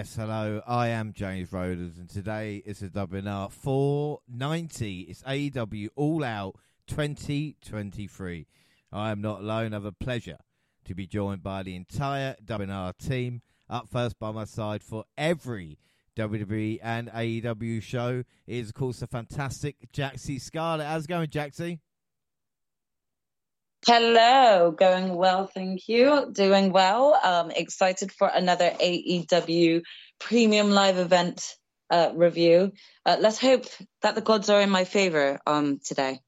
Yes, hello. I am James Roders, and today is a webinar 490. It's AEW All Out 2023. I am not alone. I have a pleasure to be joined by the entire webinar team. Up first by my side for every WWE and AEW show is, of course, the fantastic Jaxie Scarlett. How's it going, Jaxie? Hello, going well, thank you. Doing well. Um, excited for another AEW premium live event uh, review. Uh, let's hope that the gods are in my favor um, today.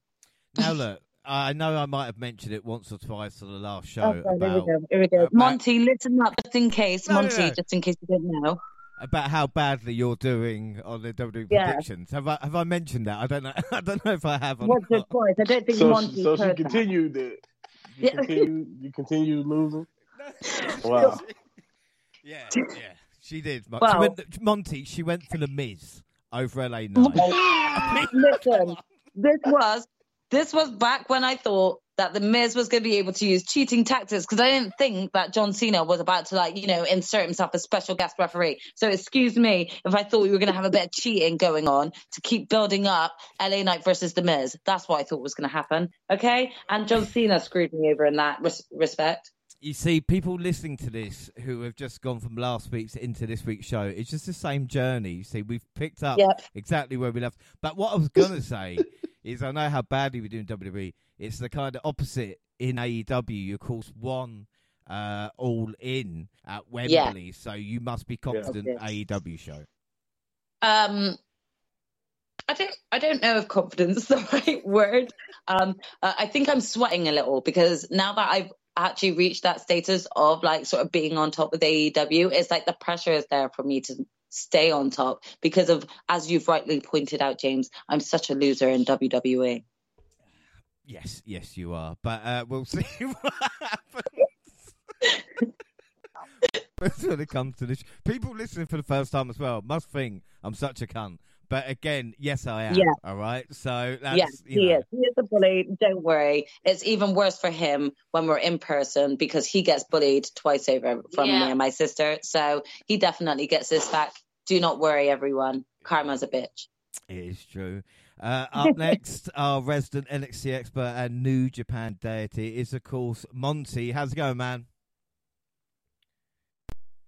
Now, look, I know I might have mentioned it once or twice on the last show. Okay, about, here we go. Here we go. About, Monty, listen up, just in case. No, Monty, no, no. just in case you didn't know. About how badly you're doing on the WWE yeah. predictions. Have I have I mentioned that? I don't know. I don't know if I have. What's or twice. I don't think so, Monty. So she continued that. You yeah. continue. You continue losing. Wow. yeah, yeah, she did. Well, she went, Monty, she went for the Miz over LA Knight. Listen, this was this was back when I thought that the Miz was going to be able to use cheating tactics because I didn't think that John Cena was about to like you know insert himself as special guest referee. So excuse me if I thought we were going to have a bit of cheating going on to keep building up LA Knight versus the Miz. That's what I thought was going to happen. Okay, and John Cena screwed me over in that res- respect. You see, people listening to this who have just gone from last week's into this week's show, it's just the same journey. You see, we've picked up yep. exactly where we left. But what I was going to say is, I know how badly we do in WWE it's the kind of opposite in AEW. You, of course, won uh, all in at Wembley, yeah. so you must be confident yeah. AEW show. Um, I don't. I don't know if confidence is the right word. Um, uh, I think I'm sweating a little because now that I've actually reached that status of like sort of being on top with AEW, it's like the pressure is there for me to stay on top because of, as you've rightly pointed out, James, I'm such a loser in WWE. Yes, yes, you are. But uh, we'll see what happens. when it comes to this, people listening for the first time as well must think I'm such a cunt. But again, yes, I am. Yeah. All right. So that's, yes, he know. is. He is a bully. Don't worry. It's even worse for him when we're in person because he gets bullied twice over from yeah. me and my sister. So he definitely gets this back. Do not worry, everyone. Karma's a bitch. It is true. Uh, up next, our resident NXT expert and New Japan deity is, of course, Monty. How's it going, man?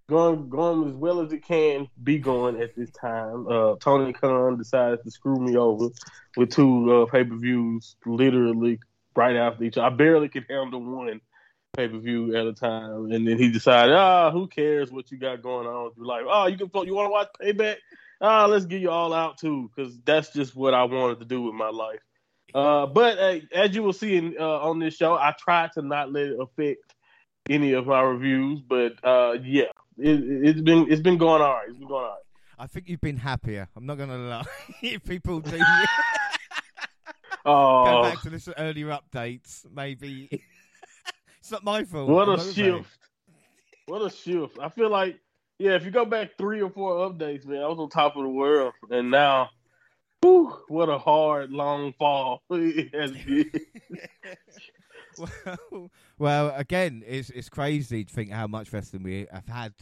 Going, going as well as it can be going at this time. Uh, Tony Khan decided to screw me over with two uh, pay per views, literally right after each other. I barely could handle one pay per view at a time, and then he decided, ah, who cares what you got going on with your life? Oh, you can, you want to watch Payback? ah, let's get you all out too, because that's just what I wanted to do with my life. Uh, but uh, as you will see in, uh, on this show, I try to not let it affect any of my reviews. But uh, yeah, it, has been it's been going all right. It's been going all right. I think you've been happier. I'm not to lie. People do. oh. Go back to this earlier updates. Maybe it's not my fault. What a shift! What a shift! I feel like yeah, if you go back three or four updates, man, I was on top of the world, and now, whew, what a hard, long fall it has been. well, well, again, it's it's crazy to think how much wrestling we have had.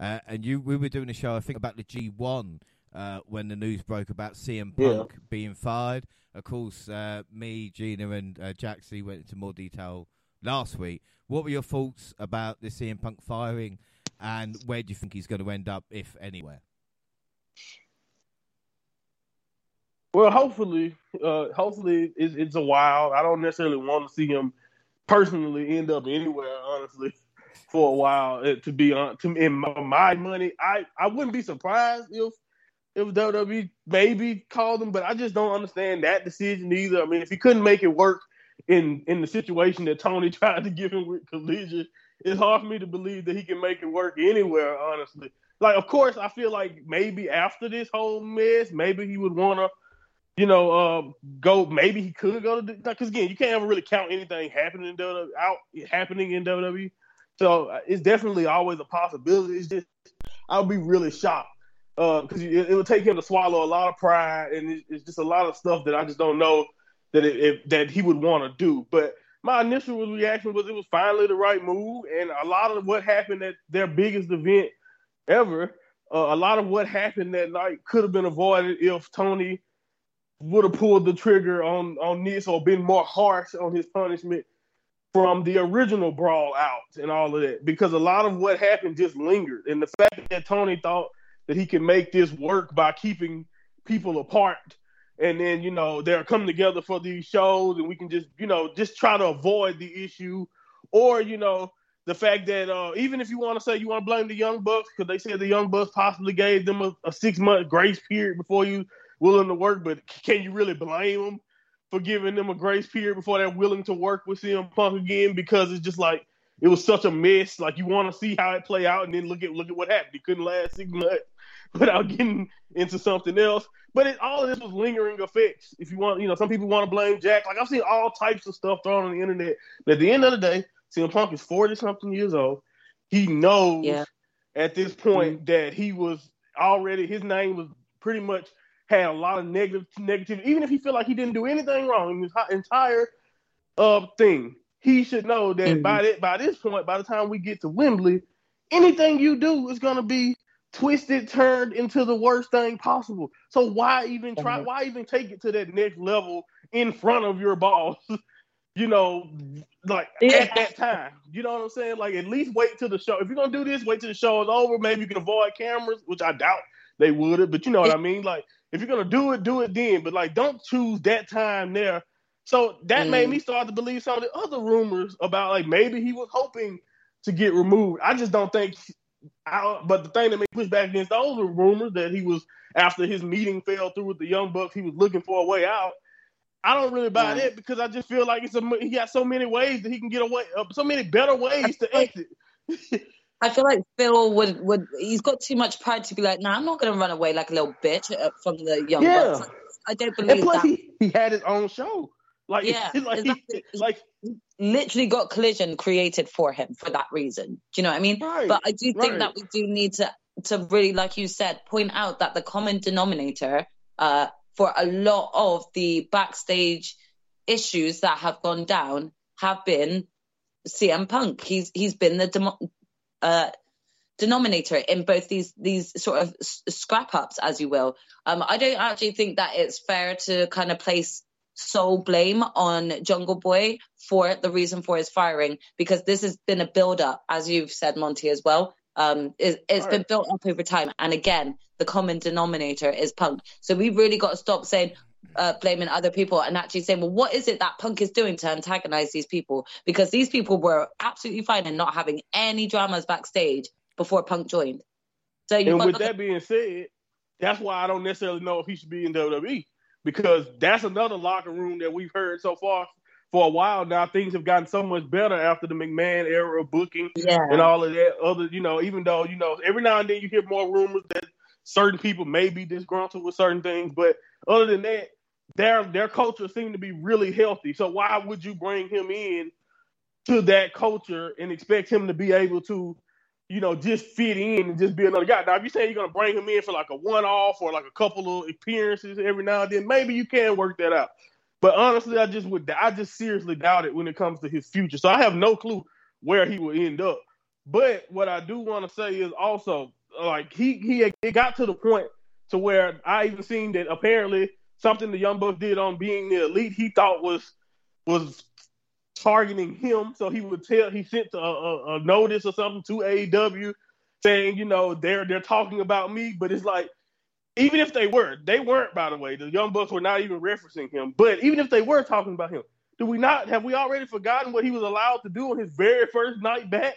Uh, and you, we were doing a show, I think, about the G1 uh, when the news broke about CM Punk yeah. being fired. Of course, uh, me, Gina, and uh, Jaxie went into more detail last week. What were your thoughts about the CM Punk firing? and where do you think he's going to end up, if anywhere? Well, hopefully, uh, hopefully it's, it's a while. I don't necessarily want to see him personally end up anywhere, honestly, for a while. Uh, to be on, to in my, my money, I, I wouldn't be surprised if if WWE maybe called him, but I just don't understand that decision either. I mean, if he couldn't make it work in in the situation that Tony tried to give him with Collision, it's hard for me to believe that he can make it work anywhere, honestly. Like, of course, I feel like maybe after this whole mess, maybe he would want to, you know, uh, go. Maybe he could go to because again, you can't ever really count anything happening in WWE, out happening in WWE. So uh, it's definitely always a possibility. It's just I'll be really shocked because uh, it, it would take him to swallow a lot of pride, and it, it's just a lot of stuff that I just don't know that it, it that he would want to do. But my initial reaction was it was finally the right move, and a lot of what happened at their biggest event ever uh, a lot of what happened that night could have been avoided if Tony would have pulled the trigger on on this or been more harsh on his punishment from the original brawl out and all of that because a lot of what happened just lingered and the fact that Tony thought that he could make this work by keeping people apart and then you know they're coming together for these shows and we can just you know just try to avoid the issue or you know the fact that uh, even if you want to say you want to blame the young bucks because they said the young bucks possibly gave them a, a six month grace period before you willing to work, but can you really blame them for giving them a grace period before they're willing to work with CM Punk again? Because it's just like it was such a mess. Like you want to see how it play out, and then look at look at what happened. He couldn't last six months without getting into something else. But it, all of this was lingering effects. If you want, you know, some people want to blame Jack. Like I've seen all types of stuff thrown on the internet. But at the end of the day, CM Punk is forty something years old. He knows yeah. at this point mm-hmm. that he was already his name was pretty much had a lot of negative negativity. Even if he feel like he didn't do anything wrong in his entire uh thing, he should know that mm-hmm. by that by this point, by the time we get to Wembley, anything you do is gonna be twisted, turned into the worst thing possible. So why even try? Mm-hmm. Why even take it to that next level in front of your boss? you know, like yeah. at that time. You know what I'm saying? Like at least wait till the show. If you're gonna do this, wait till the show is over. Maybe you can avoid cameras, which I doubt they would have. But you know what I mean? Like if you're gonna do it, do it then. But like, don't choose that time there. So that mm. made me start to believe some of the other rumors about like maybe he was hoping to get removed. I just don't think. I, but the thing that made me push back against those were rumors that he was after his meeting fell through with the Young Bucks, he was looking for a way out. I don't really buy that because I just feel like it's a he got so many ways that he can get away, uh, so many better ways to exit. I feel like Phil would would he's got too much pride to be like, nah, I'm not going to run away like a little bitch uh, from the young yeah. Bucks. I don't believe and plus that. He, he had his own show. Like yeah, like, exactly. like literally got collision created for him for that reason. Do you know what I mean? Right, but I do think right. that we do need to to really, like you said, point out that the common denominator uh, for a lot of the backstage issues that have gone down have been CM Punk. He's he's been the demo, uh, denominator in both these these sort of scrap ups, as you will. Um, I don't actually think that it's fair to kind of place sole blame on Jungle Boy for the reason for his firing because this has been a build up, as you've said, Monty, as well. Um, it, has been built up over time, and again, the common denominator is Punk. So we've really got to stop saying, uh, blaming other people and actually saying, well, what is it that Punk is doing to antagonize these people? Because these people were absolutely fine and not having any dramas backstage before Punk joined. So and with that being said, that's why I don't necessarily know if he should be in WWE because that's another locker room that we've heard so far for a while now. Things have gotten so much better after the McMahon era of booking yeah. and all of that. Other, you know, even though you know every now and then you hear more rumors that certain people may be disgruntled with certain things, but other than that, their their culture seemed to be really healthy. So why would you bring him in to that culture and expect him to be able to, you know, just fit in and just be another guy? Now, if you're saying you're gonna bring him in for like a one off or like a couple of appearances every now and then, maybe you can work that out. But honestly, I just would I just seriously doubt it when it comes to his future. So I have no clue where he will end up. But what I do want to say is also like he he it got to the point to where I even seen that apparently something the Young Bucks did on being the elite he thought was was targeting him. So he would tell he sent a, a, a notice or something to AEW saying, you know, they're they're talking about me, but it's like even if they were, they weren't, by the way. The Young Bucks were not even referencing him. But even if they were talking about him, do we not have we already forgotten what he was allowed to do on his very first night back?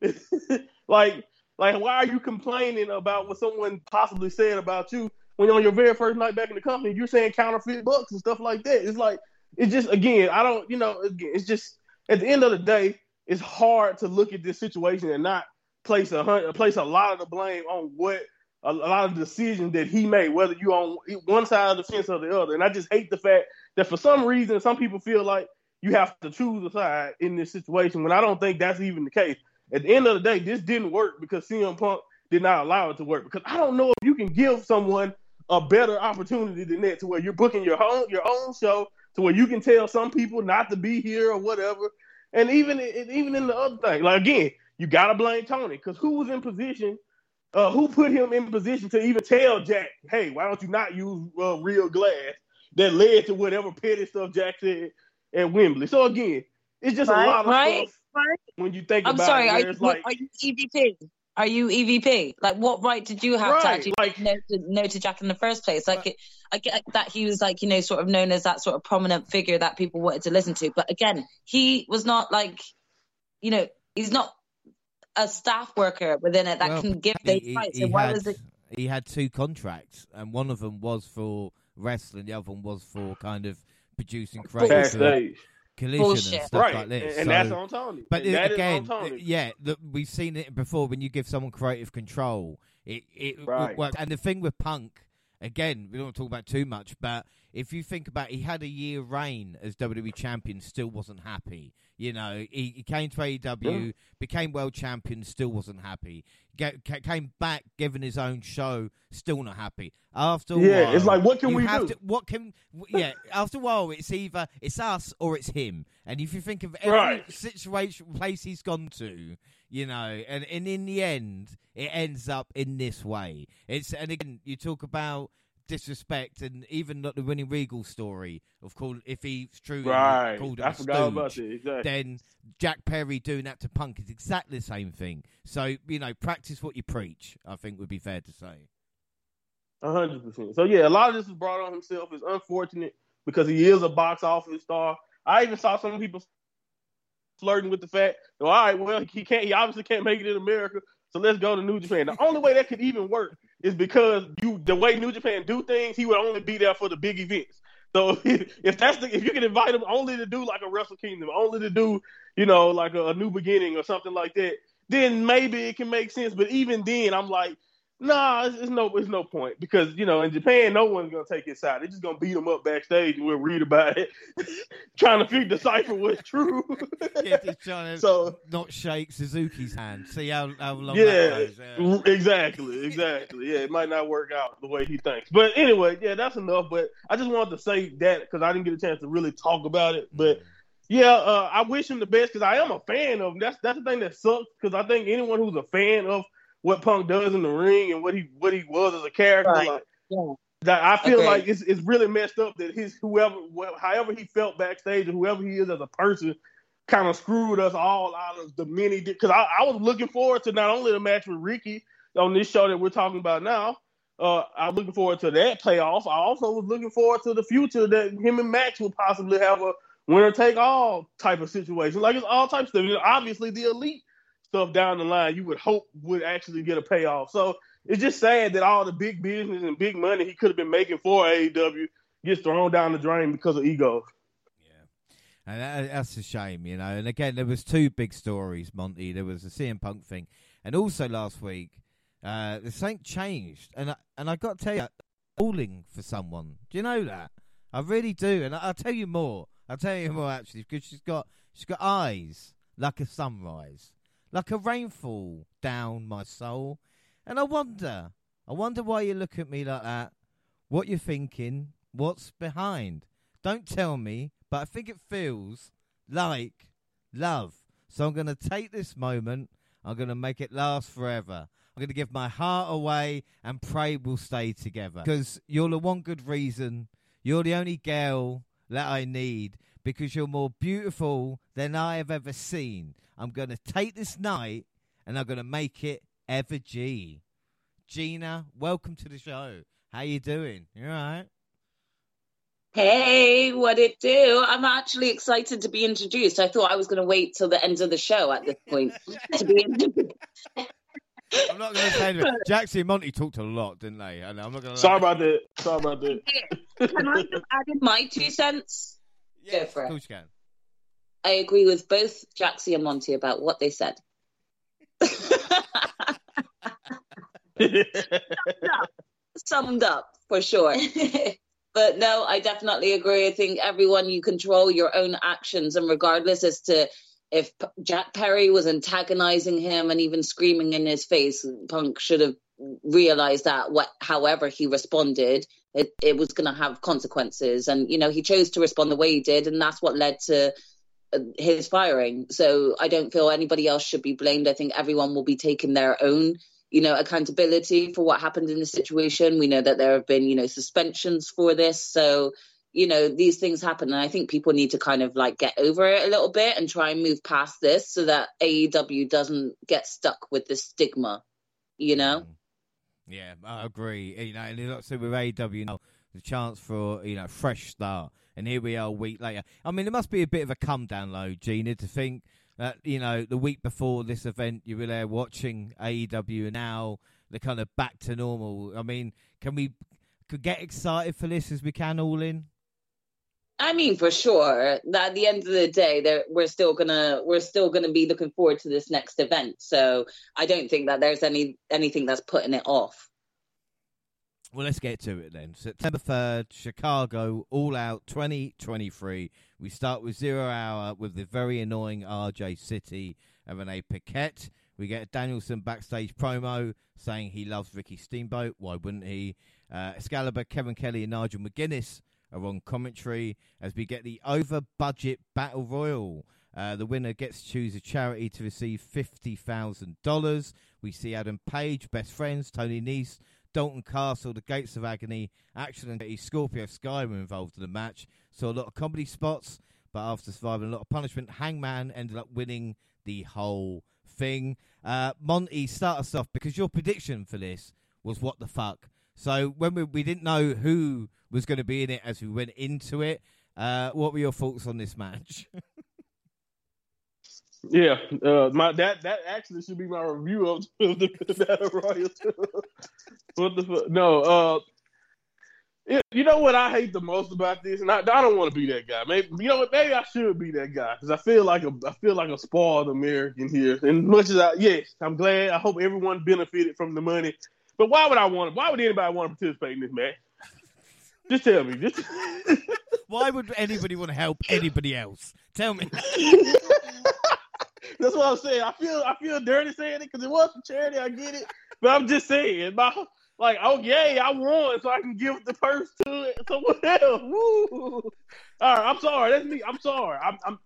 like like, why are you complaining about what someone possibly said about you when on your very first night back in the company, you're saying counterfeit books and stuff like that? It's like, it's just, again, I don't, you know, again, it's just, at the end of the day, it's hard to look at this situation and not place a place a lot of the blame on what a, lot of decisions that he made, whether you on one side of the fence or the other. And I just hate the fact that for some reason, some people feel like you have to choose a side in this situation when I don't think that's even the case. At the end of the day, this didn't work because CM Punk did not allow it to work. Because I don't know if you can give someone a better opportunity than that to where you're booking your own your own show to where you can tell some people not to be here or whatever. And even even in the other thing, like again, you gotta blame Tony because who was in position uh, who put him in position to even tell Jack, hey, why don't you not use uh, real glass? That led to whatever petty stuff Jack said at Wembley. So again, it's just Right, a lot of right, stuff right. when you think I'm about sorry. it. Are you, like, are you EVP? Are you EVP? Like, what right did you have to actually like- no to, no to Jack in the first place? Like, it, I get that he was like, you know, sort of known as that sort of prominent figure that people wanted to listen to. But again, he was not like, you know, he's not a staff worker within it that Well, can give he, those he- fights. he why had, was it? he had two contracts, and one of them was for wrestling, the other one was for kind of producing crazy backstage. Collision Bullshit. and stuff Right. like this. and So- that's on Tony. But and that is again, on Tony. yeah, the, we've seen it before. When you give someone creative control, it it Right. works. And the thing with Punk, again, we don't want to talk about too much, but if you think about, he had a year reign as WWE champion, still wasn't happy. You know, he, he came to AEW, Yeah. became world champion, still wasn't happy. Get, came back, given his own show, still not happy. After a Yeah, while, it's like, what can we have do? To, what can? Yeah, after a while, it's either it's us or it's him. And if you think of every Right. situation, place he's gone to, you know, and, and in the end, it ends up in this way. It's and again, you talk about disrespect, and even not the William Regal story of call if he's true, Right. called him I a forgot about stooge. Exactly. Then Jack Perry doing that to Punk is exactly the same thing. So you know, practice what you preach. I think would be fair to say. A hundred percent. So yeah, a lot of this is brought on himself. It's unfortunate because he is a box office star. I even saw some people flirting with the fact, all right, well, he can't. He obviously can't make it in America, so let's go to New Japan. The only way that could even work is because you, the way New Japan do things, he would only be there for the big events. So if that's the, if you can invite him only to do like a Wrestle Kingdom, only to do, you know, like a, a new beginning or something like that, then maybe it can make sense. But even then, I'm like, nah, it's, it's no, it's no point because you know in Japan, no one's gonna take his side. They're just gonna beat him up backstage, and we'll read about it, trying to figure decipher what's true. Yeah, trying to So- not shake Suzuki's hand. See how how long yeah, that goes. Yeah. exactly, exactly. Yeah, it might not work out the way he thinks. But anyway, yeah, that's enough. But I just wanted to say that because I didn't get a chance to really talk about it. But yeah, uh, I wish him the best because I am a fan of him. That's that's the thing that sucks because I think anyone who's a fan of what Punk does in the ring and what he what he was as a character, Right. like, Yeah. that I feel Agreed. like it's it's really messed up that his whoever wh- however he felt backstage or whoever he is as a person kind of screwed us all out of the many because I, I was looking forward to not only the match with Ricky on this show that we're talking about now. Uh, I'm looking forward to that playoff. I also was looking forward to the future that him and Max will possibly have a winner take all type of situation. Like it's all types of stuff. You know, obviously, the elite stuff down the line you would hope would actually get a payoff. So it's just sad that all the big business and big money he could have been making for AEW gets thrown down the drain because of ego. Yeah, and that, that's a shame, you know. And again, there was two big stories, Monty. There was the CM Punk thing, and also last week, uh, the Saint changed, and I, and I got to tell you, calling for someone. Do you know that? I really do, and I, I'll tell you more. I'll tell you more actually, because she's got she's got eyes like a sunrise, like a rainfall down my soul, and I wonder, I wonder why you look at me like that. What you're thinking? What's behind? Don't tell me, but I think it feels like love. So I'm going to take this moment. I'm going to make it last forever. I'm going to give my heart away and pray we'll stay together. Because you're the one good reason. You're the only girl that I need because you're more beautiful than I have ever seen. I'm going to take this night and I'm going to make it ever G. Gina, welcome to the show. How you doing? You all right? Hey, what it do? I'm actually excited to be introduced. I thought I was going to wait till the end of the show at this point to be introduced. I'm not going to say anything. Jackson and Monty talked a lot, didn't they? And I'm not going to. Sorry about that. Sorry about that. Can I just add in my two cents? Yeah, Go for it. Of course you can. I agree with both Jaxie and Monty about what they said. Summed up for sure. but no, I definitely agree. I think everyone you control your own actions, and regardless as to if Jack Perry was antagonizing him and even screaming in his face, Punk should have realized that. What, however, he responded, it, it was going to have consequences, and you know he chose to respond the way he did, and that's what led to uh, his firing. So I don't feel anybody else should be blamed. I think everyone will be taking their own you know, accountability for what happened in the situation. We know that there have been, you know, suspensions for this. So, you know, these things happen. And I think people need to kind of like get over it a little bit and try and move past this so that AEW doesn't get stuck with this stigma, you know? Mm. Yeah, I agree. You know, and like I said with AEW now, the chance for, you know, fresh start. And here we are a week later. I mean, it must be a bit of a come down low, Gina, to think that, you know, the week before this event, you were there watching AEW and now they're kind of back to normal. I mean, can we could get excited for this as we can all in? I mean, for sure. That at the end of the day, we're still gonna we're still gonna be looking forward to this next event. So I don't think that there's any anything that's putting it off. Well, let's get to it then. September 3rd, Chicago, All Out 2023. We start with Zero Hour with the very annoying RJ City and Renee Paquette. We get Danielson backstage promo saying he loves Ricky Steamboat. Why wouldn't he? Uh, Excalibur, Kevin Kelly, and Nigel McGuinness are on commentary as we get the over budget battle royal. Uh, the winner gets to choose a charity to receive $50,000. We see Adam Page, best friends, Tony Nese, Dalton Castle, the Gates of Agony, Action and Scorpio Sky were involved in the match. Saw a lot of comedy spots, but after surviving a lot of punishment, Hangman ended up winning the whole thing. Uh, Monty, start us off because your prediction for this was what the fuck. So when we, we didn't know who was going to be in it as we went into it, uh, what were your thoughts on this match? yeah, uh, my that that actually should be my review of, of the Battle Royal. what the fuck? No, uh, it, you know what I hate the most about this, and I, I don't want to be that guy. Maybe you know what? Maybe I should be that guy because I feel like a I feel like a spoiled American here. And much as I yes, I'm glad. I hope everyone benefited from the money. But why would I want? Why would anybody want to participate in this match? Just tell me. Just why would anybody want to help anybody else? Tell me. That's what I'm saying. I feel I feel dirty saying it because it was for charity. I get it, but I'm just saying, my like, oh yay, I won, so I can give the purse to it. So what else? Woo! All right, I'm sorry. That's me. I'm sorry. I'm, I'm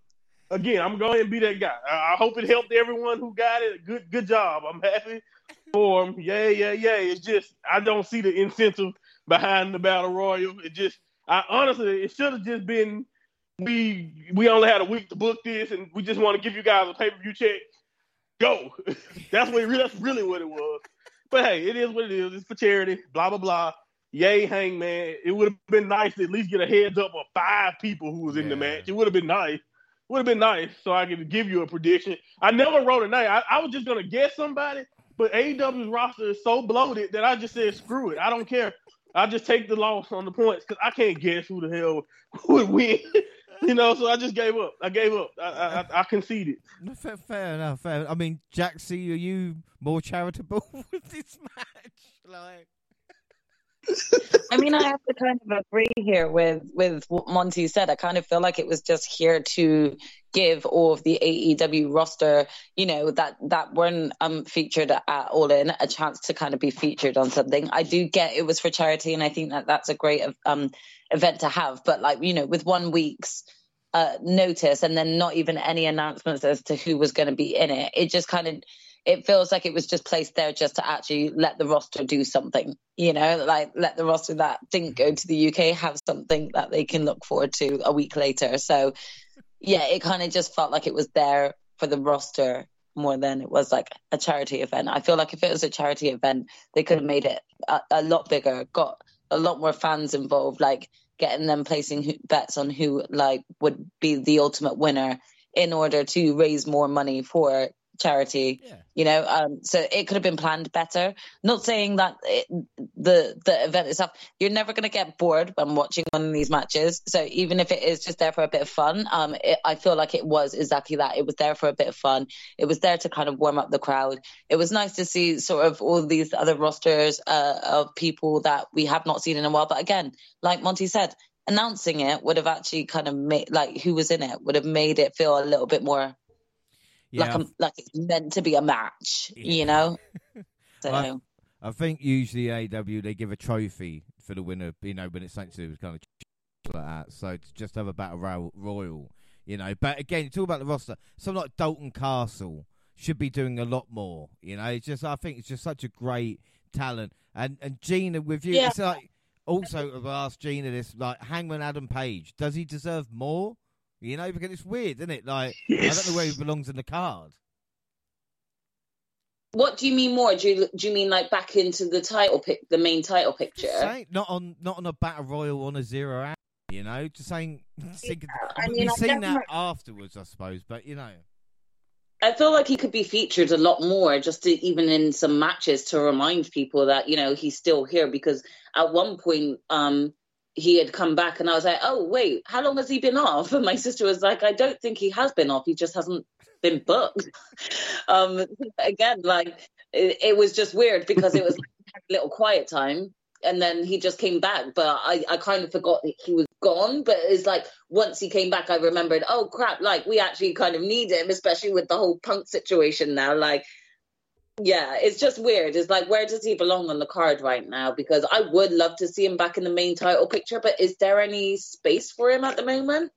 again. I'm going to be that guy. I, I hope it helped everyone who got it. Good, good job. I'm happy for him. Yeah, yeah, yeah. It's just I don't see the incentive behind the battle royal. It just I honestly it should have just been we we only had a week to book this and we just want to give you guys a pay per view check. Go. that's what it, that's really what it was. But hey, it is what it is. It's for charity. Blah blah blah. Yay, Hangman. It would have been nice to at least get a heads up of five people who was in the match. It would have been nice. Would have been nice so I could give you a prediction. I never wrote a name. I, I was just gonna guess somebody, but AEW's roster is so bloated that I just said, screw it. I don't care. I just take the loss on the points because I can't guess who the hell would win. you know, so I just gave up. I gave up. I, I, I conceded. Fair, fair, enough. Fair. I mean, Jaxie, are you more charitable with this match? Like, I mean, I have to kind of agree here with with what Monty said. I kind of feel like it was just here to give all of the AEW roster, you know, that that weren't um featured at All In a chance to kind of be featured on something. I do get it was for charity, and I think that that's a great um event to have. But like you know, with one week's uh, notice and then not even any announcements as to who was going to be in it, it just kind of it feels like it was just placed there just to actually let the roster do something, you know, like let the roster that didn't go to the UK have something that they can look forward to a week later. So, yeah, it kind of just felt like it was there for the roster more than it was like a charity event. I feel like if it was a charity event, they could have made it a, a lot bigger, got a lot more fans involved, like getting them placing bets on who like would be the ultimate winner in order to raise more money for charity yeah. you know um so it could have been planned better. Not saying that it, the the event itself you're never going to get bored when watching one of these matches. So even if it is just there for a bit of fun um it, i feel like it was exactly that. It was there for a bit of fun. It was there to kind of warm up the crowd. It was nice to see sort of all these other rosters uh, of people that we have not seen in a while. But again like monty said announcing it would have actually kind of made like who was in it would have made it feel a little bit more yeah. like a, like it's meant to be a match, yeah. you know. So I, I, think usually AW they give a trophy for the winner, you know, when it's something to do with kind of like that. So to just have a battle royal, you know. But again, talk about the roster. Someone like Dalton Castle, should be doing a lot more. You know, it's just I think it's just such a great talent. And and Gina with you, Yeah. it's like also I've asked Gina this like Hangman Adam Page, does he deserve more? You know, because it's weird, isn't it? Like I don't know where he belongs in the card. What do you mean more? Do you do you mean like back into the title pic, the main title picture? Saying, not on not on a battle royal on a Zero Hour. You know, just saying. thinking- I we've mean, I seen that definitely- afterwards, I suppose. But you know, I feel like he could be featured a lot more, just to, even in some matches to remind people that you know he's still here. Because at one point, um, he had come back, and I was like, "Oh wait, how long has he been off?" And my sister was like, "I don't think he has been off. He just hasn't been booked." um, again, like it, it was just weird because it was like a little quiet time. And then he just came back, but I, I kind of forgot that he was gone. But it's like once he came back, I remembered, oh crap, like we actually kind of need him, especially with the whole punk situation now. Like, yeah, it's just weird. It's like, where does he belong on the card right now? Because I would love to see him back in the main title picture, but is there any space for him at the moment?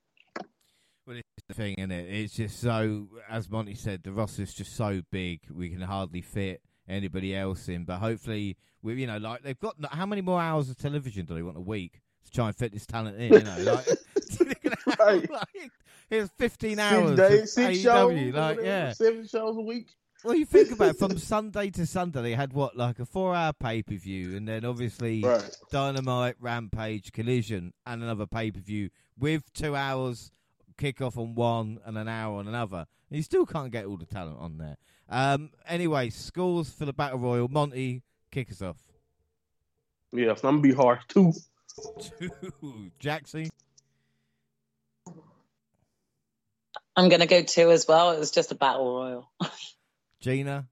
well, it's the thing, isn't it? It's just so, as Monty said, the roster's just so big, we can hardly fit anybody else in. But hopefully, we, you know, like they've got how many more hours of television do they want a week to try and fit this talent in? You know, like, Right. like here's 15 Six hours days, of six AEW, shows, like yeah. seven shows a week. Well, you think about it, from Sunday to Sunday, they had what, like a four-hour pay-per-view, and then obviously Right. Dynamite, Rampage, Collision, and another pay-per-view with two hours kickoff on one and an hour on another. And you still can't get all the talent on there. Um, anyway, scores for the Battle Royal. Monty, kick us off. Yeah, so I'm gonna be harsh too. Two. Jaxie. I'm going to go two as well. It was just a battle royal. Gina.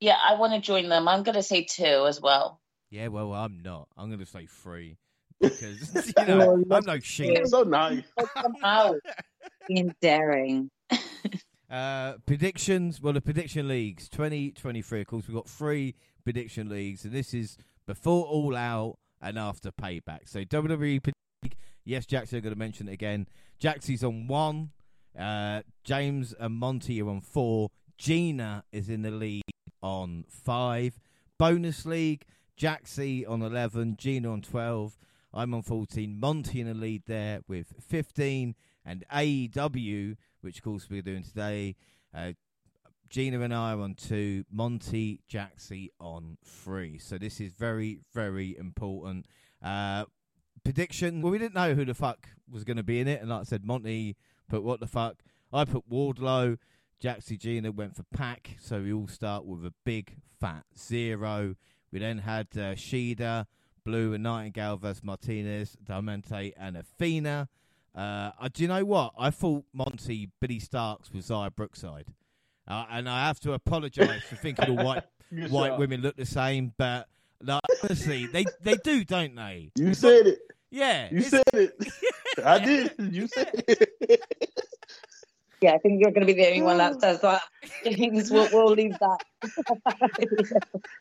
Yeah, I want to join them. I'm going to say two as well. Yeah, well, I'm not. I'm going to say three. Because, you know, I'm no sheep. It's so nice. Come out. Being daring. Uh, predictions. Well, the prediction leagues 2023. Of course, we've got three prediction leagues, and this is before All Out and after Payback. So WWE. Yes, Jackson. I'm going to mention it again. Jaxie's on one. Uh, James and Monty are on four. Gina is in the lead on five. Bonus league. Jaxie on eleven. Gina on twelve. I'm on 14. Monty in the lead there with 15. And AEW, which of course we're doing today, uh, Gina and I are on two. Monty, Jaxie on three. So this is very, very important. Uh, prediction. Well, we didn't know who the fuck was going to be in it. And like I said, Monty put what the fuck. I put Wardlow. Jaxie Gina went for PAC. So we all start with a big fat zero. We then had uh, Sheeda. Blue and Nightingale versus Martinez, Diamante and Athena. Uh, uh, do you know what? I thought Monty Billie Starkz was Xia Brookside, uh, and I have to apologise for thinking all white white women look the same, but like, honestly, they they do, don't they? You said it. Yeah, You said it. I did. You said it. Yeah, I think you're going to be the only one that says that. James, we'll, we'll leave that.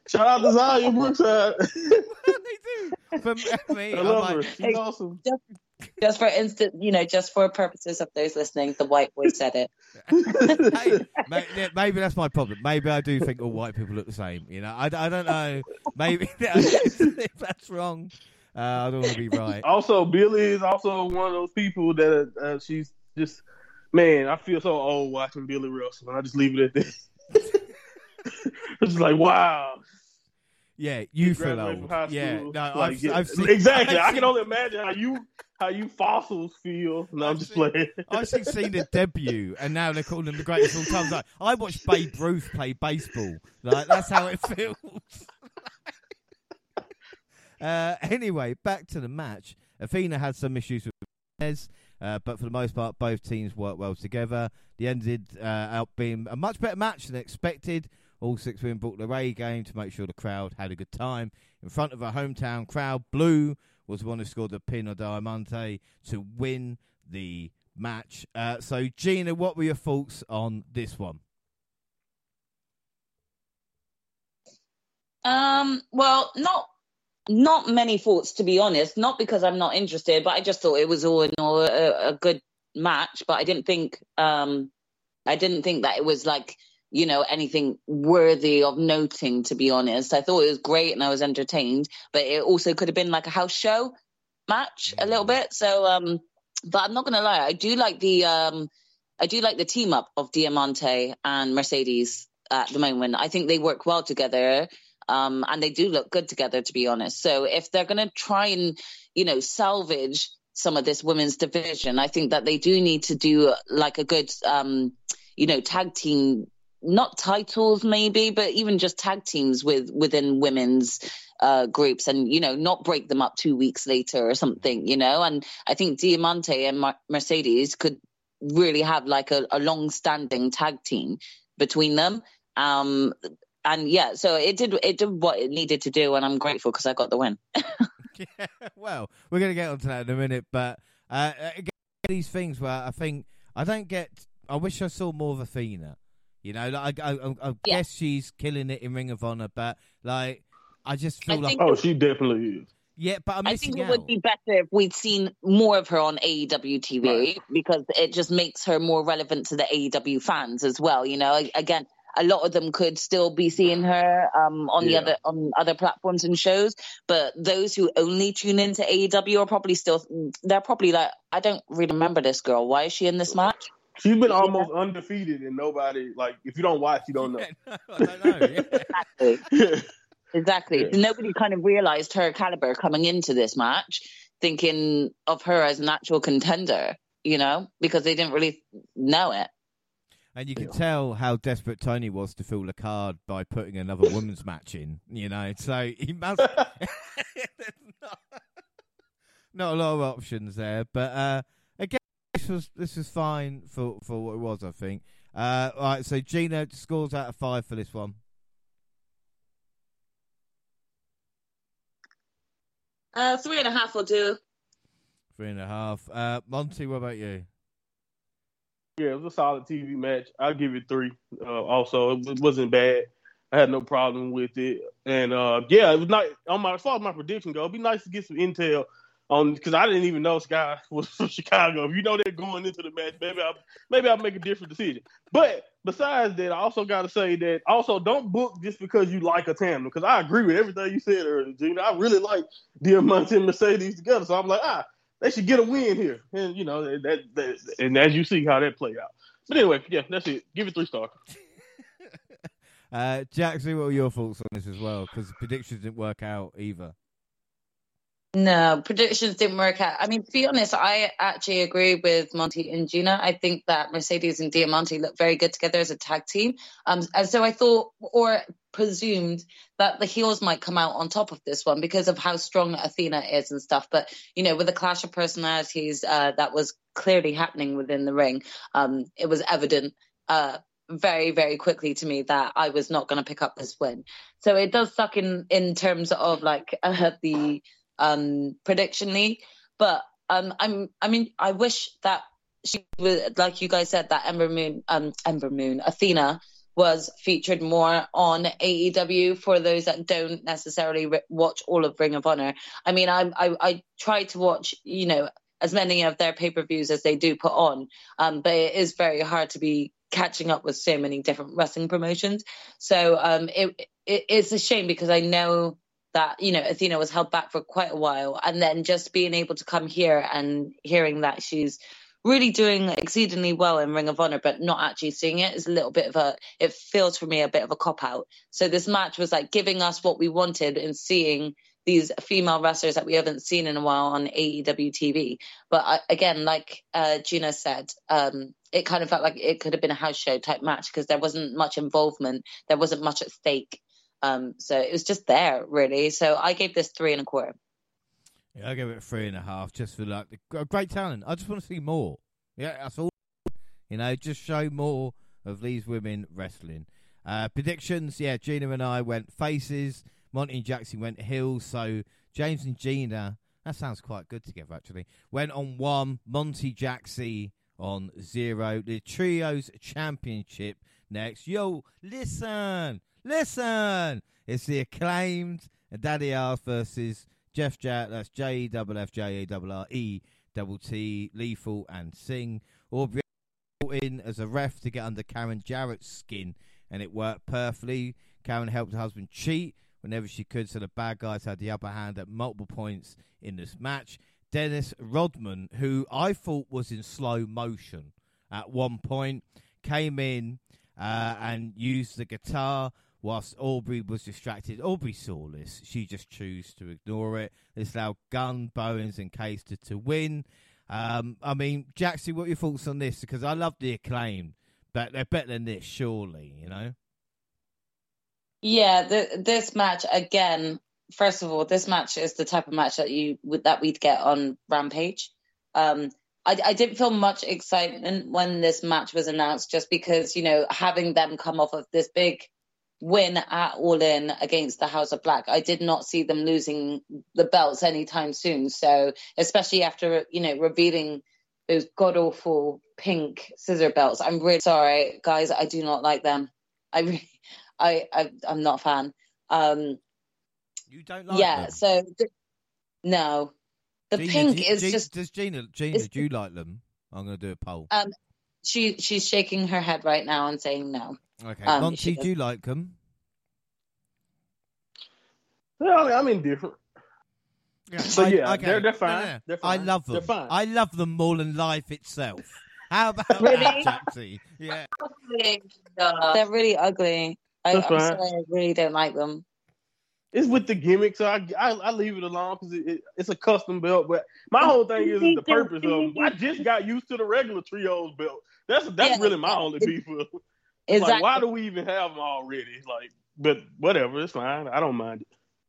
Shout out to Xia Brookside. they do. For me, uh, I I'm love like, her. She's awesome. just for instant, you know, just for purposes of those listening, the white boy said it. hey, may- yeah, maybe that's my problem. Maybe I do think all white people look the same. You know, I, I don't know. Maybe if that's wrong, uh, I don't want to be right. Also, Billy is also one of those people that uh, she's just man. I feel so old watching Billy Russell, and I just leave it at that. it's like wow. Yeah, you feel old. Yeah, no, like, I've, yeah, I've seen exactly. I've I can only imagine how you how you fossils feel. No, I'm I've just seen- playing. I've seen Cena debut, and now they're calling him the greatest of all time. Like, I watched Babe Ruth play baseball. Like that's how it feels. Uh, anyway, back to the match. Athena had some issues with Perez, uh, but for the most part, both teams worked well together. The ended uh, out being a much better match than expected. All six women brought the Ray game to make sure the crowd had a good time in front of a hometown crowd. Blue was the one who scored the pin on Diamante to win the match. Uh, so, Gina, what were your thoughts on this one? Um, well, not not many thoughts to be honest. Not because I'm not interested, but I just thought it was all in all a, a good match. But I didn't think um I didn't think that it was like you know anything worthy of noting. To be honest, I thought it was great and I was entertained, but it also could have been like a house show match a little bit. So, um, but I'm not gonna lie, I do like the um, I do like the team up of Diamante and Mercedes at the moment. I think they work well together. Um, and they do look good together, to be honest. So if they're going to try and, you know, salvage some of this women's division, I think that they do need to do like a good, um, you know, tag team, not titles maybe, but even just tag teams with within women's uh, groups, and you know, not break them up two weeks later or something, you know. And I think Diamante and Mar- Mercedes could really have like a, a long-standing tag team between them. Um, and yeah, so it did it did what it needed to do, and I'm grateful because I got the win. yeah, well, we're going to get onto that in a minute, but uh, again, these things where I think I don't get. I wish I saw more of Athena. You know, like I, I, I Yeah. guess she's killing it in Ring of Honor, but like I just feel I like Oh, she definitely is. yeah, but I'm I think it out. would be better if we'd seen more of her on AEW TV Right. because it just makes her more relevant to the AEW fans as well. You know, again, a lot of them could still be seeing her um, on the other on other platforms and shows, but those who only tune into AEW are probably still they're probably like, I don't really remember this girl. Why is she in this match? She's been almost undefeated, and nobody like if you don't watch, you don't know. Yeah, no, know. Yeah. Exactly. Exactly. Yeah. Nobody kind of realized her caliber coming into this match, thinking of her as an actual contender, you know, because they didn't really know it. And you can Yeah. tell how desperate Tony was to fill the card by putting another women's match in. You know, so he must. Not, not a lot of options there, but uh, again, this was this was fine for for what it was. I think. Uh, all right, so Gina scores out of five for this one. Uh, three and a half will do. Three and a half. Uh, Monty, what about you? Yeah, it was a solid TV match. I'll give it three. Uh, also, it wasn't bad. I had no problem with it, and uh, yeah, it was not on my as far as my prediction go. It'd be nice to get some intel on because I didn't even know Skye was from Chicago. If you know they're going into the match, maybe I maybe I'll make a different decision. But besides that, I also got to say that also don't book just because you like a tandem. Because I agree with everything you said earlier, Gina. I really like Diamante and Mercedes together, so I'm like, ah, they should get a win here, and you know that, that and as you see how that play out. But anyway, yeah, that's it. Give it three stars. Uh, Jackson, what were your thoughts on this as well? Because predictions didn't work out either. No, predictions didn't work out. I mean, to be honest, I actually agree with Monty and Gina. I think that Mercedes and Diamante look very good together as a tag team. Um, and so I thought or presumed that the heels might come out on top of this one because of how strong Athena is and stuff. But you know, with the clash of personalities uh, that was clearly happening within the ring, um, it was evident. Uh, very very quickly to me that I was not going to pick up this win. So it does suck in in terms of like uh, the um prediction but um i'm i mean i wish that she was like you guys said that ember moon um ember moon athena was featured more on AEW for those that don't necessarily re- watch all of Ring of Honor. I mean, I I, I try to watch, you know, as many of their pay per views as they do put on, um, but it is very hard to be catching up with so many different wrestling promotions. So um, it, it it's a shame because I know that you know Athena was held back for quite a while, and then just being able to come here and hearing that she's really doing exceedingly well in Ring of Honor, but not actually seeing it is a little bit of a. It feels for me a bit of a cop out. So this match was like giving us what we wanted and seeing these female wrestlers that we haven't seen in a while on AEW TV. But I, again, like uh, Gina said, um, it kind of felt like it could have been a house show type match because there wasn't much involvement, there wasn't much at stake. Um, so it was just there, really. So I gave this three and a quarter. Yeah, I give it three and a half just for like the great talent. I just want to see more. Yeah, that's all. You know, just show more of these women wrestling. Uh, predictions, yeah, Gina and I went faces. Monty and Jackson went heels. So James and Gina, that sounds quite good together actually. Went on one. Monty Jackson on zero. The trios championship next. Yo, listen, listen. It's the acclaimed Daddy R versus Jeff Jarrett. That's J E double F J A double R E double T Lethal and Singh. Aubrey brought in as a ref to get under Karen Jarrett's skin, and it worked perfectly. Karen helped her husband cheat whenever she could, so the bad guys had the upper hand at multiple points in this match. Dennis Rodman, who I thought was in slow motion at one point, came in uh, and used the guitar whilst Aubrey was distracted. Aubrey saw this. She just chose to ignore it. This allowed Gunn, Bowens, and Case to, to win. Um, I mean, Jackson, what are your thoughts on this? Because I love the acclaim, but they're better than this, surely, you know? Yeah, the, this match again. First of all, this match is the type of match that you would that we'd get on Rampage. Um, I, I didn't feel much excitement when this match was announced, just because you know having them come off of this big win at All In against the House of Black, I did not see them losing the belts anytime soon. So especially after you know revealing those god awful pink scissor belts, I'm really sorry, guys. I do not like them. I really, I, I I'm not a fan. Um, you don't like yeah. them? So th- no, the Gina, pink you- is Gina- just Does Gina, Gina, do you like them? I'm going to do a poll. um. She she's shaking her head right now and saying no. okay. um, Monty, she do you like them? Well, I'm indifferent. So, I- yeah, they're- they're fine. They're I love them. They're fine. I love them more than life itself. How about Really? that, Jaxie? Yeah. They're really ugly. I, I'm That's fine. sorry, I really don't like them. It's with the gimmick, so I, I, I leave it alone because it, it, it's a custom belt. But my whole thing is, is the purpose of them. I just got used to the regular trios belt. That's that's Yeah, really my only beef with. Exactly. Like, why do we even have them already? Like, but whatever, it's fine. I don't mind it.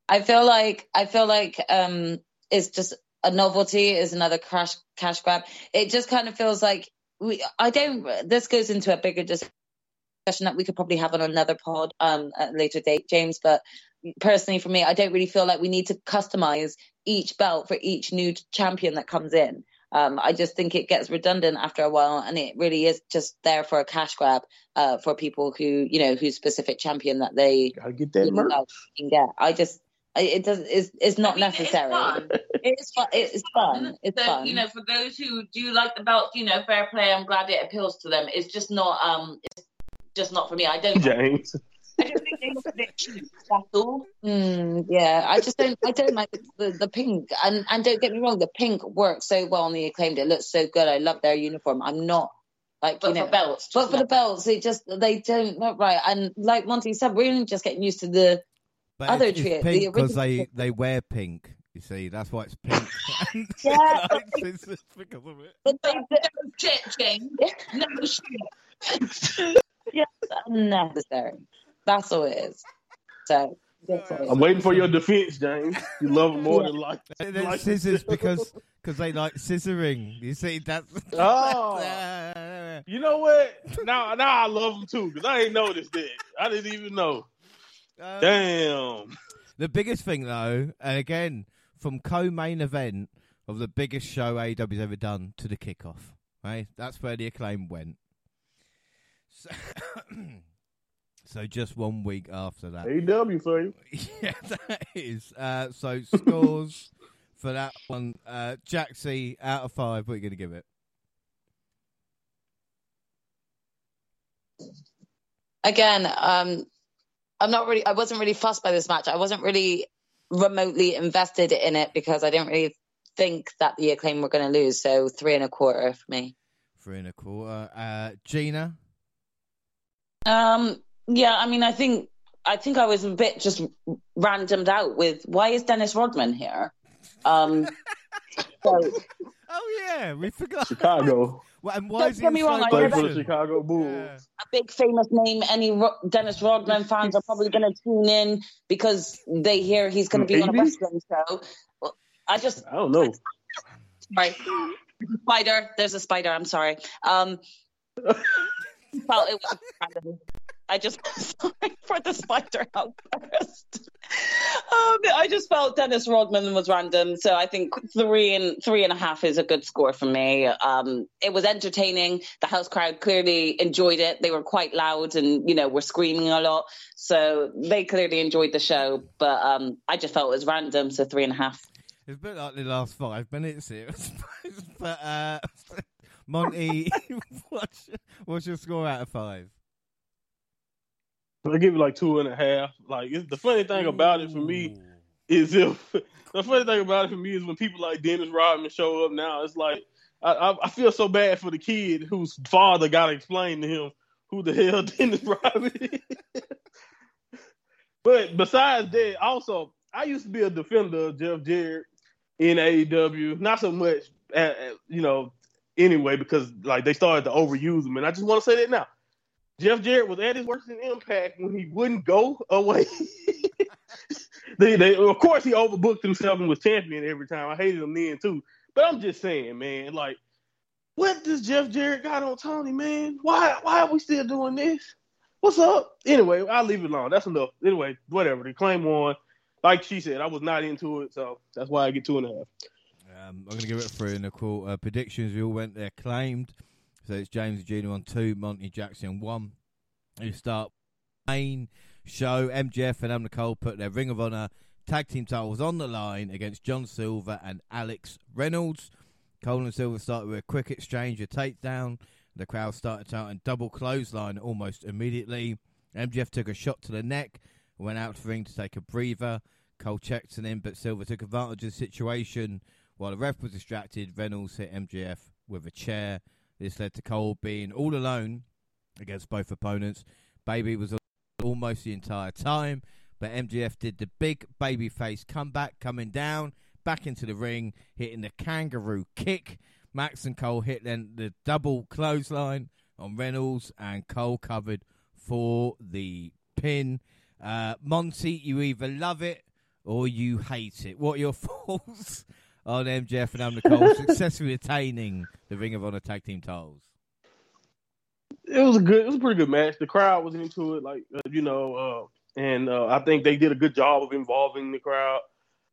I feel like I feel like um it's just a novelty is another cash cash grab. It just kind of feels like we I don't this goes into a bigger discussion that we could probably have on another pod um at a later date, James, but personally for me, I don't really feel like we need to customize each belt for each new champion that comes in. Um, I just think it gets redundant after a while, and it really is just there for a cash grab uh, for people who, you know, whose specific champion that they Gotta get that you know, can get. I just, it does, it's, it's not I mean, necessary. It's fun. It's fun. It's fun. It's so, fun. You know, for those who do like the belt, you know, fair play. I'm glad it appeals to them. It's just not, um, it's just not for me. I don't. James. I just think they look a bit cheap. That's all. Mm, yeah, I just don't. I don't like the, the, the pink. And and don't get me wrong, the pink works so well on the acclaimed. It looks so good. I love their uniform. I'm not like But you know, for belts, but for the belts, they just they don't look right. And like Monty said, we're only just getting used to the. But Other it's, it's trio- the because they, original- they wear pink. You see, that's why it's pink. Yeah. it's, it's because of it. But they, No shit, James. No shit. yeah, unnecessary. That's all it is. So that's all it is. I'm waiting for your defense, James. You love them more than like. They- They're like- scissors because cause they like scissoring. You see, that's. Oh. Yeah. You know what? Now, now I love them too because I ain't noticed that. I didn't even know. Um, Damn. The biggest thing, though, and again, from co-main event of the biggest show AEW's ever done to the kickoff, right? That's where the acclaim went. So, so just one week after that, AW for you. yeah, that is. Uh, so scores for that one, uh, Jaxie out of five. What are you going to give it? again, um, I'm not really. I wasn't really fussed by this match. I wasn't really remotely invested in it because I didn't really think that the acclaim were going to lose. So three and a quarter for me. Three and a quarter. Uh, Gina, Um, yeah, I mean, I think I think I was a bit just randomed out with why is Dennis Rodman here? Um, so oh yeah, we forgot Chicago. Well, and why Don't is he get me wrong, I Play never- for the? Chicago Bulls. Yeah. a big famous name. Any Ro- Dennis Rodman fans are probably going to tune in because they hear he's going to be on a Maybe. wrestling show. I just I don't know. sorry. Spider. There's a spider. I'm sorry. Um, felt it was random. I just sorry for the spider outburst. Um, I just felt Dennis Rodman was random, so I think three and three and a half is a good score for me. Um, it was entertaining. The house crowd clearly enjoyed it. They were quite loud and you know were screaming a lot, so they clearly enjoyed the show. But um, I just felt it was random, so three and a half. It's a bit like the last five minutes here. But uh, Monty, what's, what's your score out of five? I give it like two and a half. Like it's, the funny thing about it for me is if the funny thing about it for me is when people like Dennis Rodman show up now, it's like I, I, I feel so bad for the kid whose father got to explain to him who the hell Dennis Rodman is. but besides that, also I used to be a defender of Jeff Jarrett in AEW. Not so much, uh, uh, you know, anyway, because like they started to overuse him, and I just want to say that now. Jeff Jarrett was at his worst in Impact when he wouldn't go away. they, they, of course, he overbooked himself and was champion every time. I hated him then too. But I'm just saying, man, like, what does Jeff Jarrett got on Tony, man? Why, why are we still doing this? What's up? Anyway, I'll leave it alone. That's enough. Anyway, whatever. The claim won. Like she said, I was not into it, so that's why I get two and a half. Um, I'm to give it three and a quarter. Uh, predictions, we all went there claimed. So it's James Gina on two, Monty Jackson on one. You start main show. MJF and Adam Cole put their Ring of Honor tag team titles on the line against John Silver and Alex Reynolds. Cole and Silver started with a quick exchange, a takedown. The crowd started out and double clothesline almost immediately. MJF took a shot to the neck, went out to the ring to take a breather. Cole checked him in, but Silver took advantage of the situation. While the ref was distracted, Reynolds hit MJF with a chair. This led to Cole being all alone against both opponents. Baby was almost the entire time, but MJF did the big babyface comeback, coming down, back into the ring, hitting the kangaroo kick. Max and Cole hit then the double clothesline on Reynolds, and Cole covered for the pin. Uh, Monty, you either love it or you hate it. What are your thoughts on MJF and Adam Cole successfully attaining the Ring of Honor tag team titles? It was a good, it was a pretty good match. The crowd was into it, like uh, you know, uh, and uh, I think they did a good job of involving the crowd.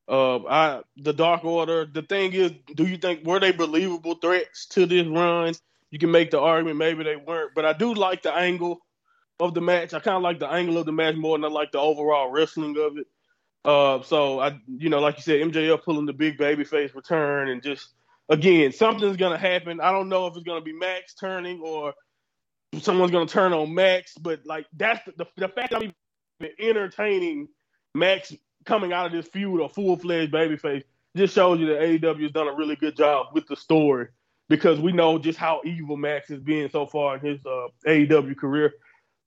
Uh, I the Dark Order. The thing is, do you think were they believable threats to this run? You can make the argument maybe they weren't, but I do like the angle of the match. I kind of like the angle of the match more than I like the overall wrestling of it. Uh, so I, you know, like you said, MJF pulling the big baby face return and just again, something's gonna happen. I don't know if it's gonna be Max turning or someone's gonna turn on Max, but like that's the, the, the fact that I'm entertaining Max coming out of this feud a full fledged babyface just shows you that AEW has done a really good job with the story because we know just how evil Max has been so far in his uh, AEW career.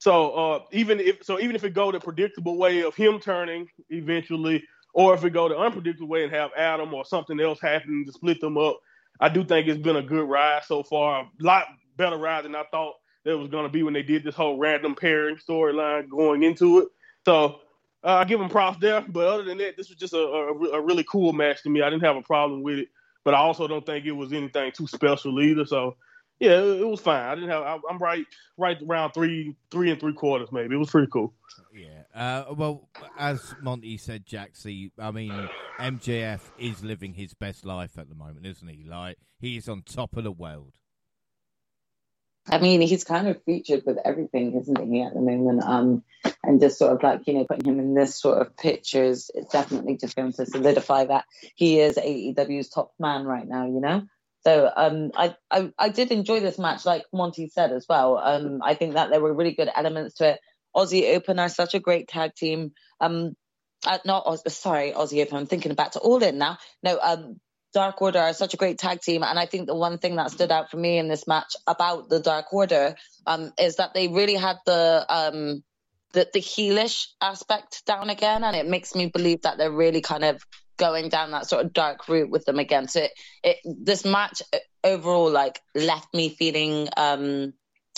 So uh, even if so, even if it go the predictable way of him turning eventually, or if it go the unpredictable way and have Adam or something else happen to split them up, I do think it's been a good ride so far. A lot better ride than I thought there was going to be when they did this whole random pairing storyline going into it. So uh, I give them props there. But other than that, this was just a, a, a really cool match to me. I didn't have a problem with it, but I also don't think it was anything too special either. So yeah, it, it was fine. I didn't have. I, I'm right, right around three, three and three quarters maybe. It was pretty cool. Yeah. Uh, well, as Monty said, Jaxie, I mean, MJF is living his best life at the moment, isn't he? Like, he is on top of the world. I mean, he's kind of featured with everything, isn't he, at the moment? Um, and just sort of like, you know, putting him in this sort of pictures, it's definitely just going to solidify that he is AEW's top man right now, you know? So um, I, I I did enjoy this match, like Monty said as well. Um, I think that there were really good elements to it. Aussie Open are such a great tag team. Um, uh, not Oz, sorry, Aussie Open. I'm thinking back to All In now. No, um, Dark Order are such a great tag team, and I think the one thing that stood out for me in this match about the Dark Order um, is that they really had the um, the the heelish aspect down again, and it makes me believe that they're really kind of going down that sort of dark route with them again. So it, it this match overall like left me feeling um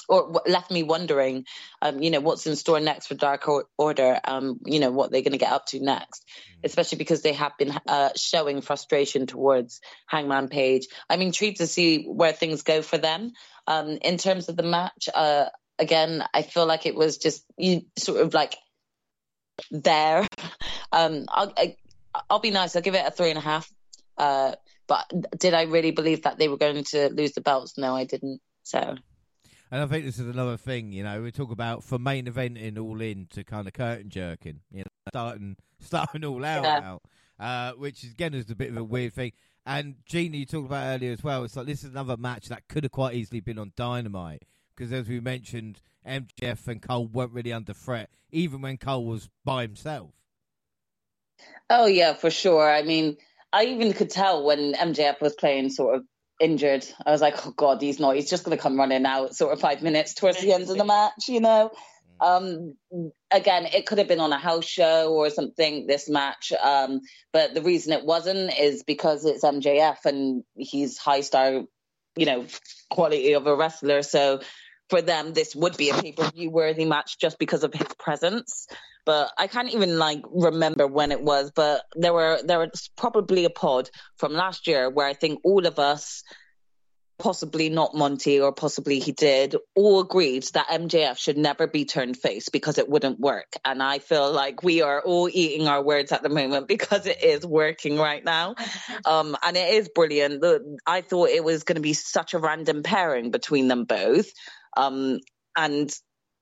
or left me wondering um you know what's in store next for Dark Order um you know what they're going to get up to next especially because they have been uh, showing frustration towards Hangman Page. I'm intrigued to see where things go for them um in terms of the match uh again I feel like it was just you sort of like there um I, I I'll be nice. I'll give it a three and a half. Uh, but did I really believe that they were going to lose the belts? No, I didn't. So. And I think this is another thing, you know, we talk about from main eventing all in to kind of curtain jerking, you know, starting starting all out Yeah. now, uh, which is, again is a bit of a weird thing. And Gina, you talked about earlier as well. It's like this is another match that could have quite easily been on Dynamite because, as we mentioned, MJF and Cole weren't really under threat, even when Cole was by himself. Oh yeah, for sure. I mean, I even could tell when MJF was playing sort of injured. I was like, oh god, he's not. He's just going to come running out, sort of five minutes towards the end of the match, you know. Um, again, it could have been on a house show or something. This match, um, but the reason it wasn't is because it's MJF and he's high star, you know, quality of a wrestler. So for them, this would be a pay per view worthy match just because of his presence. But I can't even like remember when it was. But there were there was probably a pod from last year where I think all of us possibly not Monty or possibly he did, all agreed that MJF should never be turned face because it wouldn't work. And I feel like we are all eating our words at the moment because it is working right now. Um, and it is brilliant. I thought it was going to be such a random pairing between them both. Um, and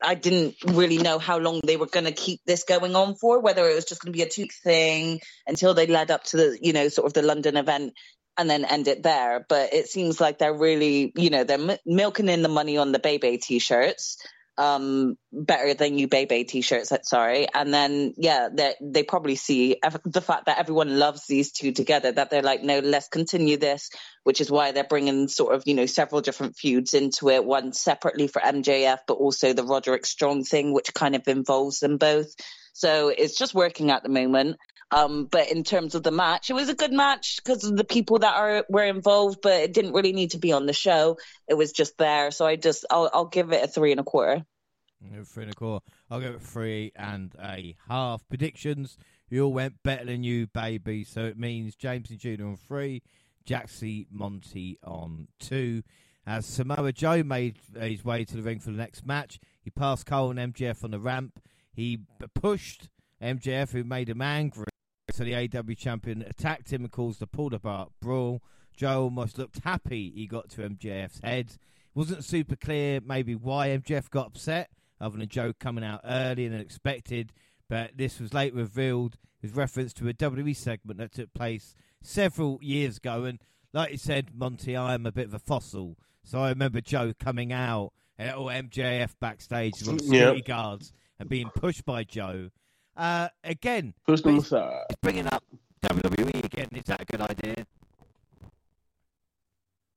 I didn't really know how long they were going to keep this going on for, whether it was just going to be a two thing until they led up to the, you know, sort of the London event and then end it there. But it seems like they're really, you know, they're m- milking in the money on the Bebe t-shirts, um, better than you Bebe t-shirts. Sorry, and then yeah, they they probably see the fact that everyone loves these two together that they're like, no, let's continue this, which is why they're bringing sort of you know several different feuds into it, one separately for MJF, but also the Roderick Strong thing, which kind of involves them both. So it's just working at the moment. Um, but in terms of the match, it was a good match because of the people that are were involved, but it didn't really need to be on the show. It was just there. So I just I'll, I'll give it a three and a quarter. Three and a quarter. I'll give it three and a half. Predictions. You all went better than you, baby. So it means James and Gina on three, Jaxie Monty on two. As Samoa Joe made his way to the ring for the next match, he passed Cole and MJF on the ramp. He pushed MJF, who made him angry. So the AEW champion attacked him and caused a pulled apart brawl. Joe almost looked happy he got to MJF's head. It wasn't super clear maybe why MJF got upset, other than Joe coming out earlier than expected. But this was later revealed with reference to a WWE segment that took place several years ago. And like you said, Monty, I am a bit of a fossil. So I remember Joe coming out or MJF backstage with security yep. guards and being pushed by Joe. Uh, again, them aside. Bringing up WWE again. Is that a good idea?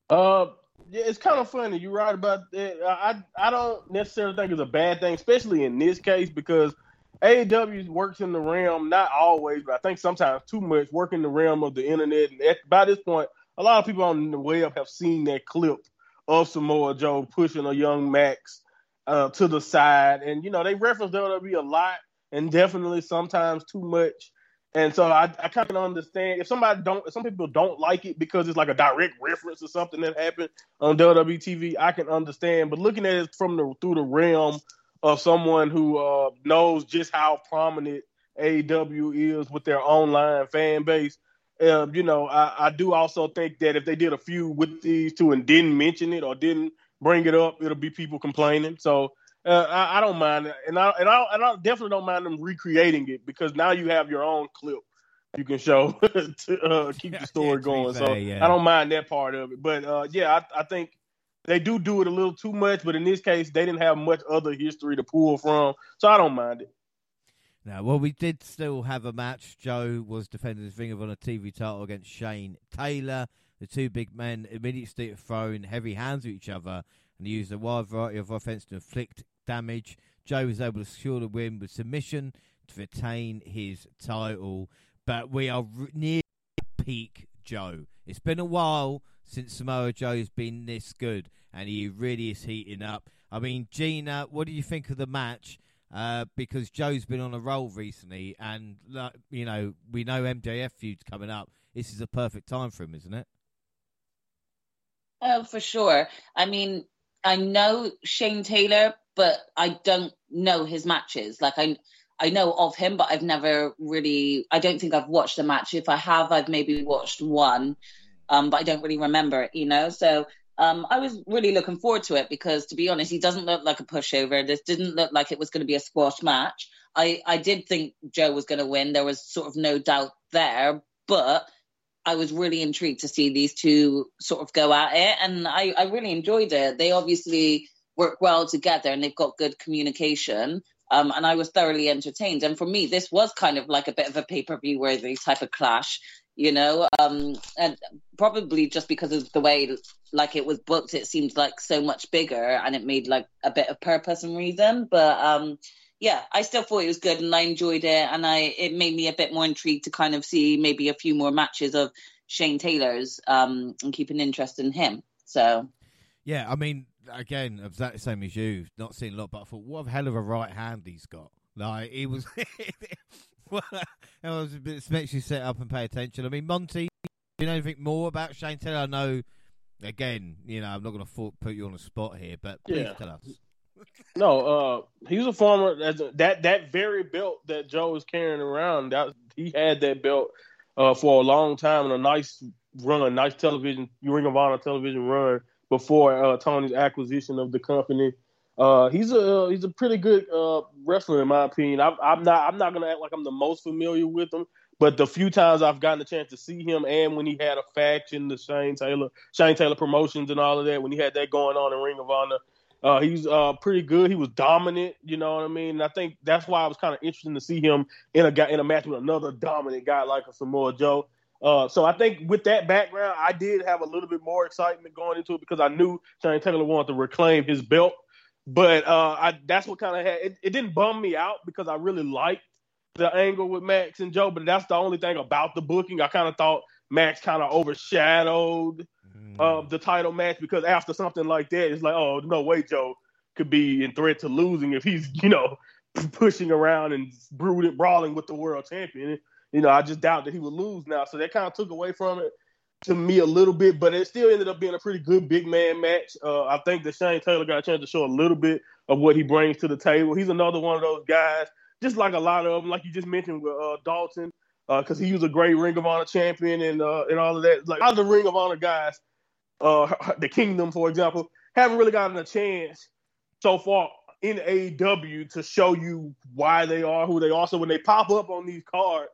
Uh, yeah, it's kind of funny. You're right about that. I I don't necessarily think it's a bad thing, especially in this case because AEW works in the realm not always, but I think sometimes too much, working in the realm of the internet. And at, by this point, a lot of people on the web have seen that clip of Samoa Joe pushing a young Max uh, to the side, and you know they reference WWE a lot, and definitely sometimes too much. And so I, I kind of understand if somebody don't, if some people don't like it because it's like a direct reference to something that happened on WWE TV. I can understand, but looking at it from the through the realm of someone who uh, knows just how prominent AEW is with their online fan base, uh, you know, I, I do also think that if they did a few with these two and didn't mention it or didn't bring it up, it'll be people complaining. So uh, I, I, don't mind, and I and I and I definitely don't mind them recreating it because now you have your own clip you can show to uh, keep the story going. So yeah. I don't mind that part of it, but uh, yeah, I, I think they do do it a little too much. But in this case, they didn't have much other history to pull from, so I don't mind it. Now, well, we did still have a match. Joe was defending his Ring of Honor TV title against Shane Taylor. The two big men immediately throwing heavy hands at each other and used a wide variety of offense to inflict damage. Joe was able to secure the win with submission to retain his title. But we are near peak Joe. It's been a while since Samoa Joe's been this good, and he really is heating up. I mean, Gina, what do you think of the match? Uh, because Joe's been on a roll recently, and you know we know MJF feud's coming up. This is a perfect time for him, isn't it? Oh, for sure. I mean, I know Shane Taylor, but I don't know his matches. Like I I know of him, but I've never really I don't think I've watched a match. If I have, I've maybe watched one. Um, but I don't really remember it, you know. So um, I was really looking forward to it because, to be honest, he doesn't look like a pushover. This didn't look like it was going to be a squash match. I, I did think Joe was going to win. There was sort of no doubt there, but I was really intrigued to see these two sort of go at it, and I, I really enjoyed it. They obviously work well together, and they've got good communication. Um, and I was thoroughly entertained. And for me, this was kind of like a bit of a pay per view worthy type of clash, you know. Um, and probably just because of the way like it was booked, it seemed like so much bigger, and it made like a bit of purpose and reason. But um, yeah, I still thought it was good, and I enjoyed it, and I it made me a bit more intrigued to kind of see maybe a few more matches of Shane Taylor's um, and keep an interest in him. So Yeah, I mean, again, exactly the same as you. Not seen a lot, but I thought, what a hell of a right hand he's got. Like he was, well, it was a bit. It makes you sit up and pay attention. I mean, Monty, do you know anything more about Shane Taylor? I know. Again, you know, I'm not going to put you on the spot here, but please Yeah. tell us. No, uh, he's a former that that very belt that Joe is carrying around. That he had that belt uh, for a long time and a nice run, a nice television Ring of Honor television run before uh, Tony's acquisition of the company. Uh, he's a he's a pretty good uh, wrestler in my opinion. I'm, I'm not I'm not gonna act like I'm the most familiar with him, but the few times I've gotten a chance to see him, and when he had a faction, the Shane Taylor Shane Taylor Promotions and all of that, when he had that going on in Ring of Honor, uh, he's uh, pretty good. He was dominant. You know what I mean? And I think that's why I was kind of interested to see him in a guy in a match with another dominant guy like a Samoa Joe. Uh, so I think with that background, I did have a little bit more excitement going into it because I knew Shane Taylor wanted to reclaim his belt. But uh, I, that's what kind of had it, it. Didn't bum me out because I really liked the angle with Max and Joe. But that's the only thing about the booking. I kind of thought Max kind of overshadowed Mm. of the title match because after something like that, it's like, oh no way, Joe could be in threat to losing if he's you know pushing around and brooding, brawling with the world champion. You know, I just doubt that he would lose now. So that kind of took away from it to me a little bit, but it still ended up being a pretty good big man match. Uh, I think that Shane Taylor got a chance to show a little bit of what he brings to the table. He's another one of those guys, just like a lot of them, like you just mentioned with uh, Dalton, because he was a great Ring of Honor champion and uh, and all of that. Like other Ring of Honor guys, uh, the Kingdom, for example, haven't really gotten a chance so far in AEW to show you why they are who they are. So when they pop up on these cards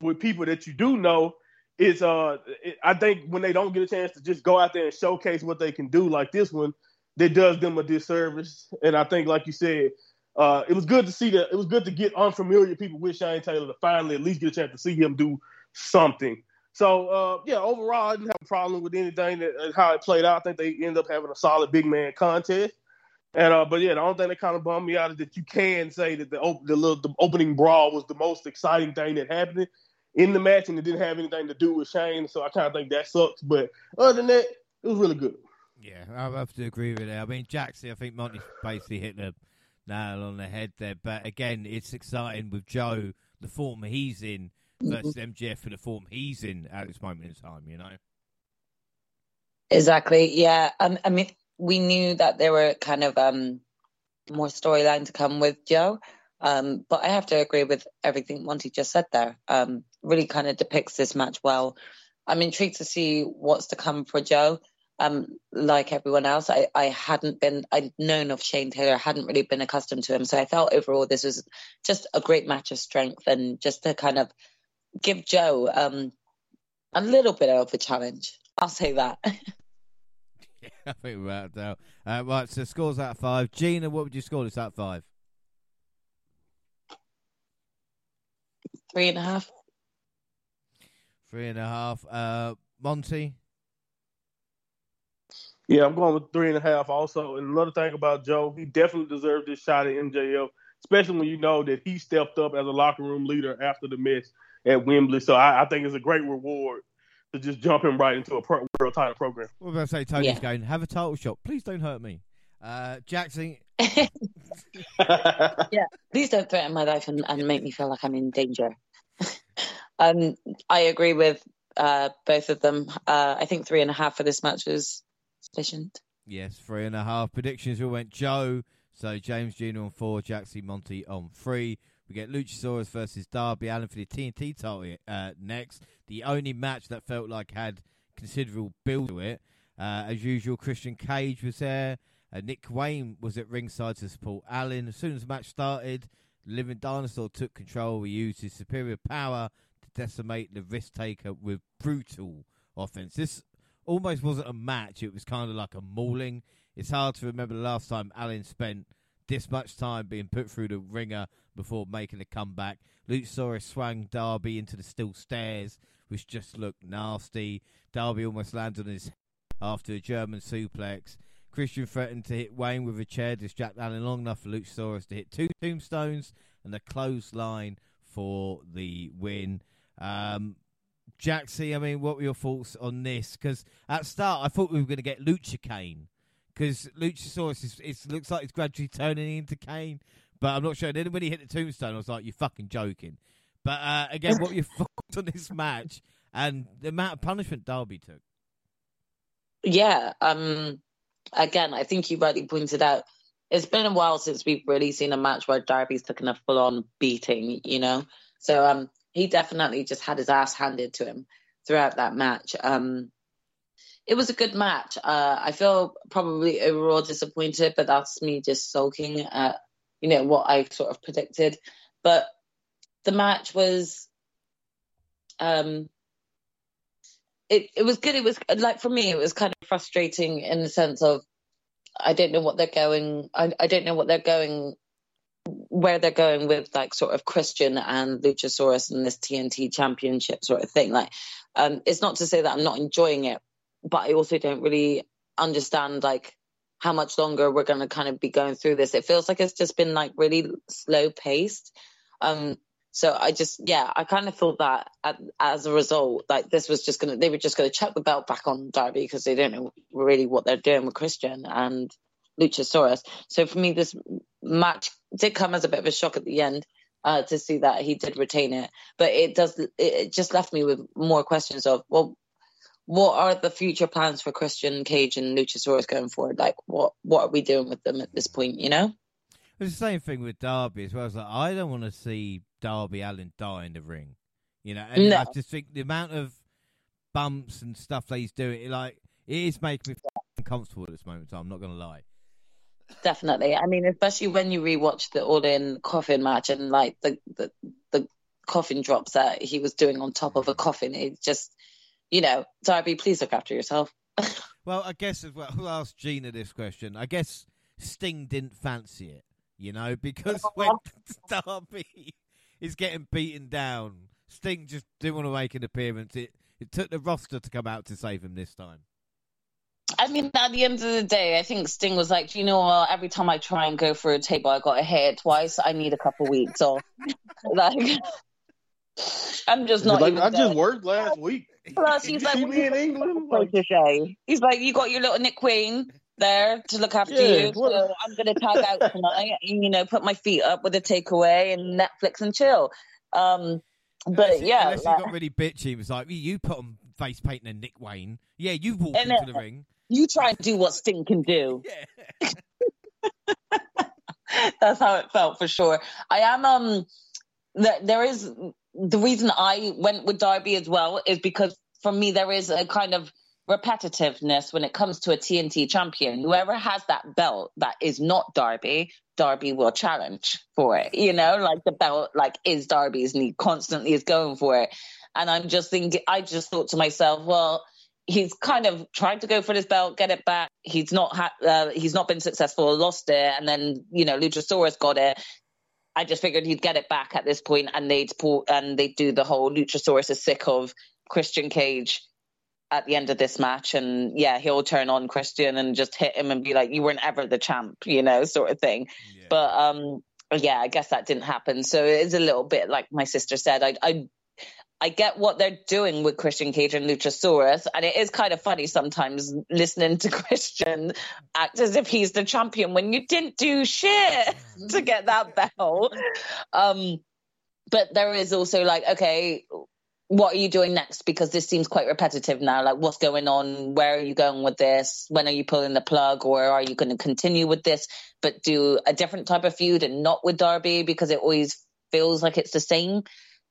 with people that you do know, it's uh, it, I think when they don't get a chance to just go out there and showcase what they can do, like this one, that does them a disservice. And I think, like you said, uh, it was good to see that. It was good to get unfamiliar people with Shane Taylor to finally at least get a chance to see him do something. So uh, yeah, overall, I didn't have a problem with anything that uh, how it played out. I think they ended up having a solid big man contest. And uh, but yeah, the only thing that kind of bummed me out is that you can say that the op- the little the opening brawl was the most exciting thing that happened in the match, and it didn't have anything to do with Shane. So I kind of think that sucks. But other than that, it was really good. Yeah, I have to agree with that. I mean, Jackson, I think Monty basically hit the nail on the head there. But again, it's exciting with Joe, the form he's in, versus MJF for the form he's in at this moment in time, you know? Exactly. Yeah. Um, I mean, we knew that there were kind of um, more storyline to come with Joe. Um, but I have to agree with everything Monty just said there. Um, really kind of depicts this match well. I'm intrigued to see what's to come for Joe. Um, like everyone else, I, I hadn't been, I'd known of Shane Taylor, hadn't really been accustomed to him. So I felt overall this was just a great match of strength and just to kind of give Joe um, a little bit of a challenge. I'll say that. Yeah, I think we're out now. Uh, right, so scores out of five. Gina, what would you score this out of five? Three and a half. Three and a half. Uh, Monty? Yeah, I'm going with three and a half also. And another thing about Joe, he definitely deserved this shot at MJF, especially when you know that he stepped up as a locker room leader after the mess at Wembley. So I, I think it's a great reward to just jump him right into a pro, world title program. What about to say Tony's Yeah. going, have a title shot. Please don't hurt me. Uh, Jackson, yeah, Please don't threaten my life and, and make me feel like I'm in danger. um, I agree with uh, both of them. Uh, I think three and a half for this match was sufficient. yes, three and a half. Predictions We went Joe. So James Gina on four, Jackson Monty on three. We get Luchasaurus versus Darby Allin for the TNT title uh, next. The only match that felt like had considerable build to it. Uh, as usual, Christian Cage was there. Uh, Nick Wayne was at ringside to support Allin. As soon as the match started, Living Dinosaur took control. He used his superior power to decimate the risk taker with brutal offense. This almost wasn't a match; it was kind of like a mauling. It's hard to remember the last time Allin spent this much time being put through the ringer before making a comeback. Luchasaurus swung Darby into the steel stairs, which just looked nasty. Darby almost landed on his after a German suplex. Christian threatened to hit Wayne with a chair, distract Allin long enough for Luchasaurus to hit two tombstones and a clothesline for the win. Um, Jaxie, I mean, what were your thoughts on this? Because at start, I thought we were going to get Lucha Kane. Because Luchasaurus is, it looks like it's gradually turning into Kane. But I'm not sure. And then when he hit the tombstone, I was like, you're fucking joking. But uh, again, what were your thoughts on this match and the amount of punishment Darby took? Yeah. Um. Again, I think you rightly pointed out it's been a while since we've really seen a match where Darby's taken a full on beating, you know? So um he definitely just had his ass handed to him throughout that match. Um it was a good match. Uh I feel probably overall disappointed, but that's me just sulking at, you know, what I sort of predicted. But the match was um it, it was good. It was like for me, it was kind of frustrating in the sense of I don't know what they're going. I, I don't know what they're going, where they're going with like sort of Christian and Luchasaurus and this TNT Championship sort of thing. Like, um, it's not to say that I'm not enjoying it, but I also don't really understand like how much longer we're going to kind of be going through this. It feels like it's just been like really slow paced. Um, so I just, yeah, I kind of thought that as a result, like this was just gonna, they were just gonna chuck the belt back on Darby because they don't know really what they're doing with Christian and Luchasaurus. So for me, this match did come as a bit of a shock at the end uh, to see that he did retain it, but it does, it just left me with more questions of, well, what are the future plans for Christian Cage and Luchasaurus going forward? Like, what what are we doing with them at this point? You know. It's the same thing with Darby as well. It's like I don't want to see Darby Allin die in the ring, you know. And No. I just think the amount of bumps and stuff that he's doing, like it is making me uncomfortable at this moment. time, I'm not going to lie. Definitely. I mean, especially when you rewatch the All In coffin match and like the, the the coffin drops that he was doing on top of a coffin. It just, you know, Darby, please look after yourself. Well, I guess as well. Who asked Gina this question? I guess Sting didn't fancy it, you know, because when uh-huh. Darby is getting beaten down, Sting just didn't want to make an appearance. It it took the roster to come out to save him this time. I mean, at the end of the day, I think Sting was like, you know what? Every time I try and go for a table, I got to hit twice. I need a couple weeks off. like, I'm just not like, even. I there. just worked last week. Plus, he's like, see what me in England? so Like, cliche. He's like, you got your little Nick Queen there to look after Yeah, you. what- So I'm going to tag out tonight and, you know, put my feet up with a takeaway and Netflix and chill. Um, but Unless yeah, unless like, he got really bitchy, he was like, "You put on face painting and Nick Wayne. Yeah, you walked into it- the ring. You try and do what Sting can do. Yeah, That's how it felt for sure. I am um th- there is the reason I went with Darby as well is because for me there is a kind of repetitiveness when it comes to a TNT champion. Whoever has that belt that is not Darby, Darby will challenge for it. You know, like the belt like is Darby's and he constantly is going for it. And I'm just thinking I just thought to myself, well, he's kind of tried to go for this belt, get it back. He's not ha- uh, he's not been successful, lost it, and then you know Luchasaurus got it. I just figured he'd get it back at this point, and they'd pull and they'd do the whole Luchasaurus is sick of Christian Cage at the end of this match, and yeah, he'll turn on Christian and just hit him and be like, "You weren't ever the champ," you know, sort of thing. yeah. But um, yeah, I guess that didn't happen. So it is a little bit like my sister said. I I I get what they're doing with Christian Cage and Luchasaurus, and it is kind of funny sometimes listening to Christian act as if he's the champion when you didn't do shit to get that belt. Um, but there is also like, okay, what are you doing next? Because this seems quite repetitive now. Like, what's going on? Where are you going with this? When are you pulling the plug, or are you going to continue with this, but do a different type of feud and not with Darby because it always feels like it's the same?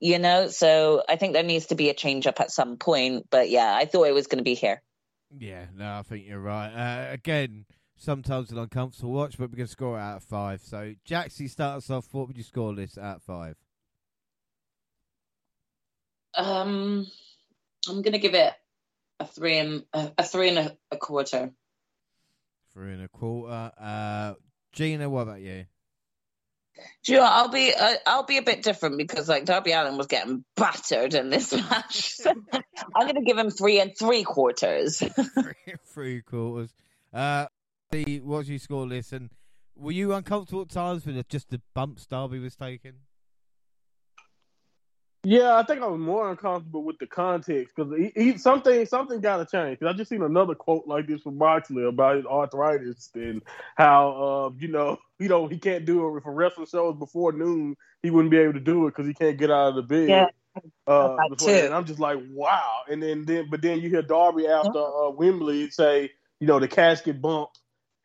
You know, so I think there needs to be a change up at some point. But yeah, I thought it was going to be here. Yeah, no, I think you're right. Uh, again, sometimes an uncomfortable watch, but we can score it out of five. So, Jaxie, start us off. What would you score this out of five? Um, I'm gonna give it a three and a, a three and a, a quarter. Three and a quarter. Uh, Gina, what about you? Do you know, I'll be uh, I'll be a bit different because like Darby Allin was getting battered in this match. I'm going to give him three and three quarters. three, three quarters. Uh, the what's your score list? And were you uncomfortable at times with just the bumps Darby was taking? Yeah, I think I was more uncomfortable with the context because something something got to change. Cause I just seen another quote like this from Moxley about his arthritis and how uh, you know you know he can't do it for wrestling shows before noon. He wouldn't be able to do it because he can't get out of the bed. Yeah. Uh, and I'm just like, wow. And then, then but then you hear Darby after uh, Wembley say, you know, the casket bump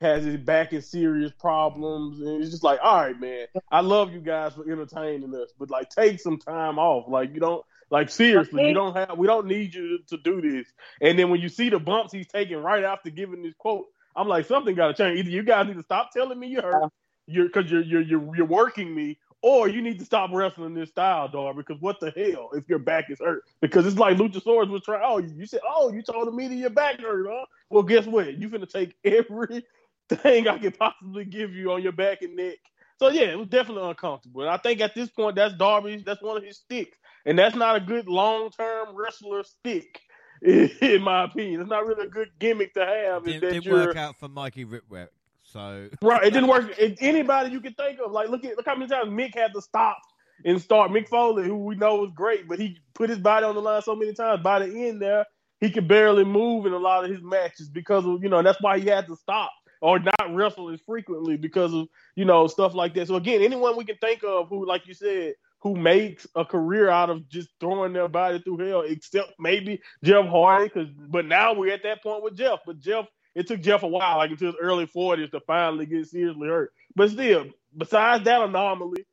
has his back in serious problems, and it's just like, all right, man, I love you guys for entertaining us, but like, take some time off. Like, you don't like seriously, you don't have, we don't need you to, do this. And then when you see the bumps he's taking right after giving this quote, I'm like, something got to change. Either you guys need to stop telling me you're hurt, you're because you're you're you're you're working me, or you need to stop wrestling this style, dog. Because what the hell if your back is hurt? Because it's like Luchasaurus was trying. Oh, you said, oh, you told me that your back hurt, huh? Well, guess what? You finna take every thing I could possibly give you on your back and neck. So yeah, it was definitely uncomfortable. And I think at this point, that's Darby's. That's one of his sticks, and that's not a good long term wrestler stick, in my opinion. It's not really a good gimmick to have. It didn't, didn't work out for Mikey Whipwreck. So right, it didn't work. Anybody you can think of, like look at look how many times Mick had to stop and start. Mick Foley, who we know was great, but he put his body on the line so many times. By the end there, he could barely move in a lot of his matches because of you know that's why he had to stop or not wrestle as frequently because of you know stuff like that. So again, anyone we can think of who, like you said, who makes a career out of just throwing their body through hell, except maybe Jeff Hardy. Cause but now we're at that point with Jeff. But Jeff, it took Jeff a while, like until his early forties, to finally get seriously hurt. But still, besides that anomaly,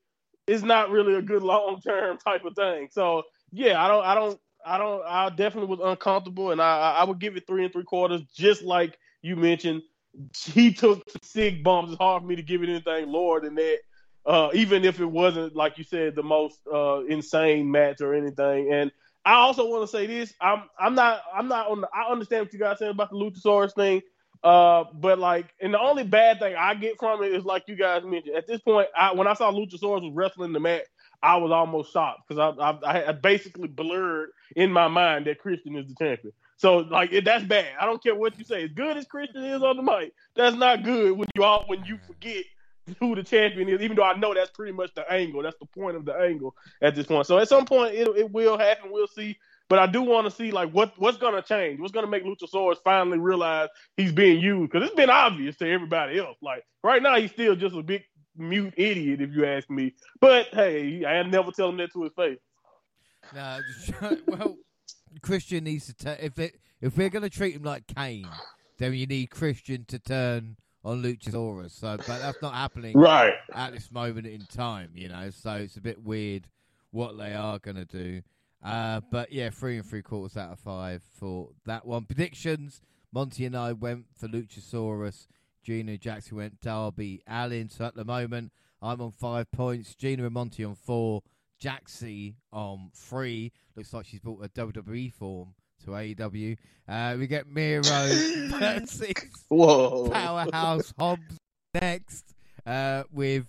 it's not really a good long term type of thing. So yeah, I don't, I don't. I don't. I definitely was uncomfortable, and I I would give it three and three quarters, just like you mentioned he took sig bumps. It's hard for me to give it anything lower than that. Uh, even if it wasn't like you said the most uh, insane match or anything. And I also want to say this: I'm I'm not I'm not on. The, I understand what you guys saying about the Luchasaurus thing, uh, but like, and the only bad thing I get from it is like you guys mentioned. At this point, I, when I saw Luchasaurus was wrestling the match, I was almost shocked because I, I I basically blurred in my mind that Christian is the champion. So like that's bad. I don't care what you say. As good as Christian is on the mic, that's not good when you all when you forget who the champion is. Even though I know that's pretty much the angle. That's the point of the angle at this point. So at some point it it will happen. We'll see. But I do want to see like what what's gonna change. What's gonna make Luchasaurus finally realize he's being used? Because it's been obvious to everybody else. Like right now he's still just a big mute idiot, if you ask me. But hey, I never tell him that to his face. No, well, Christian needs to turn. If it, if we're going to treat him like Kane, then you need Christian to turn on Luchasaurus. So, but that's not happening right at this moment in time. You know, so it's a bit weird what they are going to do. Uh, but yeah, three and three quarters out of five for that one. Predictions: Monty and I went for Luchasaurus. Gina and Jackson went Darby Allin. So at the moment, I'm on five points. Gina and Monty on four. Jaxie on three. Looks like she's brought a WWE form to AEW. Uh, we get Miro versus Whoa. Powerhouse Hobbs next uh, with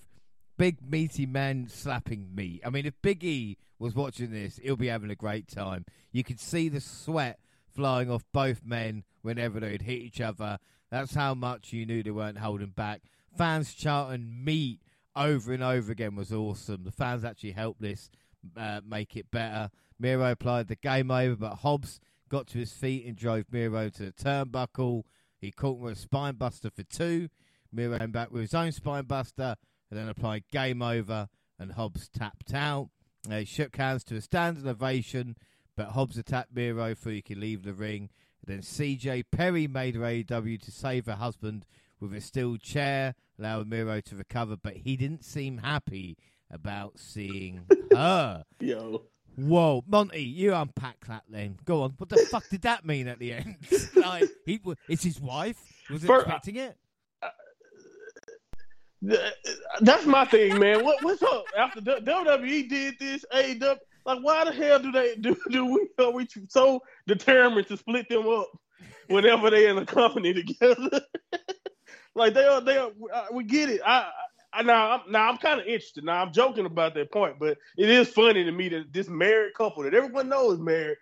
big meaty men slapping meat. I mean, if Big E was watching this, he'll be having a great time. You could see the sweat flying off both men whenever they'd hit each other. That's how much you knew they weren't holding back. Fans chanting meat over and over again was awesome. The fans actually helped this uh, make it better. Miro applied the game over, but Hobbs got to his feet and drove Miro to the turnbuckle. He caught him with a spine buster for two. Miro came back with his own spine buster and then applied game over, and Hobbs tapped out. They shook hands to a standing ovation, but Hobbs attacked Miro before he could leave the ring. then CJ Perry made her AEW to save her husband with a steel chair, allowing Miro to recover, but he didn't seem happy about seeing her. Yo. Whoa, Monty, you unpack that then. Go on. What the fuck did that mean at the end? like, he, it's his wife. Was he expecting it? Uh, that's my thing, man. What, what's up? After WWE did this, AEW, Like, why the hell do they do do we are we so determined to split them up whenever they're in a company together? like they are, they are. uh, We get it. I, I now, I'm, now I'm kind of interested. Now I'm joking about that point, but it is funny to me that this married couple that everyone knows married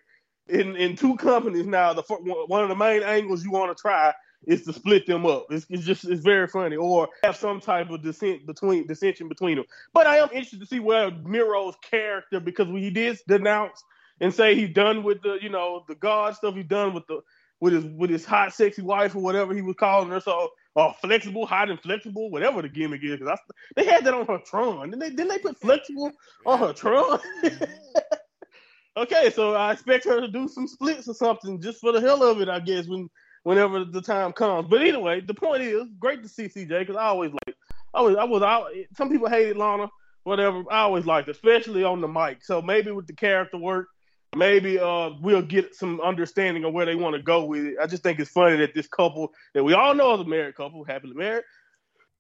in in two companies now. The one of the main angles you want to try is to split them up. It's, it's just it's very funny, or have some type of dissent between dissension between them. But I am interested to see where Miro's character, because when he did denounce and say he's done with the you know the God stuff. He's done with the with his with his hot sexy wife or whatever he was calling her. So or flexible, hot and flexible, whatever the gimmick is. 'Cause I, they had that on her Tron. Didn't they? Didn't they put flexible on her Tron? okay, so I expect her to do some splits or something just for the hell of it, I guess. When whenever the time comes. But anyway, the point is, great to see CJ because I always like, I was, I was, I, some people hated Lana, whatever. I always liked, especially on the mic. So maybe with the character work, maybe uh we'll get some understanding of where they want to go with it. I just think it's funny that this couple that we all know is a married couple, happily married,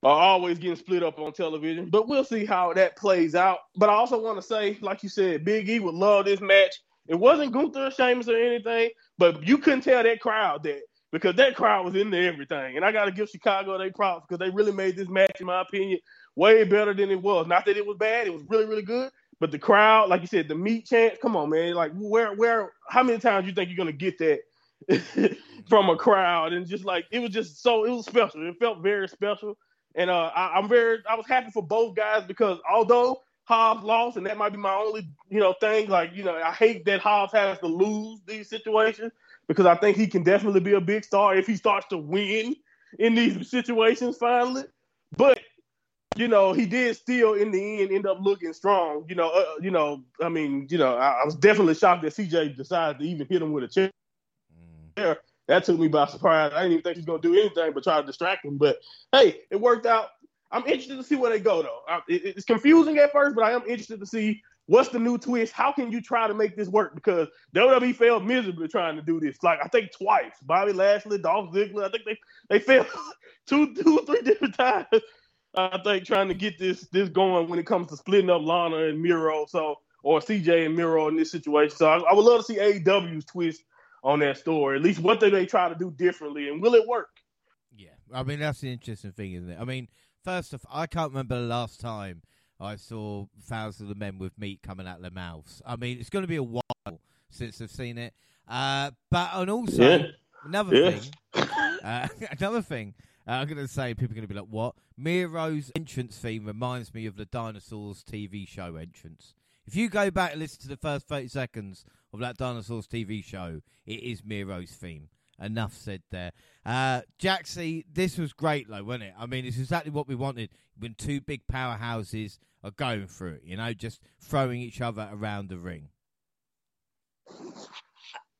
are always getting split up on television. But we'll see how that plays out. But I also want to say, like you said, Big E would love this match. It wasn't Gunther Sheamus or anything, but you couldn't tell that crowd that because that crowd was into everything. And I got to give Chicago their props because they really made this match, in my opinion, way better than it was. Not that it was bad; it was really, really good. But the crowd, like you said, the meat chance. Come on, man! Like where, where? How many times you think you're gonna get that from a crowd? And just like it was just so, it was special. It felt very special. And uh, I, I'm very, I was happy for both guys because although Hobbs lost, and that might be my only, you know, thing. Like, you know, I hate that Hobbs has to lose these situations because I think he can definitely be a big star if he starts to win in these situations finally. But you know, he did still in the end end up looking strong. You know, uh, you know, I mean, you know, I, I was definitely shocked that CJ decided to even hit him with a chair. Mm. That took me by surprise. I didn't even think he was gonna do anything but try to distract him. But hey, it worked out. I'm interested to see where they go though. I, it, it's confusing at first, but I am interested to see what's the new twist. How can you try to make this work? Because WWE failed miserably trying to do this. Like I think twice. Bobby Lashley, Dolph Ziggler. I think they they failed two, two, three different times. I think trying to get this this going when it comes to splitting up Lana and Miro, so or CJ and Miro in this situation. So I, I would love to see AEW's twist on that story. At least what do they try to do differently, and will it work? Yeah, I mean that's the interesting thing, isn't it? I mean, first off, I can't remember the last time I saw thousands of men with meat coming out their mouths. I mean, it's going to be a while since I've seen it. Uh, but and also Yeah. another Yeah. thing, uh, another thing. Uh, I'm going to say people are going to be like, "What?" Miro's entrance theme reminds me of the Dinosaurs TV show entrance. If you go back and listen to the first 30 seconds of that Dinosaurs TV show, it is Miro's theme. Enough said there. Uh, Jaxie, this was great, though, wasn't it? I mean, it's exactly what we wanted when two big powerhouses are going through it, you know, just throwing each other around the ring.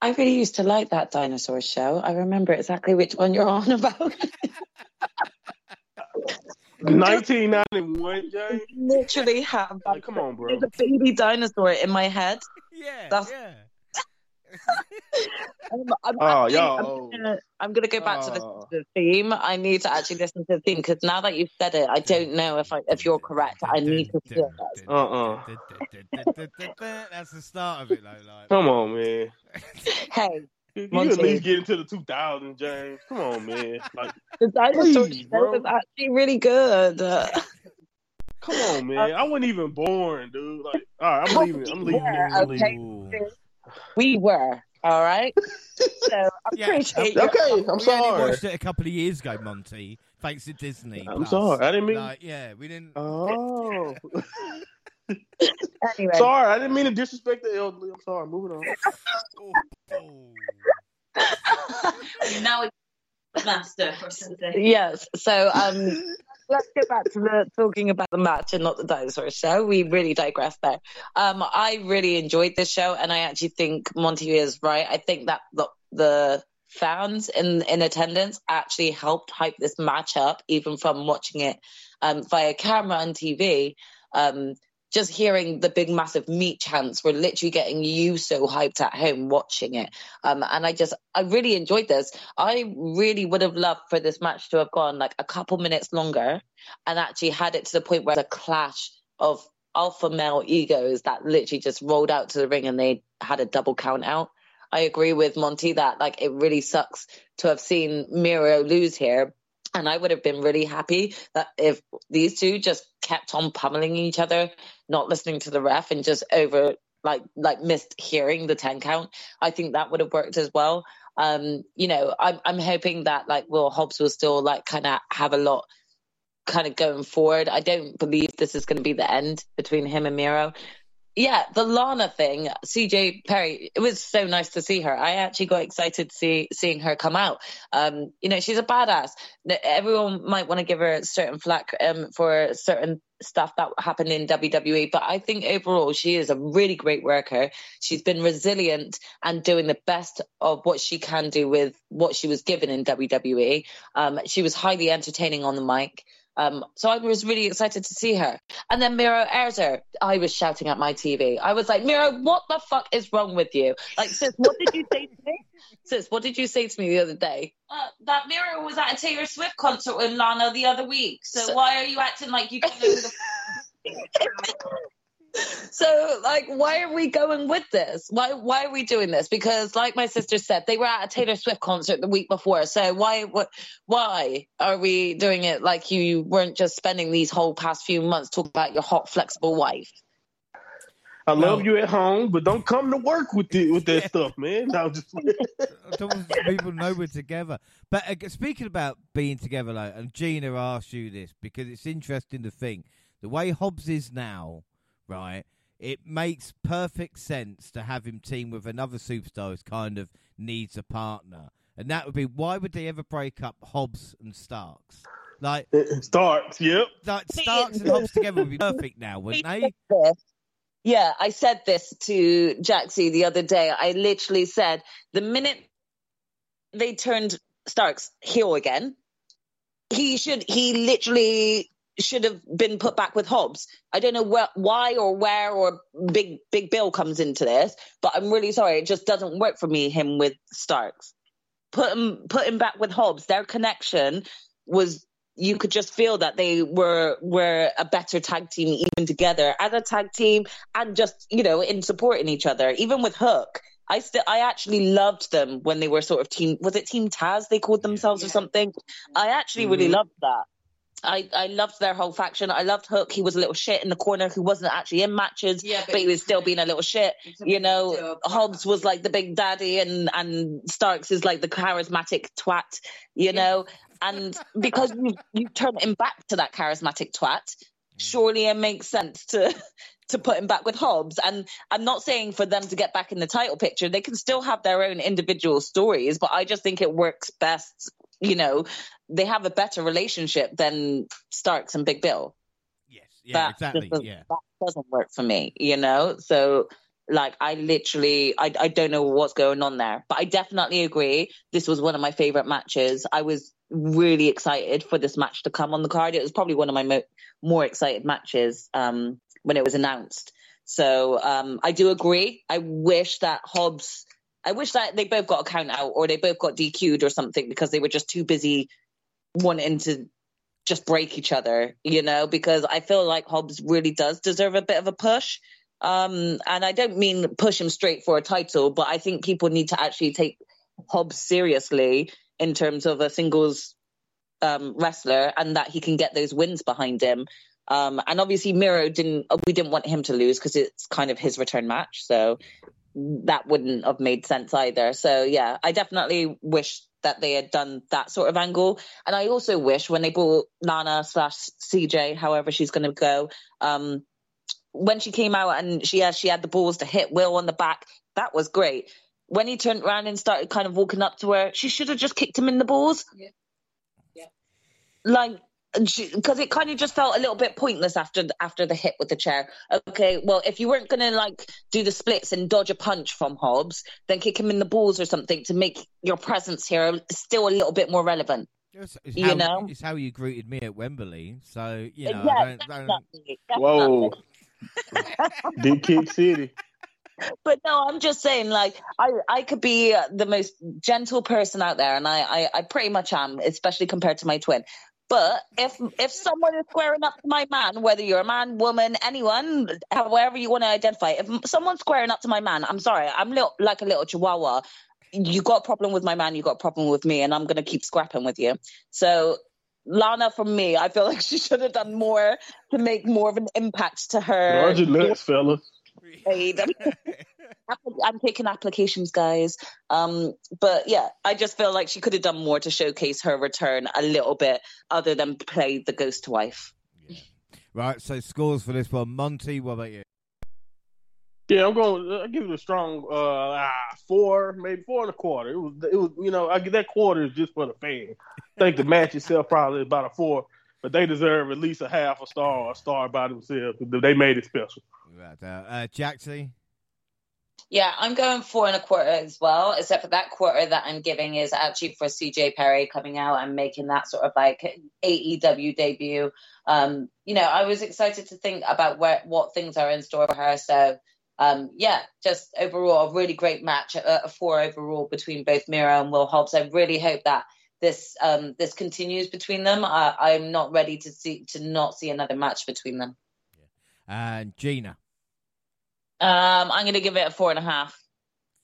I really used to like that dinosaur show. I remember exactly which one you're on about. 1991, Jay. Literally have Like, come on, bro. there's a baby dinosaur in my head. Yeah, That's- yeah. I'm, I'm, Oh, actually- y'all I'm oh. gonna, I'm gonna go back to the, Oh. theme. I need to actually listen to the theme because now that you've said it, I don't know if I, if you're correct. I need to hear that. Uh-uh. That's the start of it, though. Like, Come on, man. Hey, You at least get into the 2000s, James. Come on, man. Like, the dinosaur Please, show bro. was actually really good. Come on, man. I wasn't even born, dude. Like, all right, I'm leaving. I'm leaving. Yeah, I'm leaving. ooh. We were all right. So I Yeah, appreciate Okay, you. Okay, I'm we only sorry. watched it a couple of years ago, Monty, thanks to Disney. I'm Plus. sorry. I didn't mean. Like, yeah, we didn't. Oh, Anyway, sorry. I didn't mean to disrespect the elderly. I'm sorry. Moving on. Oh, oh. now it's master or something. yes. So um, let's get back to the talking about the match and not the dinosaur show. We really digress there. Um, I really enjoyed this show, and I actually think Monty is right. I think that the, the fans in in attendance actually helped hype this match up, even from watching it um, via camera and TV. Um, just hearing the big massive meat chants were literally getting you so hyped at home watching it um, and i just i really enjoyed this i really would have loved for this match to have gone like a couple minutes longer and actually had it to the point where the clash of alpha male egos that literally just rolled out to the ring and they had a double count out. I agree with Monty that like it really sucks to have seen Miro lose here. And I would have been really happy that if these two just kept on pummeling each other, not listening to the ref and just over like like missed hearing the 10 count. I think that would have worked as well. Um, you know, I'm I'm hoping that like Will Hobbs will still like kind of have a lot kind of going forward. I don't believe this is going to be the end between him and Miro. Yeah, the Lana thing, CJ Perry, it was so nice to see her. I actually got excited see seeing her come out. Um, you know, she's a badass. Everyone might want to give her certain flack um, for certain stuff that happened in WWE, but I think overall she is a really great worker. She's been resilient and doing the best of what she can do with what she was given in WWE. Um, she was highly entertaining on the mic. Um, so I was really excited to see her. And then Miro Erzer, I was shouting at my TV. I was like, Miro, what the fuck is wrong with you? Like, sis, what did you say to me? Sis, what did you say to me the other day? Uh, that Miro was at a Taylor Swift concert with Lana the other week. So, so why are you acting like you don't know the so like why are we going with this? Why why are we doing this? Because like my sister said they were at a taylor swift concert the week before. So why what why are we doing it like you weren't just spending these whole past few months talking about your hot flexible wife? I love no. you at home, but don't come to work with the, with that stuff, man. No, just people know we're together. But uh, speaking about being together, like, and Gina asked you this because it's interesting to think. The way Hobbs is now right? It makes perfect sense to have him team with another superstar who kind of needs a partner. And that would be why would they ever break up Hobbs and Starks? Like Starks, yep. Like Starks and Hobbs together would be perfect now, wouldn't they? Yeah, I said this to Jaxie the other day. I literally said the minute they turned Starks heel again, he should he literally should have been put back with Hobbs. I don't know wh- why or where or Big Big Bill comes into this, but I'm really sorry. It just doesn't work for me. Him with Starks, put him put him back with Hobbs. Their connection was you could just feel that they were were a better tag team even together as a tag team and just you know in supporting each other. Even with Hook, I still I actually loved them when they were sort of team. Was it Team Taz? They called themselves yeah. or something. I actually mm-hmm. really loved that. I, I loved their whole faction. I loved Hook. He was a little shit in the corner who wasn't actually in matches, yeah, but, but he was still being a little shit. You know, Hobbs was like the big daddy and, and Starks is like the charismatic twat, you yeah. know? And because you, you turn him back to that charismatic twat, mm. surely it makes sense to to put him back with Hobbs. And I'm not saying for them to get back in the title picture. They can still have their own individual stories, but I just think it works best you know, they have a better relationship than Starks and Big Bill. Yes, yeah, that exactly. yeah, that doesn't work for me, you know. So, like, I literally, I, I don't know what's going on there, but I definitely agree. This was one of my favorite matches. I was really excited for this match to come on the card. It was probably one of my mo- more excited matches um, when it was announced. So um, I do agree. I wish that Hobbs I wish that they both got a count out or they both got DQ'd or something because they were just too busy wanting to just break each other, you know, because I feel like Hobbs really does deserve a bit of a push. Um, and I don't mean push him straight for a title, but I think people need to actually take Hobbs seriously in terms of a singles um, wrestler and that he can get those wins behind him. Um, and obviously Miro didn't, we didn't want him to lose because it's kind of his return match. So that wouldn't have made sense either. So yeah, I definitely wish that they had done that sort of angle. And I also wish when they brought Lana slash CJ, however she's going to go, um, when she came out and she had, she had the balls to hit Will on the back, that was great. When he turned around and started kind of walking up to her, she should have just kicked him in the balls. Yeah. Yeah. Like because it kind of just felt a little bit pointless after after the hit with the chair. Okay, well, if you weren't gonna like do the splits and dodge a punch from Hobbs, then kick him in the balls or something to make your presence here still a little bit more relevant. It's, it's you how, know, it's how you greeted me at Wembley. So you know, yeah, I don't, definitely, don't... Whoa, big kick city. But no, I'm just saying, like, I, I could be uh, the most gentle person out there, and I, I, I pretty much am, especially compared to my twin But if if someone is squaring up to my man, whether you're a man, woman, anyone, however you want to identify, if someone's squaring up to my man, I'm sorry, I'm little, like a little chihuahua. You got a problem with my man, you got a problem with me, and I'm gonna keep scrapping with you. So Lana, from me, I feel like she should have done more to make more of an impact to her. Roger next, fella. I'm taking applications, guys. Um, but yeah, I just feel like she could have done more to showcase her return a little bit, other than play the ghost wife. Yeah. Right. So scores for this one, Monty. What about you? Yeah, I'm going. I give it a strong uh, four, maybe four and a quarter. It was, it was, you know, I get that quarter is just for the fan. I think the match itself probably about a four, but they deserve at least a half a star or a star by themselves. They made it special. Right. Uh, uh, Jaxie? Yeah, I'm going four and a quarter as well, except for that quarter that I'm giving is actually for CJ Perry coming out and making that sort of like AEW debut. Um, you know, I was excited to think about where what things are in store for her. So, um, yeah, just overall a really great match, a, four overall between both Miro and Will Hobbs. I really hope that this um, this continues between them. I, I'm not ready to see to not see another match between them. Yeah. And Gina. Um, I'm going to give it a four and a half.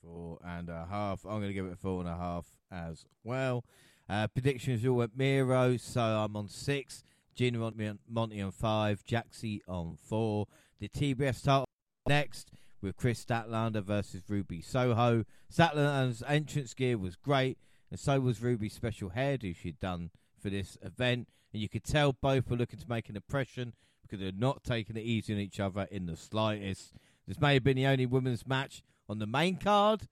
Four and a half. I'm going to give it a four and a half as well. Uh, predictions all at Miro, so I'm on six. Gina on Monty on five. Jaxie on four. The TBS title next with Kris Statlander versus Ruby Soho. Statlander's entrance gear was great, and so was Ruby's special hairdo she'd done for this event. And you could tell both were looking to make an impression because they're not taking it easy on each other in the slightest. This may have been the only women's match on the main card,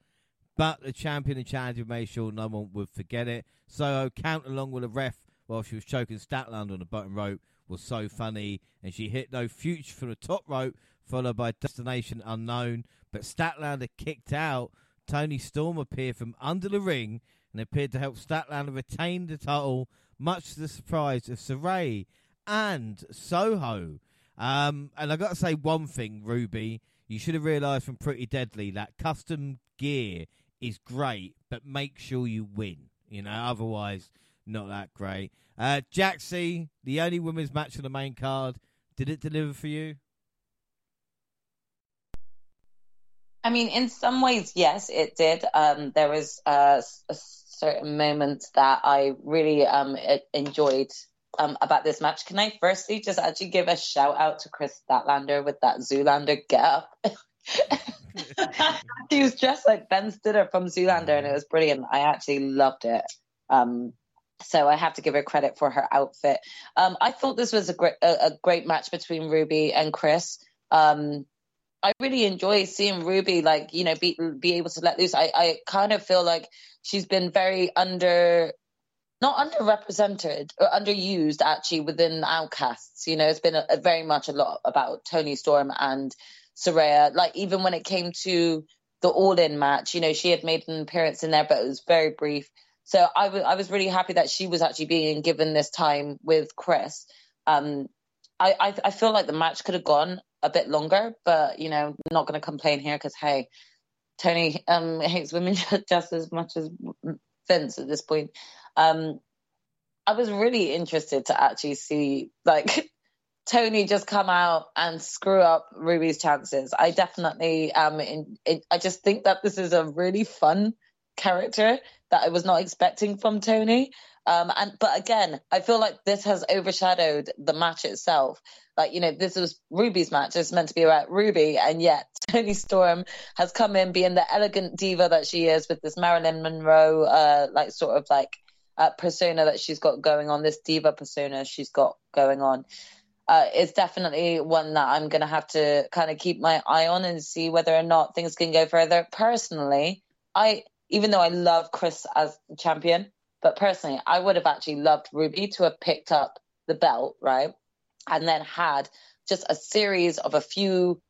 but the champion and challenger made sure no one would forget it. So count along with the ref while she was choking Statlander on the bottom rope was so funny, and she hit no future from the top rope, followed by Destination Unknown. But Statlander kicked out. Toni Storm appeared from under the ring and appeared to help Statlander retain the title, much to the surprise of Saraya and Soho. Um, and I got to say one thing, Ruby you should have realised from Pretty Deadly that custom gear is great, but make sure you win. You know, otherwise, not that great. Uh, Jaxie, the only women's match on the main card, did it deliver for you? I mean, in some ways, yes, it did. Um, there was uh, a certain moment that I really um, enjoyed um, about this match. Can I firstly just actually give a shout out to Kris Statlander with that Zoolander get up? he was dressed like Ben Stiller from Zoolander and it was brilliant. I actually loved it. Um, so I have to give her credit for her outfit. Um, I thought this was a great, a, a, great match between Ruby and Kris. Um, I really enjoy seeing Ruby like you know be be able to let loose. I I kind of feel like she's been very under not underrepresented or underused actually within outcasts. You know it's been a, a very much a lot about Toni storm and saraya like even when it came to the all-in match you know she had made an appearance in there but it was very brief. So I, w- I was really happy that she was actually being given this time with Kris. um, I, I, I feel like the match could have gone a bit longer but you know not going to complain here because hey tony um, hates women just as much as vince at this point um, I was really interested to actually see like Toni just come out and screw up Ruby's chances. I definitely um in, in, I just think that this is a really fun character that I was not expecting from Toni. Um and but again, I feel like this has overshadowed the match itself. Like, you know, this was Ruby's match. It's meant to be about Ruby, and yet Toni Storm has come in being the elegant diva that she is with this Marilyn Monroe uh like sort of like uh, persona that she's got going on, this diva persona she's got going on, uh, is definitely one that I'm going to have to kind of keep my eye on and see whether or not things can go further. Personally, I even though I love Kris as champion, but personally, I would have actually loved Ruby to have picked up the belt, right? And then had just a series of a few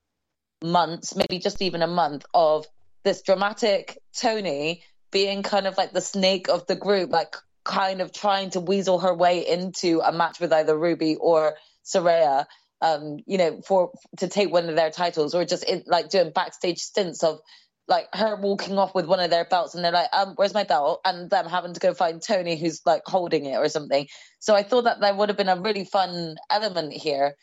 months, maybe just even a month of this dramatic Toni being kind of like the snake of the group, like kind of trying to weasel her way into a match with either Ruby or Saraya, um, you know, for to take one of their titles, or just in, like doing backstage stints of like her walking off with one of their belts and they're like, um, where's my belt? And them having to go find Toni who's like holding it or something. So I thought that there would have been a really fun element here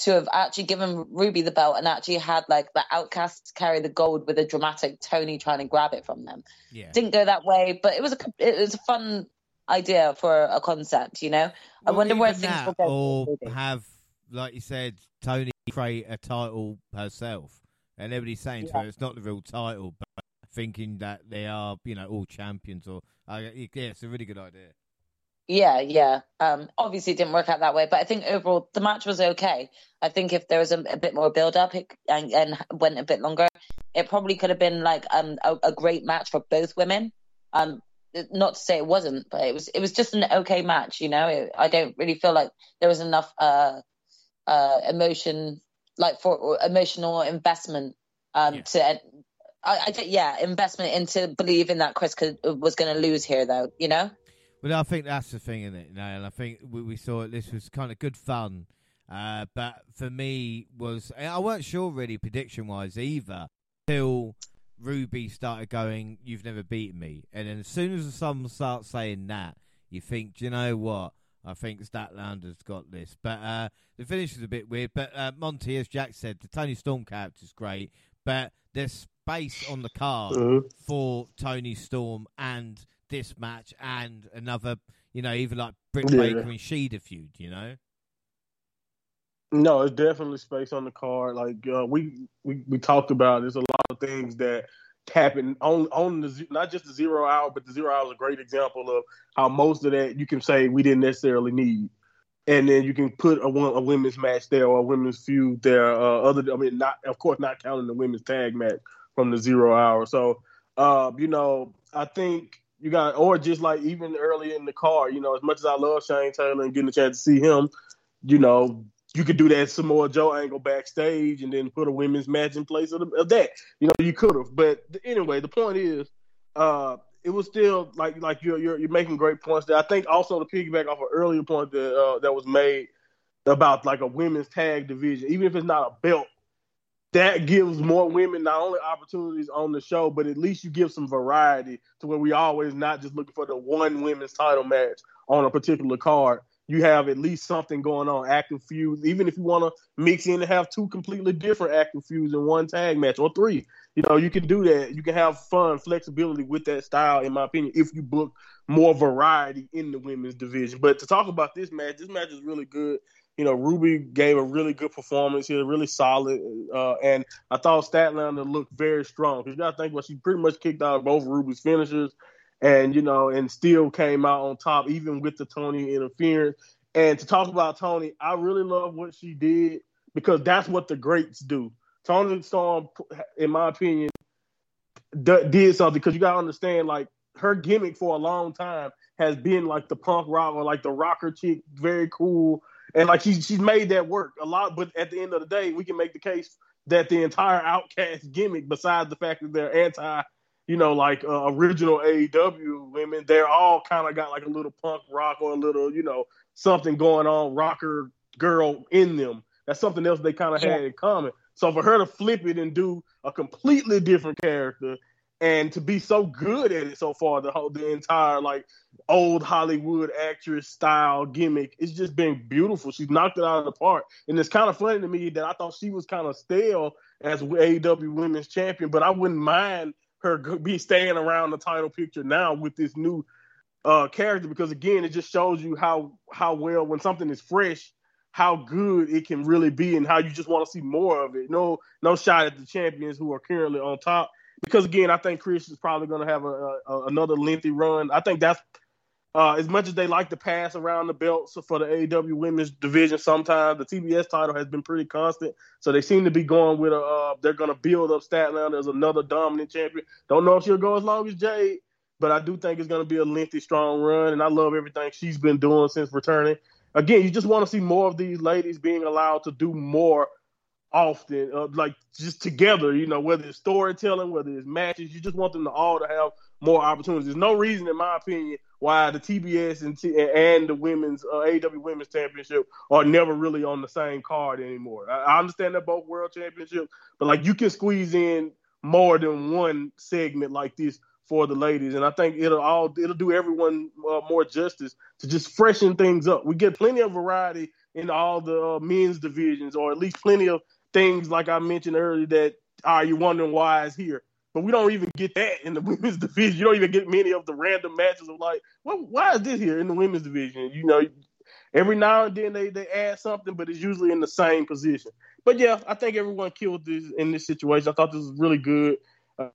to have actually given Ruby the belt and actually had like the outcasts carry the gold with a dramatic Toni trying to grab it from them. Yeah. Didn't go that way, but it was a it was a fun idea for a concept, you know. I wonder where things that, will go. Or Ruby. have, like you said, Toni create a title herself, and everybody's saying to her it's not the real title, but thinking that they are, you know, all champions. Or uh, yeah, it's a really good idea. Yeah, yeah. Um, obviously, it didn't work out that way, but I think overall the match was okay. I think if there was a, a bit more build up it, and, and went a bit longer, it probably could have been like um a, a great match for both women. Um, not to say it wasn't, but it was it was just an okay match. You know, it, I don't really feel like there was enough uh uh emotion like for emotional investment um Yeah. to. I, I think- yeah, investment into believing that Kris could, was going to lose here, though. You know. Well, I think that's the thing, isn't it? You know, and I think we, we saw it. This was kind of good fun, uh, but for me was I weren't sure really prediction wise either till Ruby started going. You've never beaten me, and then as soon as someone starts saying that, you think, do you know what? I think Statlander's got this, but uh, the finish was a bit weird. But uh, Monty, as Jack said, the Toni Storm character's great, but there's space on the card Mhm. for Toni Storm and this match and another, you know, even like Britt Yeah. Baker and Shida feud, you know? No, it's definitely space on the card. Like uh, we, we we talked about, there's a lot of things that happen on on the not just the zero hour, but the zero hour is a great example of how most of that you can say we didn't necessarily need, and then you can put a a women's match there or a women's feud there. Uh, other, I mean, not of course not counting the women's tag match from the zero hour. So, uh, you know, I think you got, or just like even early in the card, you know, as much as I love Shane Taylor and getting a chance to see him, you know, you could do that Samoa Joe angle backstage and then put a women's match in place of, the, of that. You know, you could have. But anyway, the point is, uh, it was still like like you're, you're you're making great points there. I think also to piggyback off an earlier point that uh, that was made about like a women's tag division, even if it's not a belt, that gives more women not only opportunities on the show, but at least you give some variety to where we always not just looking for the one women's title match on a particular card. You have at least something going on, active feuds. Even if you want to mix in and have two completely different active feuds in one tag match or three, you know, you can do that. You can have fun, flexibility with that style, in my opinion, if you book more variety in the women's division. But to talk about this match, this match is really good. You know, Ruby gave a really good performance here, really solid. Uh, and I thought Statlander looked very strong. Because you got to think, well, she pretty much kicked out both Ruby's finishers and, you know, and still came out on top, even with the Toni interference. And to talk about Toni, I really love what she did because that's what the greats do. Toni Storm, in my opinion, d- did something because you got to understand, like, her gimmick for a long time has been like the punk rock or like the rocker chick, very cool. And like she's she's made that work a lot, but at the end of the day, we can make the case that the entire Outcast gimmick, besides the fact that they're anti, you know, like uh, original AEW women, they're all kind of got like a little punk rock or a little, you know, something going on, rocker girl in them. That's something else they kind of Yeah. had in common. So for her to flip it and do a completely different character and to be so good at it so far, the whole the entire like old Hollywood actress style gimmick, it's just been beautiful. She's knocked it out of the park, and it's kind of funny to me that I thought she was kind of stale as AEW Women's Champion, but I wouldn't mind her be staying around the title picture now with this new uh, character because again, it just shows you how how well when something is fresh. How good it can really be, and how you just want to see more of it. No, no shot at the champions who are currently on top because again, I think Kris is probably going to have a, a, another lengthy run. I think that's uh, as much as they like to pass around the belts for the AEW Women's Division. Sometimes the TBS title has been pretty constant, so they seem to be going with a. Uh, they're going to build up Statlander as another dominant champion. Don't know if she'll go as long as Jade, but I do think it's going to be a lengthy, strong run, and I love everything she's been doing since returning. Again, you just want to see more of these ladies being allowed to do more often, uh, like just together, you know, whether it's storytelling, whether it's matches, you just want them to all to have more opportunities. There's no reason, in my opinion, why the TBS and T- and the women's uh, AEW Women's Championship are never really on the same card anymore. I, I understand they're both world championships, but like you can squeeze in more than one segment like this for the ladies, and I think it'll all it'll do everyone uh, more justice to just freshen things up. We get plenty of variety in all the uh, men's divisions, or at least plenty of things like I mentioned earlier that are you wondering why is here. But we don't even get that in the women's division. You don't even get many of the random matches of like, well, why is this here in the women's division? You know, every now and then they, they add something, but it's usually in the same position. But yeah, I think everyone killed this in this situation. I thought this was really good. And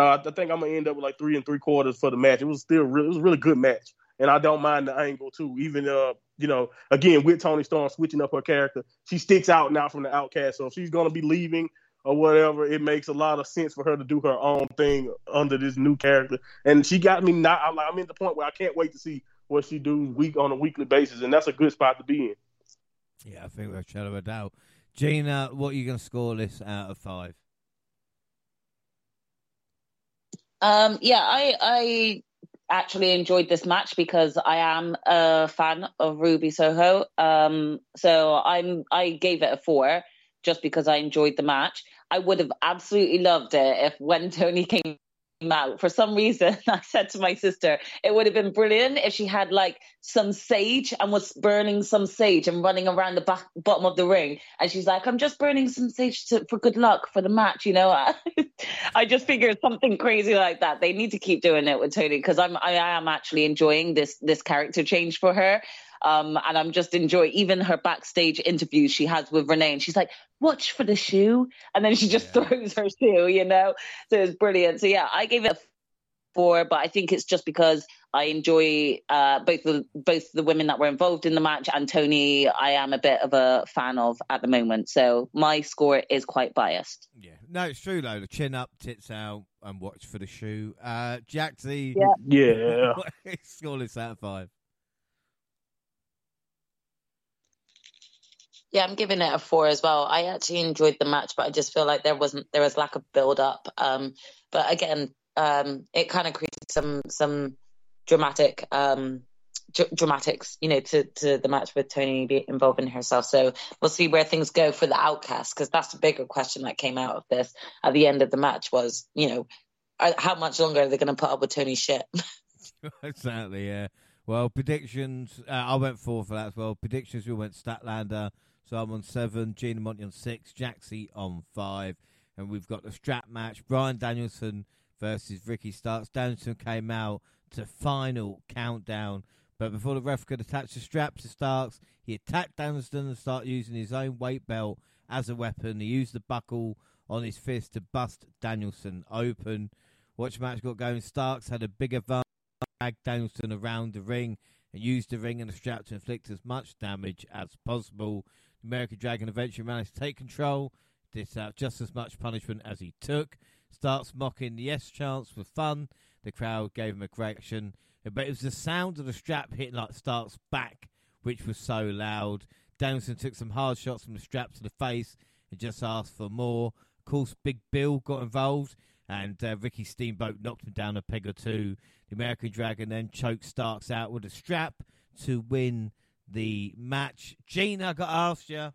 uh, I think I'm gonna end up with like three and three quarters for the match. It was still really, it was a really good match, and I don't mind the angle too. Even uh, you know, again with Toni Storm switching up her character, she sticks out now from the outcast. So if she's gonna be leaving or whatever, it makes a lot of sense for her to do her own thing under this new character. And she got me not. I'm like I'm in the point where I can't wait to see what she do week on a weekly basis, and that's a good spot to be in. Yeah, I think without shadow of a doubt. Gina, what are you going to score this out of five? Um, yeah, I I actually enjoyed this match because I am a fan of Ruby Soho. Um, so I'm I gave it a four just because I enjoyed the match. I would have absolutely loved it if when Toni came out. For some reason, I said to my sister, it would have been brilliant if she had like some sage and was burning some sage and running around the back, bottom of the ring. And she's like, I'm just burning some sage to, for good luck for the match. You know, I just figured something crazy like that. They need to keep doing it with Toni because I'm I am actually enjoying this this character change for her. Um, and I'm just enjoying even her backstage interviews she has with Renee. And she's like, watch for the shoe. And then she just yeah. throws her shoe, you know? So it's brilliant. So yeah, I gave it a four, but I think it's just because I enjoy uh, both the both the women that were involved in the match and Toni. I am a bit of a fan of at the moment, so my score is quite biased. Yeah, no, it's true though. The chin up, tits out, and watch for the shoe. Uh, Jaxie, yeah, yeah. scoreless out of five. Yeah, I'm giving it a four as well. I actually enjoyed the match, but I just feel like there wasn't there was lack of build up. Um, but again, um, it kind of created some some dramatic um, d- dramatics, you know, to to the match with Toni involving herself. So we'll see where things go for the outcast because that's the bigger question that came out of this at the end of the match was, you know, how much longer are they going to put up with Toni's shit? exactly. Yeah. Well, predictions. Uh, I went four for that as well. Predictions. We went Statlander. So I'm on seven, Gina Monty on six, Jaxie on five, and we've got the strap match: Bryan Danielson versus Ricky Starks. Danielson came out to final countdown, but before the ref could attach the strap to Starks, he attacked Danielson and started using his own weight belt as a weapon. He used the buckle on his fist to bust Danielson open. Watch match got going. Starks had a big advantage, dragged Danielson around the ring and used the ring and the strap to inflict as much damage as possible. American Dragon eventually managed to take control, dish out just as much punishment as he took. starts mocking the S chance for fun. The crowd gave him a correction, but it was the sound of the strap hitting like Starks' back which was so loud. Danielson took some hard shots from the strap to the face and just asked for more. Of course, Big Bill got involved, and uh, Ricky Steamboat knocked him down a peg or two. The American Dragon then choked Starks out with a strap to win the match. Gina, I got to ask you,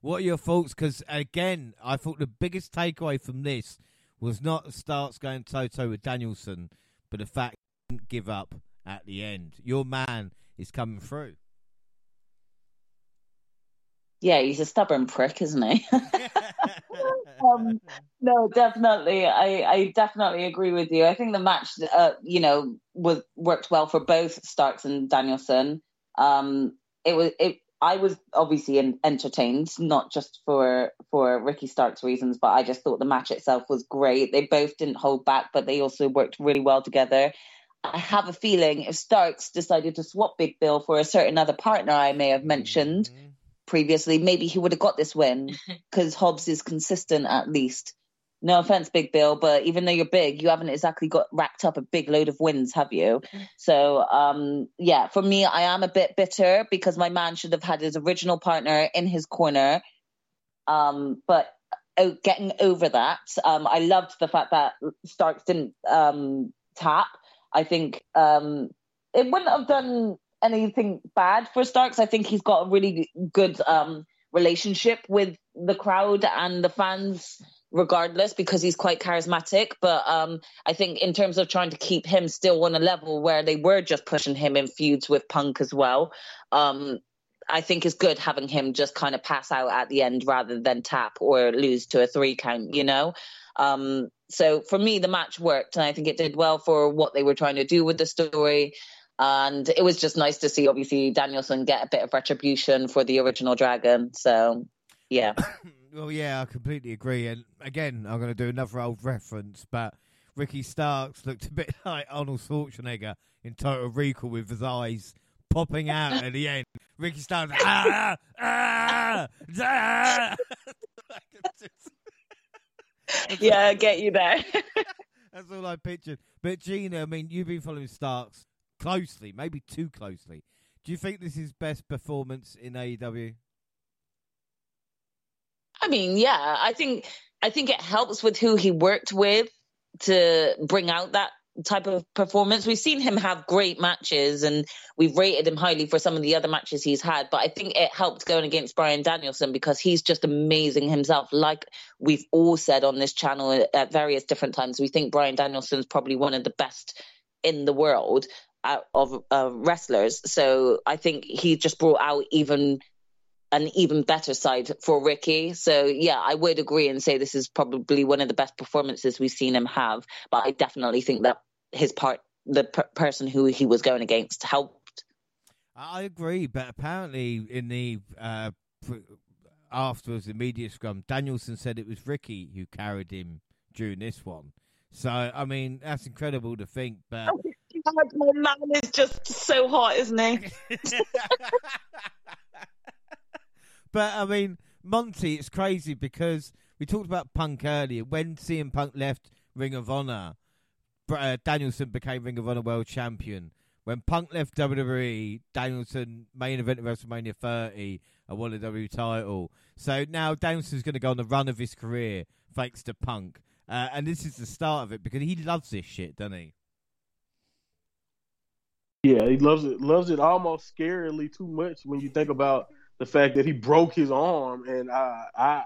what are your thoughts? Because again, I thought the biggest takeaway from this was not Starks going toe to toe with Danielson, but the fact he didn't give up at the end. Your man is coming through. Yeah, he's a stubborn prick, isn't he? um, no, definitely. I, I definitely agree with you. I think the match, uh, you know, was worked well for both Starks and Danielson. Um, it was it. I was obviously in, entertained, not just for for Ricky Stark's reasons, but I just thought the match itself was great. They both didn't hold back, but they also worked really well together. I have a feeling if Starks decided to swap Big Bill for a certain other partner I may have mentioned mm-hmm. previously, maybe he would have got this win because Hobbs is consistent at least no offense, Big Bill, but even though you're big, you haven't exactly got racked up a big load of wins, have you? So, um, yeah, for me, I am a bit bitter because my man should have had his original partner in his corner. Um, but oh, getting over that, um, I loved the fact that Starks didn't um, tap. I think um, it wouldn't have done anything bad for Starks. I think he's got a really good um, relationship with the crowd and the fans regardless because he's quite charismatic. But um, I think in terms of trying to keep him still on a level where they were just pushing him in feuds with Punk as well, um, I think it's good having him just kind of pass out at the end rather than tap or lose to a three count, you know? Um, so for me, the match worked, and I think it did well for what they were trying to do with the story. And it was just nice to see, obviously, Danielson get a bit of retribution for the original Dragon. So, yeah. well, yeah, I completely agree. And again, I'm going to do another old reference, but Ricky Starks looked a bit like Arnold Schwarzenegger in Total Recall with his eyes popping out at the end. Ricky Starks, ah, ah, ah. yeah, I get you there. That's all I pictured. But Gina, I mean, you've been following Starks closely, maybe too closely. Do you think this is best performance in AEW? I mean, yeah, I think I think it helps with who he worked with to bring out that type of performance. We've seen him have great matches and we've rated him highly for some of the other matches he's had, but I think it helped going against Bryan Danielson because he's just amazing himself. Like we've all said on this channel at various different times, we think Bryan Danielson's probably one of the best in the world of uh, wrestlers. So I think he just brought out even an even better side for Ricky. So yeah, I would agree and say this is probably one of the best performances we've seen him have. But I definitely think that his part, the per- person who he was going against, helped. I agree, but apparently in the uh, afterwards the media scrum, Danielson said it was Ricky who carried him during this one. So I mean that's incredible to think, but. Oh, God, my man is just so hot, isn't he? but I mean, Monty, it's crazy because we talked about Punk earlier. When CM Punk left Ring of Honor, uh, Danielson became Ring of Honor World Champion. When Punk left WWE, Danielson main event of WrestleMania 30 and won the WWE title. So now Danielson's going to go on the run of his career thanks to Punk. Uh, and this is the start of it because he loves this shit, doesn't he? Yeah, he loves it. Loves it almost scarily too much when you think about the fact that he broke his arm. And I, I,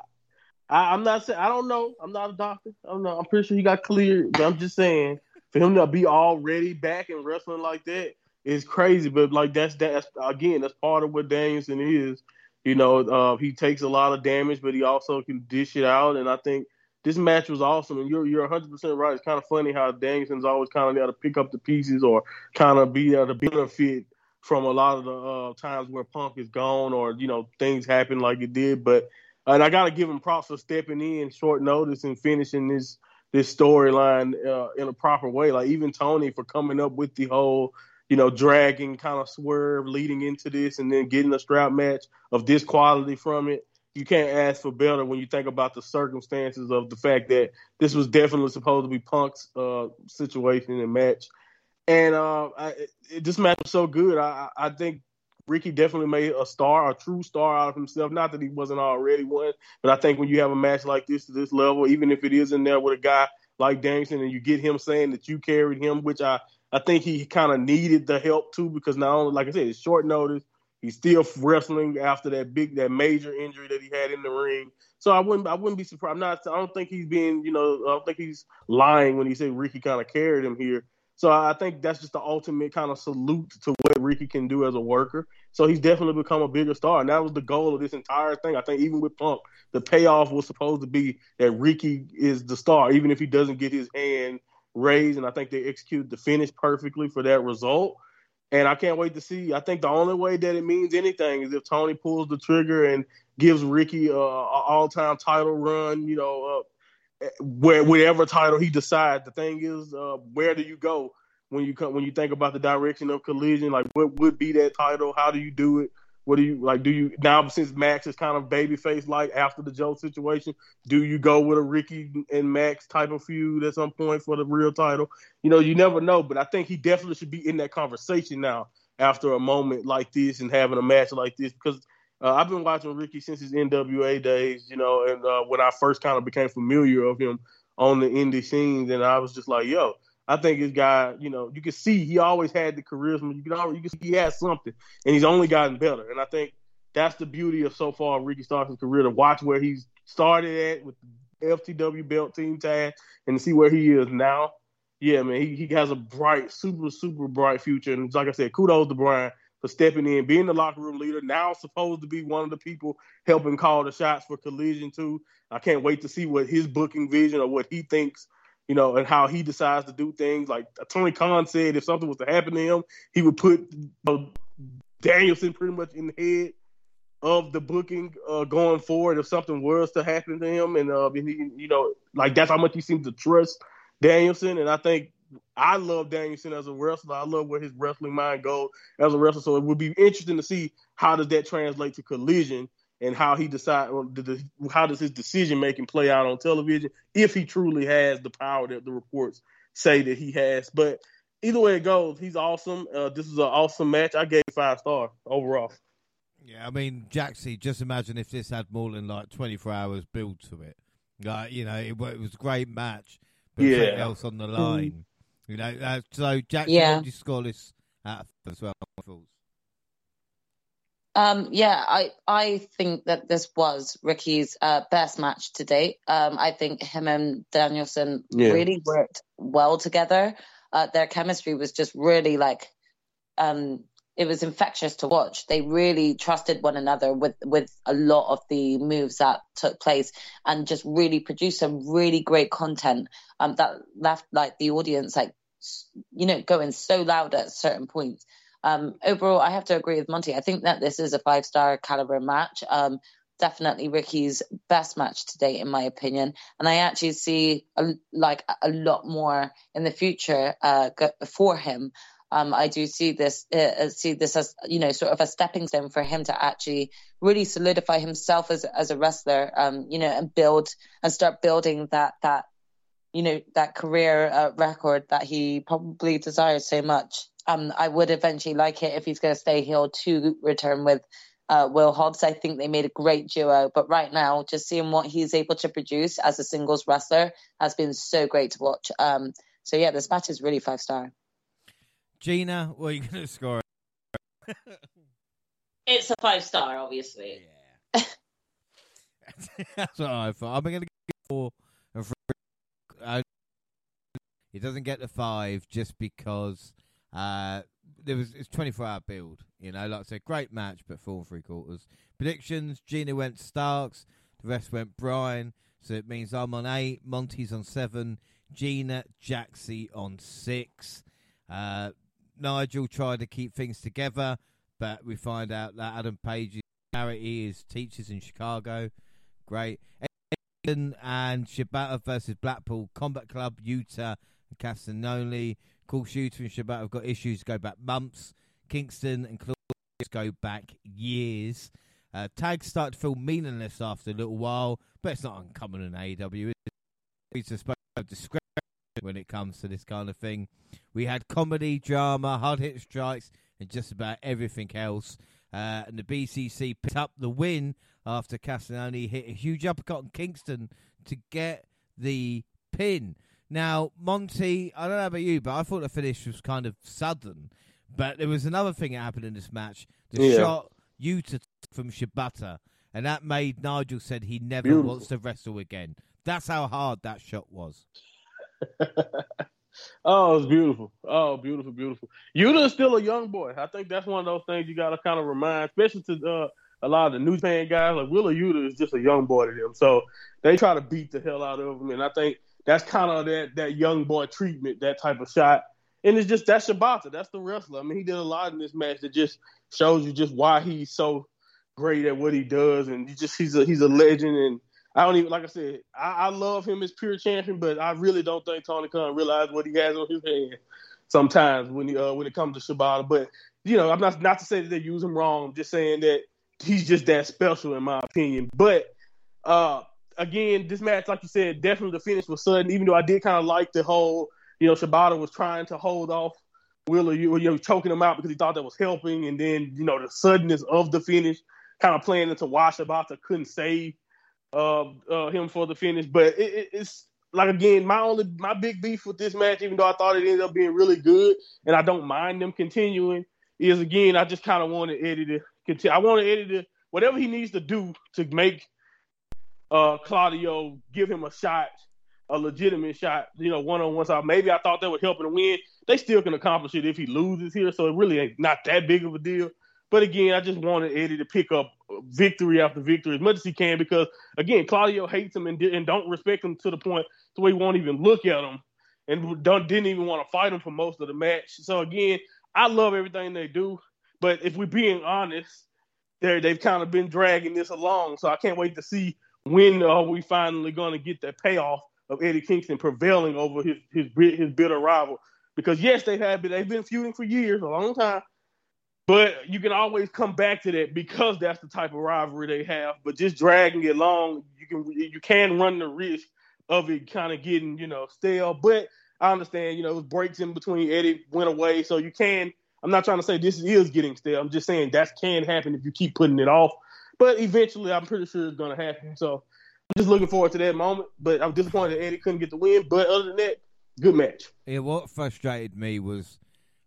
I am not saying I don't know. I'm not a doctor. I don't know. I'm pretty sure he got cleared. But I'm just saying for him to be already back in wrestling like that is crazy. But like that's that's again that's part of what Danielson is. You know, uh, he takes a lot of damage, but he also can dish it out. And I think this match was awesome, and you're you're 100 percent right. It's kind of funny how Danielson's always kind of got to pick up the pieces or kind of be able to benefit from a lot of the uh, times where Punk is gone or you know things happen like it did. But and I got to give him props for stepping in short notice and finishing this this storyline uh, in a proper way. Like even Tony for coming up with the whole you know dragging kind of swerve leading into this and then getting a strap match of this quality from it you can't ask for better when you think about the circumstances of the fact that this was definitely supposed to be Punk's uh, situation and match. And uh, I, it, this match was so good. I, I think Ricky definitely made a star, a true star out of himself. Not that he wasn't already one, but I think when you have a match like this to this level, even if it is in there with a guy like Danielson, and you get him saying that you carried him, which I I think he kind of needed the help too, because not only like I said, it's short notice. He's still wrestling after that big, that major injury that he had in the ring. So I wouldn't, I wouldn't be surprised. I'm not. I don't think he's being, you know, I don't think he's lying when he said Ricky kind of carried him here. So I think that's just the ultimate kind of salute to what Ricky can do as a worker. So he's definitely become a bigger star, and that was the goal of this entire thing. I think even with Punk, the payoff was supposed to be that Ricky is the star, even if he doesn't get his hand raised. And I think they executed the finish perfectly for that result. And I can't wait to see. I think the only way that it means anything is if Tony pulls the trigger and gives Ricky a, a all-time title run. You know, where whatever title he decides. The thing is, uh, where do you go when you come when you think about the direction of Collision? Like, what would be that title? How do you do it? What do you like? Do you now since Max is kind of babyface like after the Joe situation? Do you go with a Ricky and Max type of feud at some point for the real title? You know, you never know, but I think he definitely should be in that conversation now after a moment like this and having a match like this because uh, I've been watching Ricky since his NWA days, you know, and uh, when I first kind of became familiar of him on the indie scenes, and I was just like, yo, I think this guy, you know, you can see he always had the charisma. You can always, you can see he has something, and he's only gotten better. And I think that's the beauty of so far Ricky Starks' career to watch where he's started at with the FTW belt team tag and see where he is now. Yeah, man, he, he has a bright, super, super bright future. And like I said, kudos to Bryan for stepping in, being the locker room leader. Now supposed to be one of the people helping call the shots for Collision too. I can't wait to see what his booking vision or what he thinks, you know, and how he decides to do things. Like Tony Khan said, if something was to happen to him, he would put you know, Danielson pretty much in the head of the booking uh, going forward if something was to happen to him. And, uh, he, you know, like that's how much he seems to trust Danielson. And I think I love Danielson as a wrestler. I love where his wrestling mind goes as a wrestler. So it would be interesting to see how does that translate to collision and how he decide how does his decision making play out on television if he truly has the power that the reports say that he has. But either way it goes, he's awesome. Uh, this is an awesome match. I gave five stars overall. Yeah, I mean, Jaxie, just imagine if this had more than like 24 hours build to it. Like, you know, it, it was a great match, but yeah. else on the line. You know, uh, so Jack, yeah. what you score this out as well? Um, yeah, I I think that this was Ricky's uh, best match to date. Um, I think him and Danielson yeah. really worked well together. Uh, their chemistry was just really like um, it was infectious to watch. They really trusted one another with with a lot of the moves that took place, and just really produced some really great content um, that left like the audience like you know going so loud at certain points. Um, overall, I have to agree with Monty. I think that this is a five star caliber match. Um, definitely Ricky's best match to date, in my opinion. And I actually see a, like a lot more in the future uh, for him um, I do see this uh, uh, see this as you know sort of a stepping stone for him to actually really solidify himself as as a wrestler. Um, you know, and build and start building that that you know that career uh, record that he probably desires so much. Um, I would eventually like it if he's going to stay heel to return with uh, Will Hobbs. I think they made a great duo, but right now, just seeing what he's able to produce as a singles wrestler has been so great to watch. Um, so yeah, this match is really five star. Gina, what are you going to score? it's a five star, obviously. Yeah. That's what I thought. I'm going to go for a uh, It doesn't get the five just because uh, there was it's 24 hour build. You know, like I said, great match, but four and three quarters. Predictions: Gina went Starks, the rest went Bryan. So it means I'm on eight, Monty's on seven, Gina, Jaxie on six. Uh, Nigel tried to keep things together, but we find out that Adam Page's charity is teachers in Chicago. Great. and Shibata versus Blackpool Combat Club, Yuta and Castagnoli. Cool Shooter and Shibata have got issues go back months. Kingston and Claudius go back years. Uh, tags start to feel meaningless after a little while, but it's not uncommon in AEW. It's a discretion when it comes to this kind of thing. We had comedy, drama, hard hit strikes, and just about everything else. Uh, and the BCC picked up the win after Castagnoli hit a huge uppercut on Kingston to get the pin. Now, Monty, I don't know about you, but I thought the finish was kind of sudden. But there was another thing that happened in this match. The yeah. shot Yuta from Shibata, and that made Nigel said he never Beautiful. wants to wrestle again. That's how hard that shot was. oh, it's beautiful. Oh, beautiful, beautiful. Yuta is still a young boy. I think that's one of those things you got to kind of remind, especially to uh, a lot of the New Japan guys. Like Wheeler Yuta is just a young boy to them, so they try to beat the hell out of him. And I think that's kind of that that young boy treatment, that type of shot. And it's just that's Shibata. That's the wrestler. I mean, he did a lot in this match that just shows you just why he's so great at what he does, and he just he's a he's a legend and I don't even like I said. I, I, love him as pure champion, but I really don't think Tony Khan realized what he has on his hand sometimes when he, uh, when it comes to Shibata. But you know, I'm not not to say that they use him wrong. I'm just saying that he's just that special in my opinion. But uh, again, this match, like you said, definitely the finish was sudden. Even though I did kind of like the whole, you know, Shibata was trying to hold off Wheeler, you, you know, choking him out because he thought that was helping, and then you know the suddenness of the finish kind of playing into why Shibata couldn't save uh, uh, him for the finish. But it, it, it's like again, my only my big beef with this match, even though I thought it ended up being really good, and I don't mind them continuing, is again I just kind of wanted Eddie to continue. I wanted Eddie to whatever he needs to do to make uh, Claudio give him a shot, a legitimate shot, you know, one on one side. Maybe I thought that would help him win. They still can accomplish it if he loses here, so it really ain't not that big of a deal. But again, I just wanted Eddie to pick up victory after victory as much as he can because again, Claudio hates him and, and don't respect him to the point to where he won't even look at him and don't didn't even want to fight him for most of the match. So again, I love everything they do, but if we're being honest, they they've kind of been dragging this along. So I can't wait to see when are we finally going to get that payoff of Eddie Kingston prevailing over his his his bitter rival. Because yes, they have been they've been feuding for years, a long time. But you can always come back to that because that's the type of rivalry they have. But just dragging it long, you can you can run the risk of it kind of getting you know stale. But I understand, you know, it was breaks in between Eddie went away, so you can. I'm not trying to say this is getting stale. I'm just saying that can happen if you keep putting it off. But eventually, I'm pretty sure it's to happen. So I'm just looking forward to that moment. But I'm disappointed Eddie couldn't get the win. But other than that, good match. Yeah, what frustrated me was,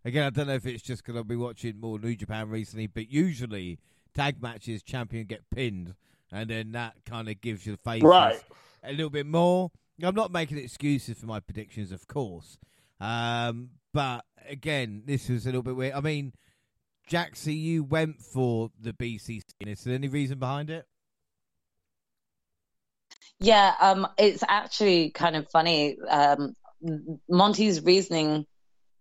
again, I don't know if it's just because I've been watching more New Japan recently, but usually tag matches, champion get pinned, and then that kind of gives you the face right. a little bit more. I'm not making excuses for my predictions, of course. Um, but again, this was a little bit weird. I mean, Jaxie, you went for the BCC. Is there any reason behind it? Yeah, um, it's actually kind of funny. Um, Monty's reasoning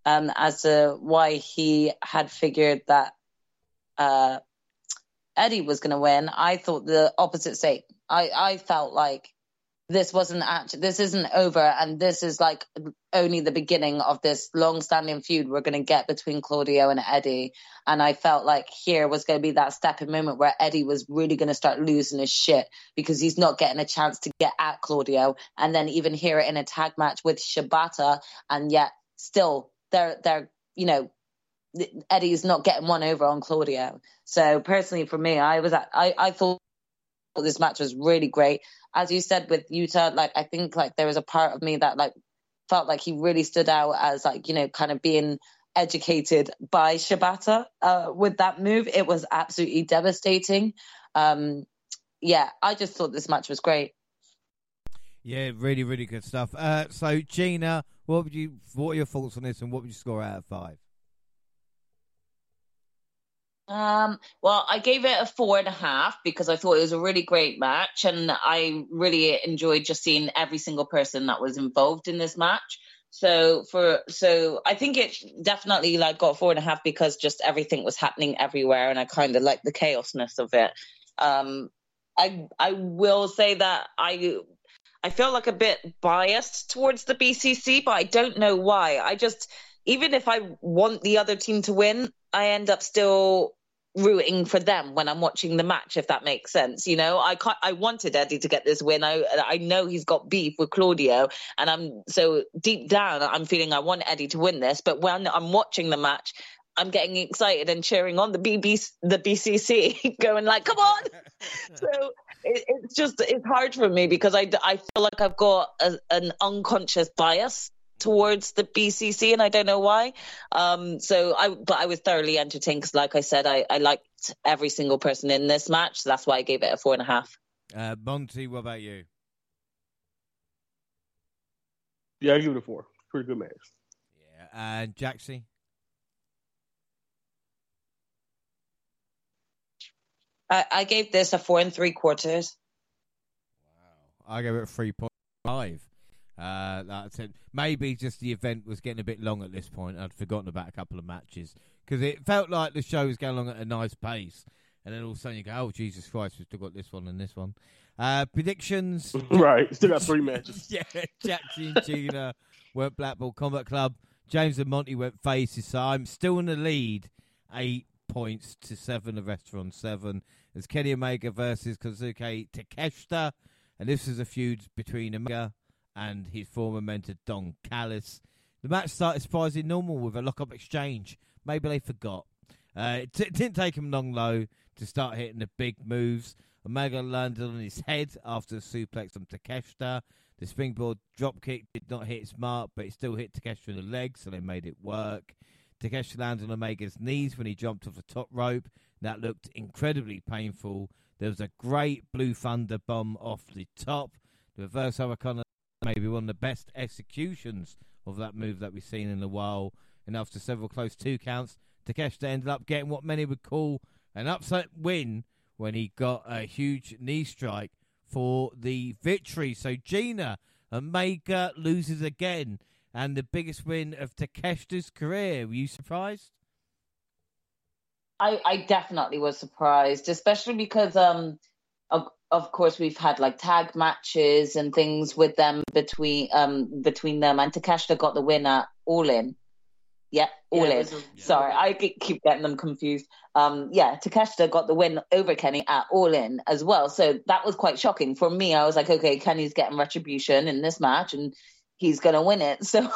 um, as to why he had figured that uh, Eddie was going to win, I thought the opposite state. I, I felt like this wasn't actually this isn't over and this is like only the beginning of this long-standing feud we're going to get between claudio and eddie and i felt like here was going to be that stepping moment where eddie was really going to start losing his shit because he's not getting a chance to get at claudio and then even hear it in a tag match with shibata and yet still they're they're you know eddie's not getting one over on claudio so personally for me i was at, i i thought this match was really great as you said with Yuta, like I think like there was a part of me that like felt like he really stood out as like you know kind of being educated by Shibata uh, with that move. It was absolutely devastating. Um, yeah, I just thought this match was great. Yeah, really, really good stuff. Uh, so, Gina, what would you? What are your thoughts on this, and what would you score out of five? Um, well, I gave it a four and a half because I thought it was a really great match, and I really enjoyed just seeing every single person that was involved in this match. So for so I think it definitely like got four and a half because just everything was happening everywhere, and I kind of like the chaosness of it. Um, I I will say that I I feel like a bit biased towards the BCC, but I don't know why. I just even if I want the other team to win, I end up still rooting for them when I'm watching the match, if that makes sense. You know, I can't, I wanted Eddie to get this win. I I know he's got beef with Claudio, and I'm so deep down I'm feeling I want Eddie to win this. But when I'm watching the match, I'm getting excited and cheering on the BBC, the BCC, going like, "Come on!" so it, it's just it's hard for me because I I feel like I've got a, an unconscious bias towards the BCC, and I don't know why. Um, so I, but I was thoroughly entertained because, like I said, I, I liked every single person in this match. So that's why I gave it a four and a half. Uh, Monty, what about you? Yeah, I give it a four. Pretty good match. Yeah, and Jaxie. I, I gave this a four and three quarters. Wow, I gave it a three point five. Uh, that's it. Maybe just the event was getting a bit long at this point. I'd forgotten about a couple of matches because it felt like the show was going along at a nice pace, and then all of a sudden you go, "Oh Jesus Christ, we've still got this one and this one." Uh, predictions, right? Still got three matches. yeah, Jaxie and Gina went Blackpool Combat Club. James and Monty went faces. So I'm still in the lead, eight points to seven. The rest are on seven. There's Kenny Omega versus Konosuke Takeshita, and this is a feud between Omega and his former mentor Don Callis. The match started surprisingly normal with a lock-up exchange. Maybe they forgot. Uh, it, t- didn't take him long though to start hitting the big moves. Omega landed on his head after a suplex on Takeshita. The springboard dropkick did not hit his mark, but it still hit Takeshita in the legs, so they made it work. Takeshita landed on Omega's knees when he jumped off the top rope. That looked incredibly painful. There was a great Blue Thunder bomb off the top. The reverse hurricane, maybe one of the best executions of that move that we've seen in a while. And after several close two counts, Takeshita ended up getting what many would call an upset win when he got a huge knee strike for the victory. So Gina Omega loses again, and the biggest win of Takeshita's career. Were you surprised? I, I definitely was surprised, especially because um of of course we've had like tag matches and things with them between um between them and Takeshita got the win at All In. Yeah, All Yeah, In. it was a- Sorry, I keep getting them confused. Um, yeah, Takeshita got the win over Kenny at All In as well. So that was quite shocking for me. I was like, okay, Kenny's getting retribution in this match, and he's gonna win it. So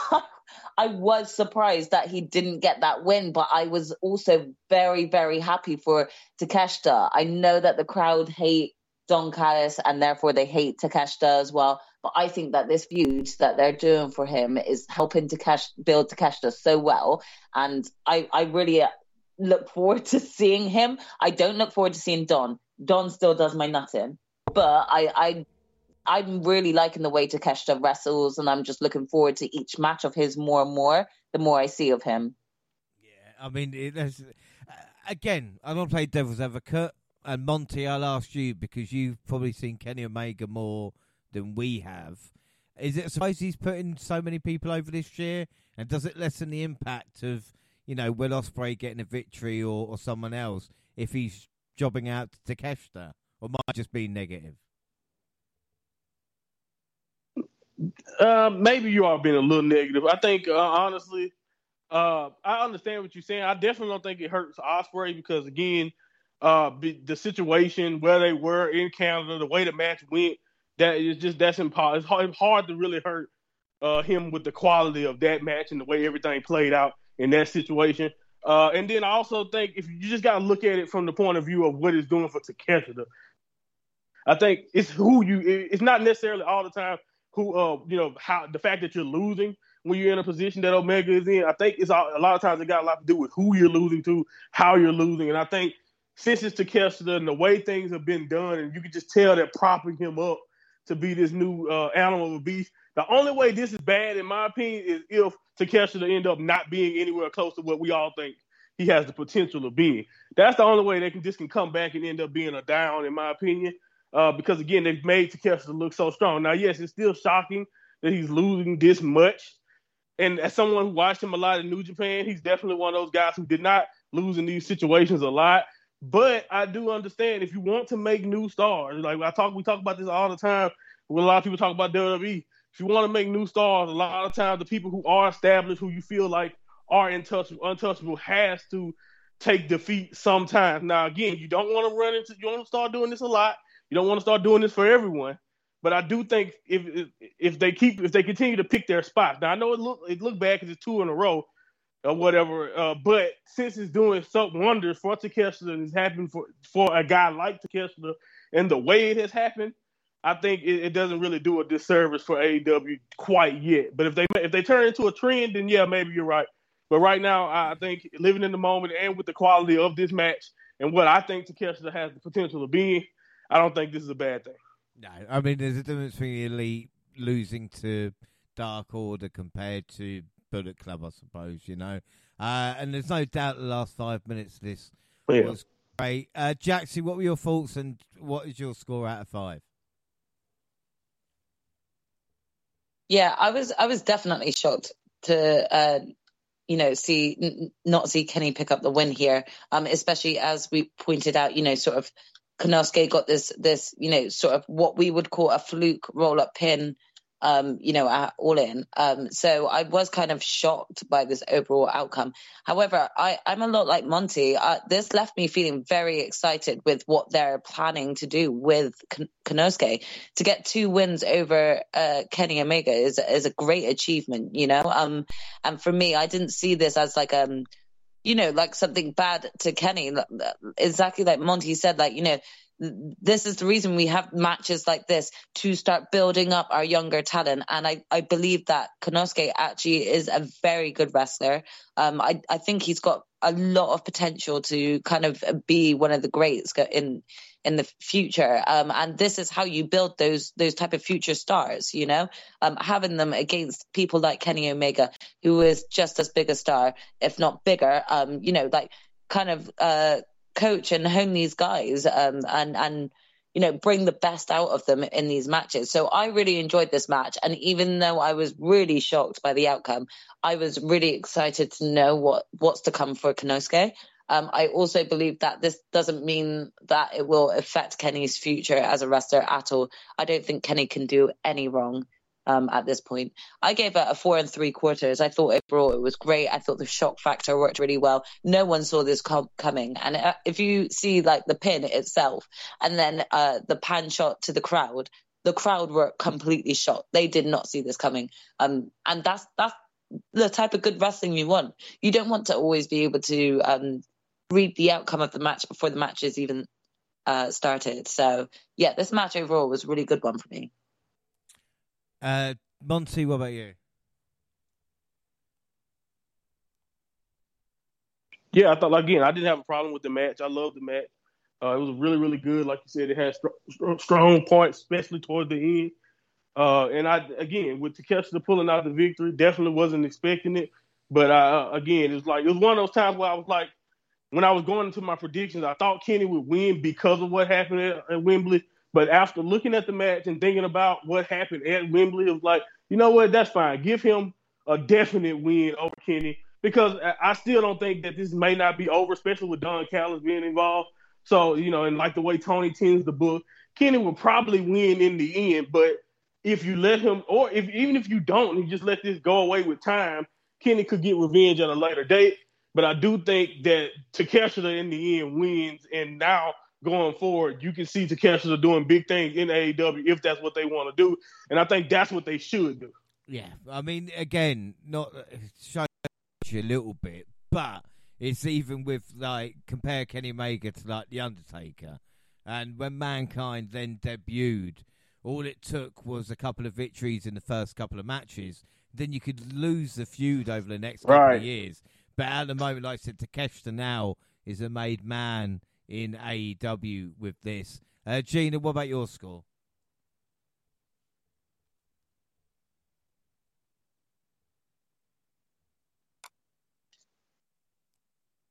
I was surprised that he didn't get that win, but I was also very, very happy for Takeshita. I know that the crowd hate Don Callis and therefore they hate Takeshita as well. But I think that this feud that they're doing for him is helping Takesh build Takeshita so well. And I, I really uh, look forward to seeing him. I don't look forward to seeing Don. Don still does my nutting. But I, I I'm really liking the way Takeshita wrestles, and I'm just looking forward to each match of his more and more. The more I see of him, Yeah, I mean, it, there's, uh, again, I'm going to play devil's advocate. And Monty, I'll ask you because you've probably seen Kenny Omega more than we have. Is it surprise he's putting so many people over this year? And does it lessen the impact of, you know, Will Ospreay getting a victory or, or someone else if he's jobbing out to Takeshita? Or might just be negative? Uh, maybe you are being a little negative. I think uh, honestly, uh, I understand what you're saying. I definitely don't think it hurts Ospreay because again, uh, be, the situation where they were in Canada, the way the match went, that is just that's impossible. It's hard, it's hard to really hurt uh, him with the quality of that match and the way everything played out in that situation. And then I also think if you just got to look at it from the point of view of what it's doing for Takeshita, I think it's who you. it- It's not necessarily all the time who uh you know how the fact that you're losing when you're in a position that Omega is in. I think it's all, a lot of times it got a lot to do with who you're losing to, how you're losing, and I think since it's Takeshita and the way things have been done, and you can just tell they're propping him up to be this new uh, animal of a beast. The only way this is bad, in my opinion, is if Takeshita end up not being anywhere close to what we all think he has the potential of being. That's the only way they can just can come back and end up being a down, in my opinion. Uh, because again, they've made Takeshita look so strong. Now, yes, it's still shocking that he's losing this much. And as someone who watched him a lot in New Japan, he's definitely one of those guys who did not lose in these situations a lot. But I do understand if you want to make new stars, like I talk, we talk about this all the time when a lot of people talk about WWE. If you want to make new stars, a lot of times the people who are established, who you feel like are untouchable, untouchable, has to take defeat sometimes. Now, again, you don't want to run into, you want to start doing this a lot. You don't want to start doing this for everyone. But I do think if if, they keep if they continue to pick their spots. Now I know it look it look bad because it's two in a row or whatever. Uh, but since it's doing some wonders for Takeshita and it's happened for for a guy like Takeshita and the way it has happened, I think it, it doesn't really do a disservice for AEW quite yet. But if they if they turn into a trend, then yeah, maybe you're right. But right now, I think living in the moment and with the quality of this match and what I think Takeshita has the potential of being, I don't think this is a bad thing. No, I mean there's a difference between the elite losing to Dark Order compared to Bullet Club, I suppose. You know, uh, and there's no doubt the last five minutes of this Yeah. was great. Uh, Jaxie, what were your thoughts and what is your score out of five? Yeah, I was I was definitely shocked to uh, you know see n- not see Kenny pick up the win here, um, especially as we pointed out, you know, sort of Konosuke got this this you know sort of what we would call a fluke roll up pin. Um, you know, at all in. Um, so I was kind of shocked by this overall outcome. However, I, I'm a lot like Monty. Uh, this left me feeling very excited with what they're planning to do with Konosuke to get two wins over uh, Kenny Omega is is a great achievement, you know. Um, and for me, I didn't see this as like um, you know, like something bad to Kenny. Exactly like Monty said, like you know, this is the reason we have matches like this to start building up our younger talent. And I I believe that Konosuke actually is a very good wrestler. Um, I I think he's got a lot of potential to kind of be one of the greats in in the future. Um, and this is how you build those those type of future stars. You know, um, having them against people like Kenny Omega, who is just as big a star, if not bigger. Um, you know, like kind of uh, coach and hone these guys um, and and you know, bring the best out of them in these matches. So I really enjoyed this match. And even though I was really shocked by the outcome, I was really excited to know what, what's to come for Konosuke. Um, I also believe that this doesn't mean that it will affect Kenny's future as a wrestler at all. I don't think Kenny can do any wrong um, at this point. I gave it a four and three quarters. I thought overall it was great. I thought the shock factor worked really well. No one saw this com- coming. And uh, if you see like the pin itself and then uh, the pan shot to the crowd, the crowd were completely shocked. They did not see this coming. Um, and that's that's the type of good wrestling you want. You don't want to always be able to um, read the outcome of the match before the match is even uh, started. So yeah, this match overall was a really good one for me. Uh, Monty, what about you? Yeah, I thought again, I didn't have a problem with the match. I love the match. Uh, it was really, really good. Like you said, it had st- strong points, especially towards the end. Uh, and I again with Takeshita pulling out the victory, definitely wasn't expecting it. But uh, again, it was like it was one of those times where I was like, when I was going into my predictions, I thought Kenny would win because of what happened at, at Wembley. But after looking at the match and thinking about what happened at Wembley, it was like, you know what, that's fine. Give him a definite win over Kenny because I still don't think that this may not be over, especially with Don Callis being involved. So, you know, and like the way Tony tends the book, Kenny will probably win in the end. But if you let him, or if even if you don't, you just let this go away with time, Kenny could get revenge at a later date. But I do think that Takeshita in the end wins, and now going forward, you can see Takeshita doing big things in AEW if that's what they want to do, and I think that's what they should do. Yeah, I mean, again, not uh, show you a little bit, but it's even with like compare Kenny Omega to like the Undertaker, and when Mankind then debuted, all it took was a couple of victories in the first couple of matches. Then you could lose the feud over the next couple right. of years. But at the moment, like I said, Takeshita now is a made man in AEW with this. Uh, Gina, what about your score?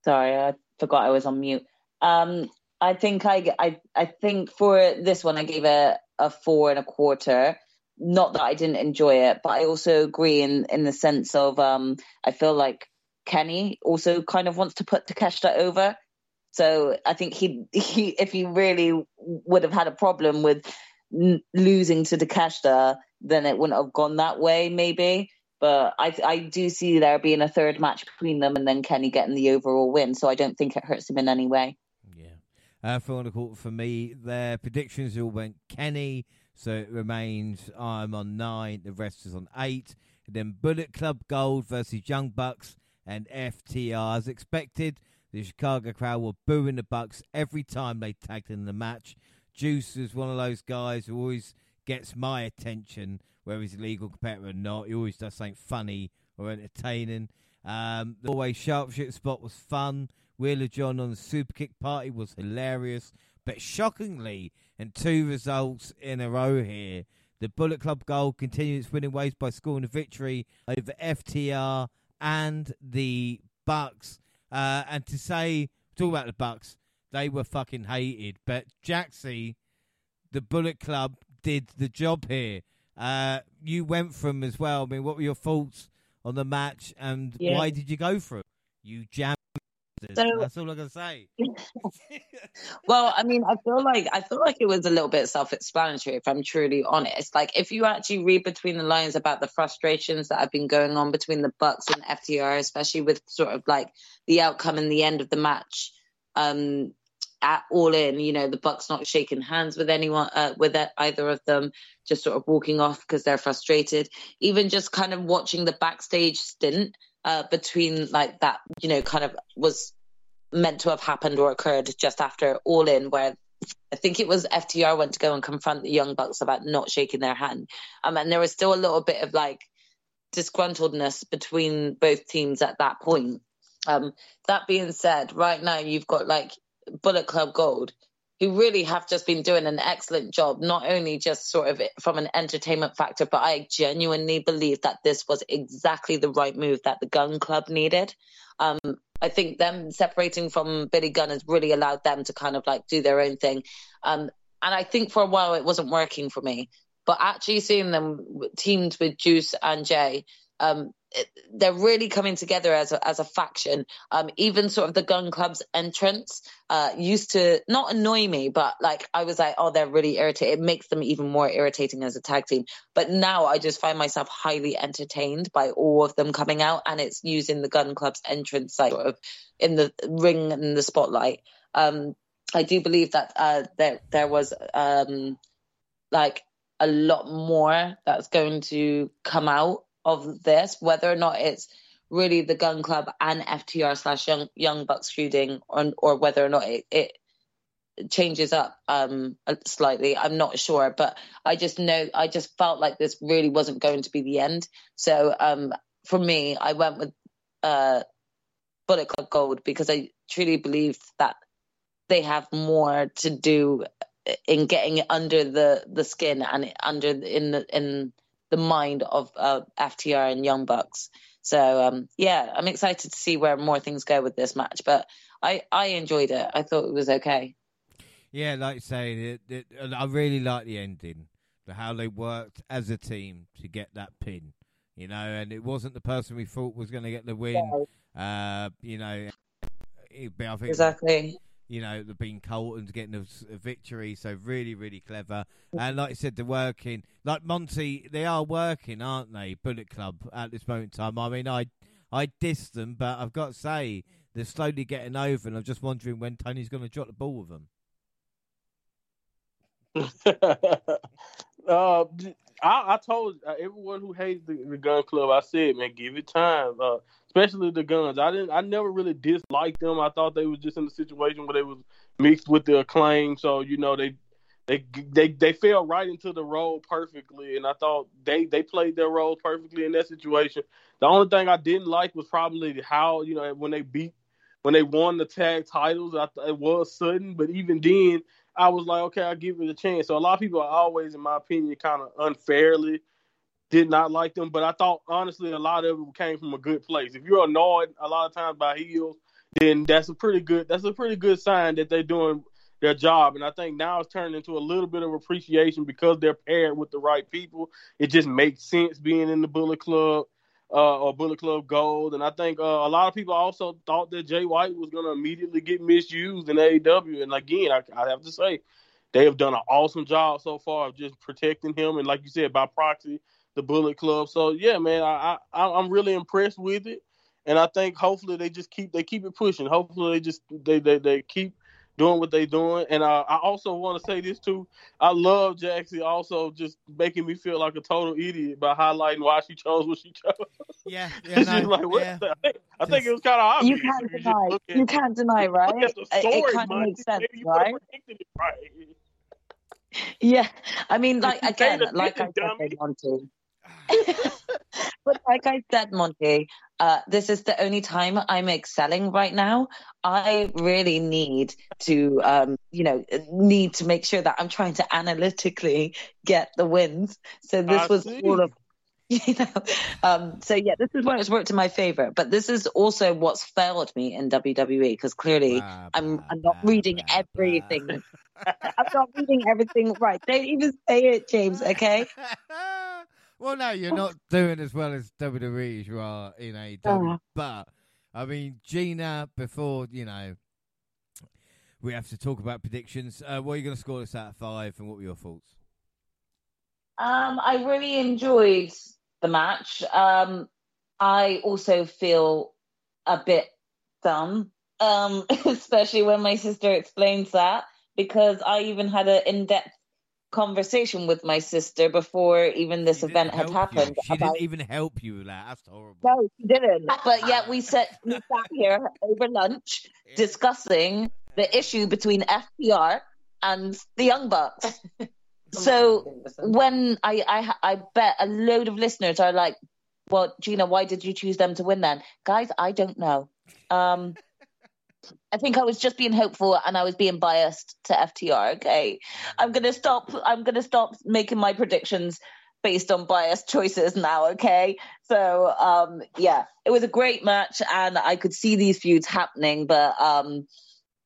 Sorry, I forgot I was on mute. Um, I think I, I, I think for this one I gave it a four and a quarter. Not that I didn't enjoy it, but I also agree in in the sense of um, I feel like Kenny also kind of wants to put Takeshita over. So I think he he if he really would have had a problem with n- losing to Takeshita, then it wouldn't have gone that way, maybe. But I I do see there being a third match between them, and then Kenny getting the overall win. So I don't think it hurts him in any way. Yeah, uh, for for me, their predictions all went Kenny, so it remains I'm on nine, the rest is on eight. And then Bullet Club Gold versus Young Bucks and FTR as expected. The Chicago crowd were booing the Bucks every time they tagged in the match. Juice is one of those guys who always gets my attention, whether he's a legal competitor or not. He always does something funny or entertaining. Um, the always sharpshooter spot was fun. Wheeler John on the super kick party was hilarious. But shockingly, and two results in a row here, the Bullet Club Gold continued its winning ways by scoring a victory over FTR and the Bucks. Uh, and to say, talk about the Bucks, they were fucking hated. But Jaxie, the Bullet Club, did the job here. Uh, you went from as well. I mean, what were your thoughts on the match, and yeah. why did you go for it? You jammed so, That's all I can say. well, I mean, I feel like I feel like it was a little bit self-explanatory. If I'm truly honest, like if you actually read between the lines about the frustrations that have been going on between the Bucks and FTR, especially with sort of like the outcome and the end of the match, um, at all in, you know, the Bucks not shaking hands with anyone, uh, with either of them, just sort of walking off because they're frustrated. Even just kind of watching the backstage stint uh, between like that, you know, kind of was meant to have happened or occurred just after All In, where I think it was FTR went to go and confront the Young Bucks about not shaking their hand. Um, and there was still a little bit of like disgruntledness between both teams at that point. Um, that being said, right now you've got like Bullet Club Gold, who really have just been doing an excellent job, not only just sort of from an entertainment factor, but I genuinely believe that this was exactly the right move that the Gunn Club needed. Um, I think them separating from Billy Gunn has really allowed them to kind of like do their own thing. Um, and I think for a while it wasn't working for me, but actually seeing them teamed with Juice and Jay, um, they're really coming together as a, as a faction. Um, even sort of the Gunn Club's entrance uh, used to not annoy me, but like I was like, oh, they're really irritating. It makes them even more irritating as a tag team. But now I just find myself highly entertained by all of them coming out, and it's using the Gunn Club's entrance like sort of in the ring and the spotlight. Um, I do believe that uh, there there was um, like a lot more that's going to come out of this, whether or not it's really the Gunn Club and FTR slash Young Young Bucks feuding, or, or whether or not it, it changes up um slightly i'm not sure but i just know i just felt like this really wasn't going to be the end. So um for me i went with uh bullet club gold because i truly believe that they have more to do in getting under the the skin and under in the in the mind of uh, FTR and Young Bucks. So um, yeah, I'm excited to see where more things go with this match. But I I enjoyed it. I thought it was okay. Yeah, like you say, it, it, I really like the ending, the how they worked as a team to get that pin. You know, and it wasn't the person we thought was going to get the win. Yeah. Uh, you know, I think exactly you know, the being Colten's getting a, a, victory. So really, really clever. And like I said, they're working. Like Monty, they are working, aren't they? Bullet Club at this moment in time. I mean, I I diss them, but I've got to say they're slowly getting over, and I'm just wondering when Tony's going to drop the ball with them. uh, I, I, told uh, everyone who hates the, the, Gunn Club, I said, man, give it time. Uh, especially the guns. I didn't. I never really disliked them. I thought they was just in a situation where they was mixed with the acclaim. So you know they they they they fell right into the role perfectly, and I thought they they played their role perfectly in that situation. The only thing I didn't like was probably how you know when they beat when they won the tag titles. I it was sudden, but even then. I was like, okay, I'll give it a chance. So a lot of people are always, in my opinion, kind of unfairly did not like them, but I thought honestly a lot of it came from a good place. If you're annoyed a lot of times by heels, then that's a pretty good that's a pretty good sign that they're doing their job. And I think now it's turned into a little bit of appreciation because they're paired with the right people. It just makes sense being in the Bullet Club uh, or Bullet Club Gold. And I think uh, a lot of people also thought that Jay White was going to immediately get misused in AEW. And again, I, I have to say, they have done an awesome job so far of just protecting him. And like you said, by proxy, the Bullet Club. So yeah, man, I, I I'm really impressed with it, and I think hopefully they just keep they keep it pushing. Hopefully they just they they, they keep doing what they're doing. And I, I also want to say this too. I love Jaxie also just making me feel like a total idiot by highlighting why she chose what she chose. Yeah, yeah. no, like, yeah. I, think, I think it was kind of obvious. You can't deny. You, you can't deny, right? Story, it, kind of makes sense, right? right? Yeah, I mean, like again, like I said, Monty. but like I said, Monty, uh, this is the only time I'm excelling right now. I really need to, um, you know, need to make sure that I'm trying to analytically get the wins. So this I was see. all of you know um, so yeah this is where it's worked in my favor but this is also what's failed me in wwe because clearly i'm i'm not reading everything i'm not reading everything right don't even say it james okay well, no, you're not doing as well as WWE as you are in AEW. Oh. But I mean, Gina, before you know, we have to talk about predictions. Uh, what are you going to score this out of five, and what were your thoughts? Um, I really enjoyed the match. Um, I also feel a bit dumb, um, especially when my sister explains that, because I even had an in-depth conversation with my sister before even this event had happened. You. She about... didn't even help you with that. That's horrible. No, she didn't. But yet we sat, we sat here over lunch yeah. discussing the issue between FTR and the Young Bucks. so when I, I I bet a load of listeners are like, "Well, Gina, why did you choose them to win then?" Guys, I don't know. Um, I think I was just being hopeful and I was being biased to FTR. Okay, I'm gonna stop. I'm gonna stop making my predictions based on biased choices now. Okay, so um, yeah, it was a great match and I could see these feuds happening, but um,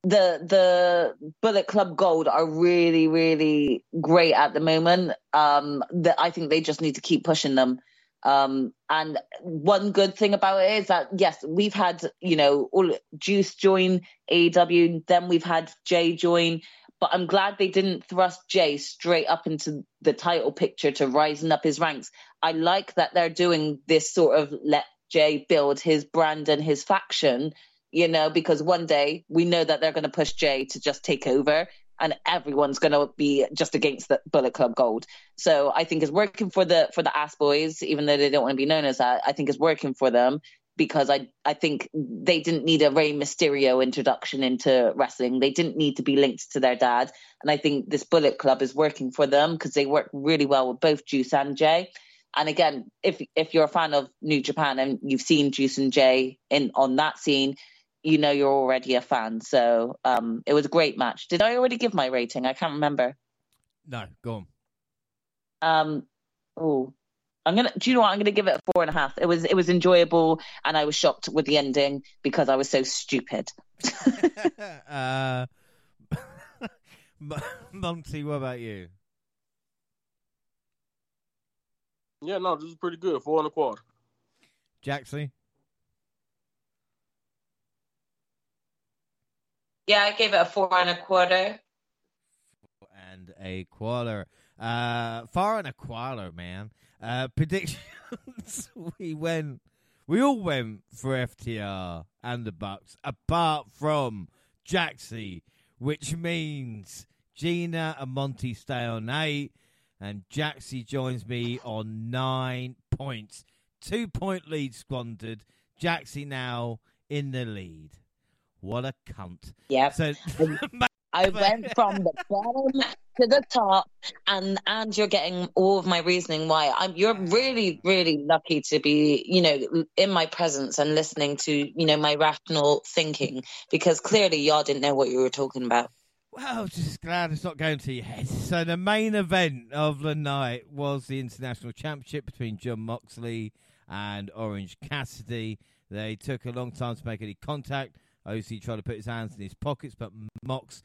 the the Bullet Club Gold are really really great at the moment. Um, that I think they just need to keep pushing them. Um, and one good thing about it is that yes, we've had you know all Juice join AEW, then we've had Jay join, but I'm glad they didn't thrust Jay straight up into the title picture to rising up his ranks. I like that they're doing this sort of let Jay build his brand and his faction, you know, because one day we know that they're going to push Jay to just take over and everyone's going to be just against the Bullet Club Gold. So I think it's working for the for the Ass Boys, even though they don't want to be known as that. I think it's working for them because I I think they didn't need a Rey Mysterio introduction into wrestling. They didn't need to be linked to their dad, and I think this Bullet Club is working for them because they work really well with both Juice and Jay. And again, if if you're a fan of New Japan and you've seen Juice and Jay in on that scene, you know you're already a fan. So um, it was a great match. Did I already give my rating? I can't remember. No, go on. Um, oh, I'm gonna. Do you know what? I'm gonna give it a four and a half. It was it was enjoyable, and I was shocked with the ending because I was so stupid. uh, Monty, what about you? Yeah, no, this is pretty good. Four and a quarter. Jaxie? Yeah, I gave it a four and a quarter. And a quarter. Uh, four and a quarter, man. Uh, predictions. we went. We all went for FTR and the Bucks, apart from Jaxie, which means Gina and Monty stay on eight, and Jaxie joins me on nine points. Two point lead squandered. Jaxie now in the lead. What a cunt. Yeah. So I went from the bottom to the top, and and you're getting all of my reasoning why. I'm you're really really lucky to be you know in my presence and listening to you know my rational thinking because clearly y'all didn't know what you were talking about. Well, just glad it's not going to your head. So the main event of the night was the international championship between Jon Moxley and Orange Cassidy. They took a long time to make any contact. OC tried to put his hands in his pockets, but Mox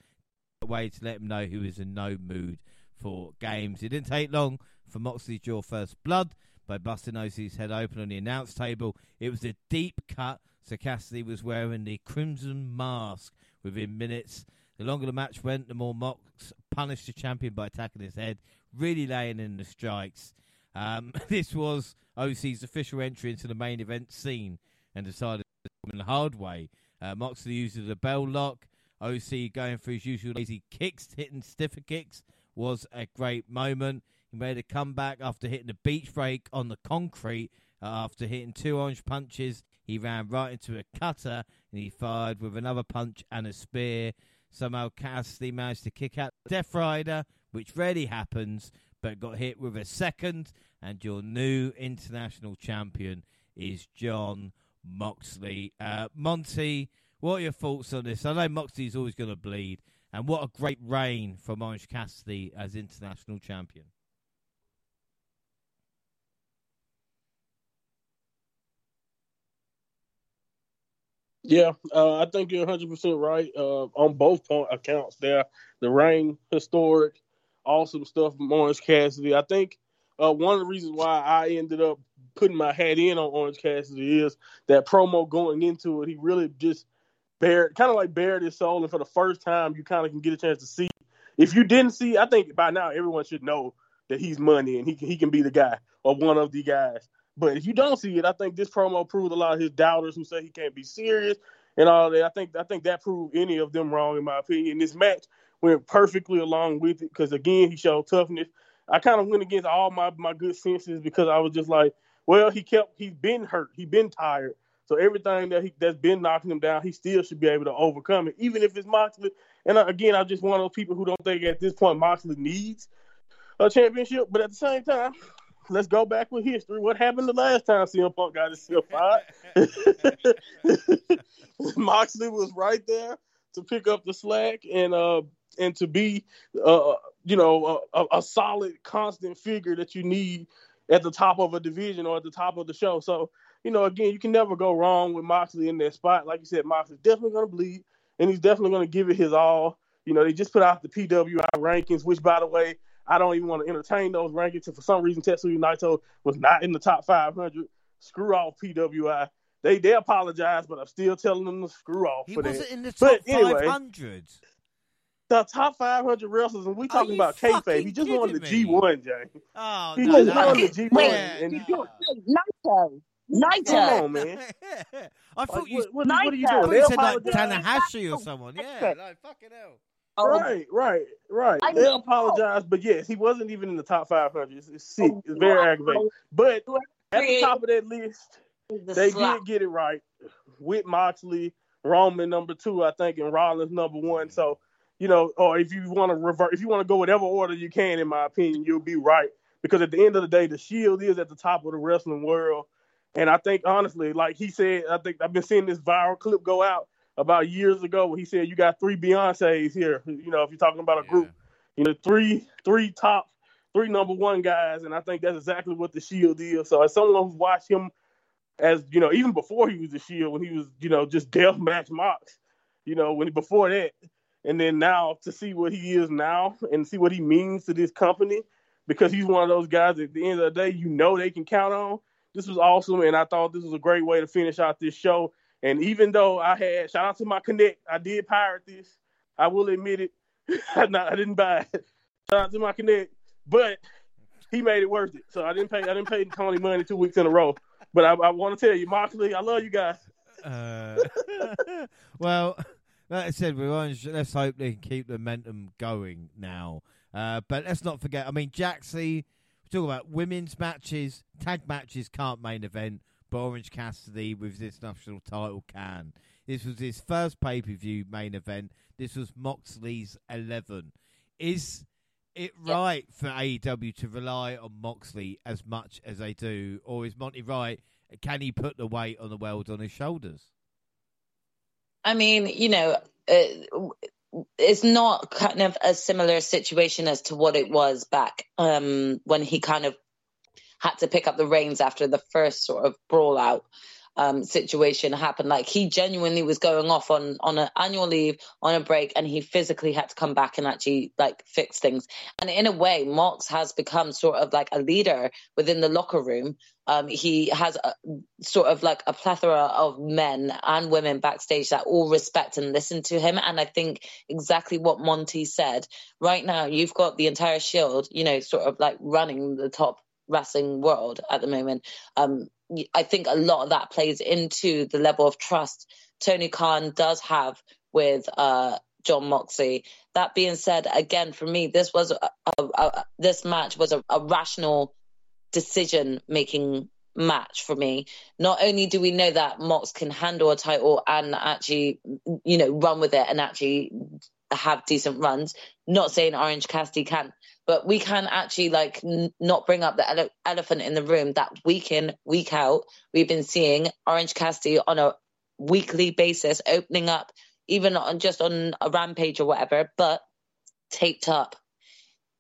way to let him know he was in no mood for games. It didn't take long for Moxley to draw first blood by busting OC's head open on the announce table. It was a deep cut, so Cassidy was wearing the crimson mask within minutes. The longer the match went, the more Mox punished the champion by attacking his head, really laying in the strikes. Um, this was OC's official entry into the main event scene and decided the hard way. Uh, Moxley uses the bell lock. OC going for his usual lazy kicks, hitting stiffer kicks was a great moment. He made a comeback after hitting the beach break on the concrete. Uh, after hitting two orange punches, he ran right into a cutter and he fired with another punch and a spear. Somehow Cassidy managed to kick out Death Rider, which rarely happens, but got hit with a second. And your new international champion is Jon Moxley. Uh, Monty, what are your thoughts on this? I know Moxley's always going to bleed, and what a great reign from Orange Cassidy as international champion. Yeah, uh, I think you're 100 percent right uh, on both point accounts. There, the reign, historic, awesome stuff from Orange Cassidy. I think uh, one of the reasons why I ended up putting my hat in on Orange Cassidy is that promo going into it. He really just bared, kind of like bared his soul, and for the first time, you kind of can get a chance to see. If you didn't see, I think by now everyone should know that he's money and he can, he can be the guy or one of the guys. But if you don't see it, I think this promo proved a lot of his doubters who say he can't be serious and all that. I think I think that proved any of them wrong in my opinion. This match went perfectly along with it because again he showed toughness. I kind of went against all my my good senses because I was just like, well, he kept he's been hurt, he's been tired. So everything that he that's been knocking him down, he still should be able to overcome it, even if it's Moxley. And again, I'm just one of those people who don't think at this point Moxley needs a championship. But at the same time, let's go back with history. What happened the last time CM Punk got himself fired? Moxley was right there to pick up the slack and uh and to be uh you know a, a solid constant figure that you need at the top of a division or at the top of the show. So you know again you can never go wrong with Moxley in that spot. Like you said, Moxley's definitely gonna bleed and he's definitely gonna give it his all. You know they just put out the PWI rankings, which by the way I don't even want to entertain those rankings. And for some reason, Tetsuya Naito was not in the top 500. Screw off PWI. They they apologize, but I'm still telling them to screw off. He for wasn't that. in the top But anyway, 500. The top 500 wrestlers, and we talking about kayfabe. fucking He just won the? G1, James. Oh, He no, just no. won the G1. wait, and Yeah, he- no. Naito. Naito. Come on, man. I thought Like, you, what, what, what are you doing? They you said like apologize. Tanahashi or someone. Yeah, like fucking hell. Oh, Right, right, right. I They know. apologize, but yes, he wasn't even in the top 500. It's, it's sick. Oh, It's very wow. aggravating. But at the top of that list, The they slap. did get it right with Moxley, Roman number two, I think, and Rollins number one. So, you know, or if you want to revert, if you want to go whatever order you can, in my opinion, you'll be right. Because at the end of the day, the Shield is at the top of the wrestling world, and I think honestly, like he said, I think I've been seeing this viral clip go out about years ago where he said you got three Beyonces here. You know, if you're talking about a group, you know, three three top three number one guys, and I think that's exactly what the Shield is. So as someone who's watched him as you know, even before he was the Shield, when he was you know just deathmatch Mox, you know, when before that, and then now to see what he is now and see what he means to this company, because he's one of those guys. At the end of the day, you know they can count on. This was awesome, and I thought this was a great way to finish out this show. And even though I had shout out to my connect, I did pirate this. I will admit it. I, I didn't buy it. Shout out to my connect, but he made it worth it. So I didn't pay. I didn't pay Tony money two weeks in a row. But I, I want to tell you, Moxley, I love you guys. Uh, well, like I said, on. Let's hope they can keep the momentum going now. Uh, but let's not forget. I mean, Jaxie. We talk about women's matches, tag matches can't main event, but Orange Cassidy with this national title can. This was his first pay per view main event. This was Moxley's eleven. Is it right for AEW to rely on Moxley as much as they do, or is Monty right? Can he put the weight on the world on his shoulders? I mean, you know, uh, it's not kind of a similar situation as to what it was back um, when he kind of had to pick up the reins after the first sort of brawl out um, situation happened. Like he genuinely was going off on on an annual leave, on a break, and he physically had to come back and actually like fix things. And in a way, Mox has become sort of like a leader within the locker room. Um, he has a, sort of like a plethora of men and women backstage that all respect and listen to him. And I think exactly what Monty said. Right now, you've got the entire Shield, you know, sort of like running the top wrestling world at the moment. Um, I think a lot of that plays into the level of trust Tony Khan does have with uh, Jon Moxley. That being said, again, for me, this was a, a, a this match was a, rational decision making match for me. Not only do we know that Mox can handle a title and actually, you know, run with it and actually have decent runs. Not saying Orange Cassidy can't, but we can actually like n- not bring up the ele- elephant in the room that week in, week out, we've been seeing Orange Cassidy on a weekly basis opening up, even on just on a rampage or whatever, but taped up.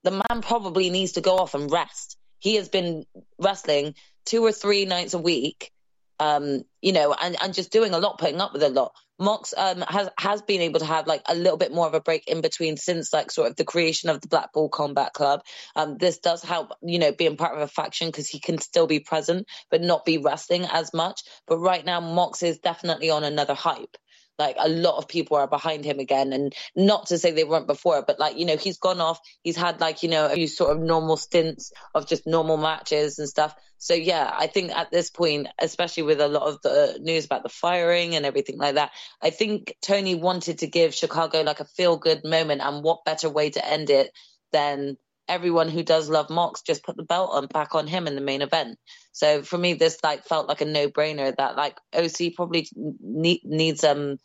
The man probably needs to go off and rest. He has been wrestling two or three nights a week, um, you know, and, and just doing a lot, putting up with a lot. Mox um, has has been able to have like a little bit more of a break in between since like sort of the creation of the Blackpool Combat Club. Um, this does help, you know, being part of a faction because he can still be present but not be wrestling as much. But right now, Mox is definitely on another hype. Like a lot of people are behind him again, and not to say they weren't before, but like you know, he's gone off. He's had like you know a few sort of normal stints of just normal matches and stuff. So yeah, I think at this point, especially with a lot of the news about the firing and everything like that, I think Tony wanted to give Chicago like a feel good moment, and what better way to end it than everyone who does love Mox just put the belt on back on him in the main event. So for me, this like felt like a no brainer that like OC probably need, needs um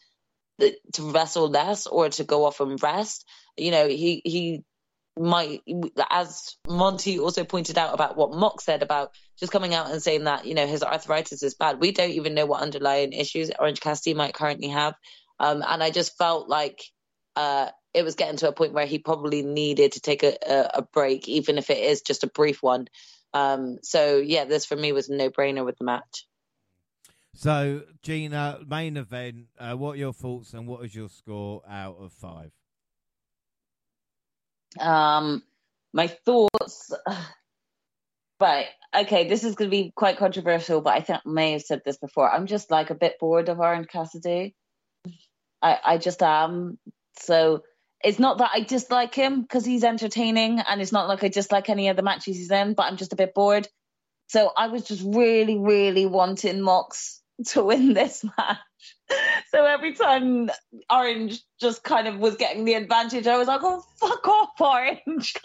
to wrestle less or to go off and rest. You know, he he might, as Monty also pointed out about what Mox said about just coming out and saying that you know his arthritis is bad. We don't even know what underlying issues Orange Cassidy might currently have, um, and I just felt like uh, it was getting to a point where he probably needed to take a, a, a break, even if it is just a brief one. Um, so yeah, this for me was a no brainer with the match. So Gina, main event. Uh, what are your thoughts and what is your score out of five? Um, my thoughts. Right. Okay. This is going to be quite controversial, but I think I may have said this before. I'm just like a bit bored of Orange Cassidy. I, I just am. So it's not that I dislike him because he's entertaining, and it's not like I dislike any of the matches he's in, but I'm just a bit bored. So I was just really, really wanting Mox to win this match. So every time Orange just kind of was getting the advantage, I was like, "Oh, fuck off, Orange!"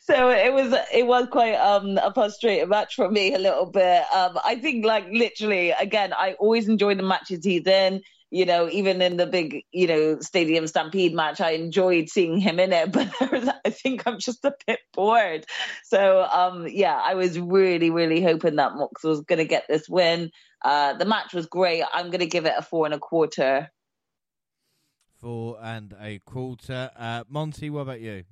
so it was it was quite um, a frustrating match for me a little bit. Um, I think like literally, again, I always enjoy the matches he's in you know, even in the big, you know, Stadium Stampede match, I enjoyed seeing him in it, but I think I'm just a bit bored. So, um, yeah, I was really, really hoping that Mox was going to get this win. Uh, the match was great. I'm going to give it a four and a quarter. Four and a quarter. Uh, Monty, what about you?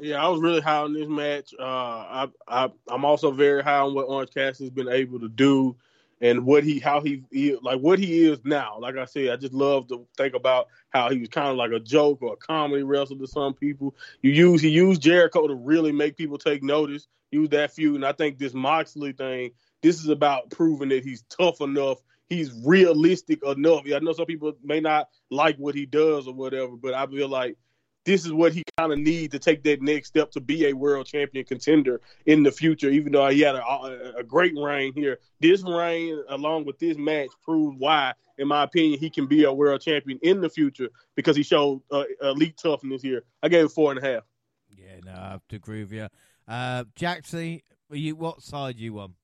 Yeah, I was really high on this match. Uh, I, I, I'm also very high on what Orange Cassidy's been able to do and what he how he, he, like what he is now. Like I said, I just love to think about how he was kind of like a joke or a comedy wrestler to some people. You use he used Jericho to really make people take notice. Use that feud, and I think this Moxley thing. This is about proving that he's tough enough. He's realistic enough. I know some people may not like what he does or whatever, but I feel like this is what he kind of needs to take that next step to be a world champion contender in the future. Even though he had a, a great reign here, this reign along with this match proved why, in my opinion, he can be a world champion in the future because he showed uh, elite toughness here. I gave it four and a half. Yeah, no, I have to agree with you. Uh, you what side you on?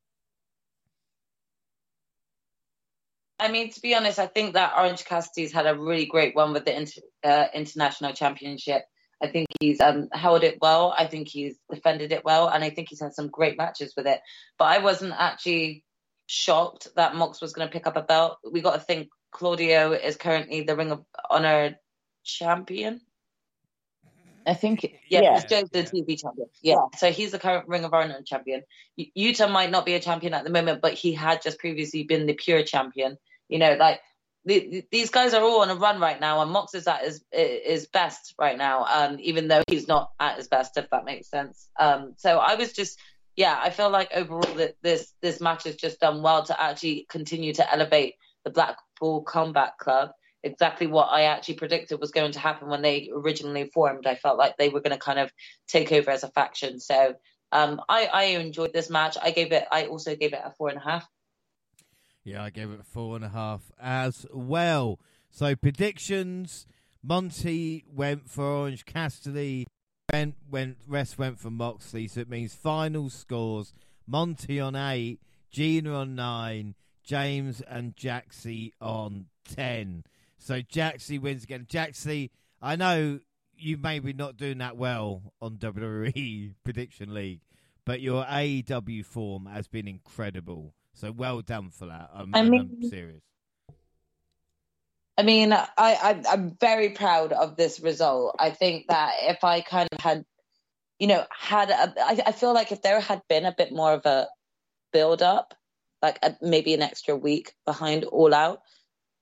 I mean, to be honest, I think that Orange Cassidy's had a really great one with the inter, uh, international championship. I think he's um, held it well. I think he's defended it well, and I think he's had some great matches with it. But I wasn't actually shocked that Mox was going to pick up a belt. We got to think Claudio is currently the Ring of Honor champion. I think, yeah, yeah. Joe's the TV champion. Yeah. yeah, so he's the current Ring of Honor champion. Yuta might not be a champion at the moment, but he had just previously been the pure champion. You know, like the, these guys are all on a run right now, and Mox is at his is best right now. Um, even though he's not at his best, if that makes sense. Um, so I was just, yeah, I feel like overall that this this match has just done well to actually continue to elevate the Blackpool Combat Club. Exactly what I actually predicted was going to happen when they originally formed. I felt like they were going to kind of take over as a faction. So um, I, I enjoyed this match. I gave it. I also gave it a four and a half. Yeah, I gave it four and a half as well. So predictions: Monty went for Orange Cassidy. Went went rest went for Moxley. So it means final scores: Monty on eight, Gina on nine, James and Jaxie on ten. So Jaxie wins again. Jaxie, I know you may be not doing that well on WWE Prediction League, but your AEW form has been incredible. So well done for that. I'm, I mean, I'm serious. I mean, I, I I'm very proud of this result. I think that if I kind of had, you know, had a, I, I feel like if there had been a bit more of a build up, like a, maybe an extra week behind All Out,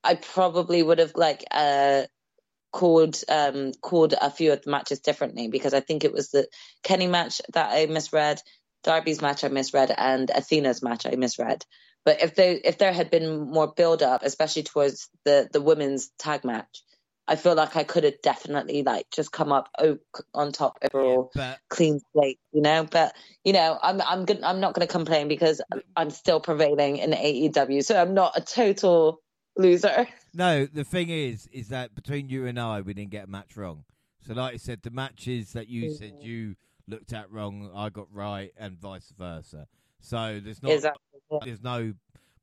I probably would have like uh called um called a few of the matches differently because I think it was the Kenny match that I misread. Darby's match I misread and Athena's match I misread. But if they if there had been more build up, especially towards the the women's tag match, I feel like I could have definitely like just come up on top overall, yeah, clean slate, you know. But you know, I'm I'm good. I'm not going to complain because I'm still prevailing in AEW, so I'm not a total loser. No, the thing is, is that between you and I, we didn't get a match wrong. So, like I said, the matches that you mm-hmm. said you looked at wrong, I got right, and vice versa. So there's not exactly. there's no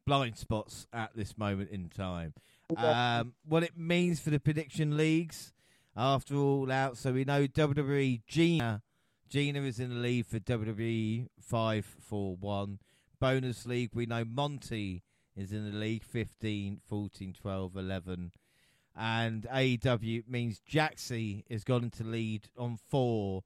blind spots at this moment in time. Um, what it means for the prediction leagues. after all out. So we know WWE Gina. Gina is in the lead for WWE five four one. Bonus league, we know Monty is in the league 15, 14, 12, 11. And AEW means Jaxie has gone into lead on four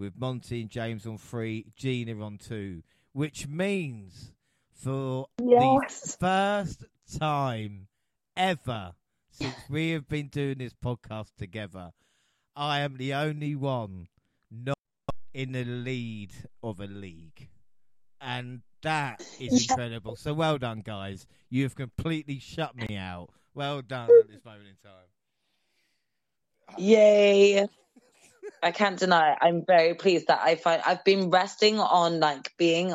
with Monty and James on three, Gina on two, which means for Yes. the first time ever since we have been doing this podcast together, I am the only one not in the lead of a league. And that is Yeah. incredible. So well done, guys. You have completely shut me out. Well done at this moment in time. Yay. I can't deny it. I'm very pleased that I find I've been resting on like being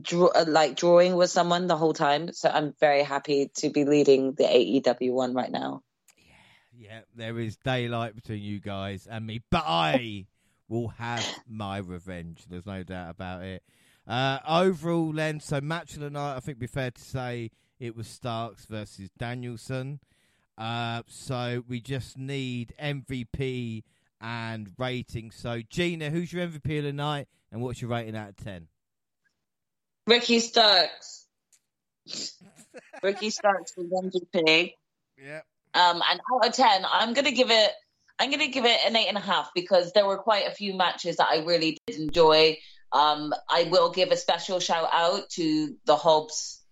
draw, like drawing with someone the whole time. So I'm very happy to be leading the AEW one right now. Yeah, yeah, there is daylight between you guys and me, but I will have my revenge. There's no doubt about it. Uh, overall, then, so match of the night, I think it'd be fair to say it was Starks versus Danielson. Uh, so we just need MVP and rating. So, Gina, who's your MVP of the night and what's your rating out of 10? Ricky Starks. Ricky Starks was MVP. Yeah. Um, and out of ten, I'm gonna give it. I'm gonna give it an eight and a half because there were quite a few matches that I really did enjoy. Um, I will give a special shout out to the Hobbs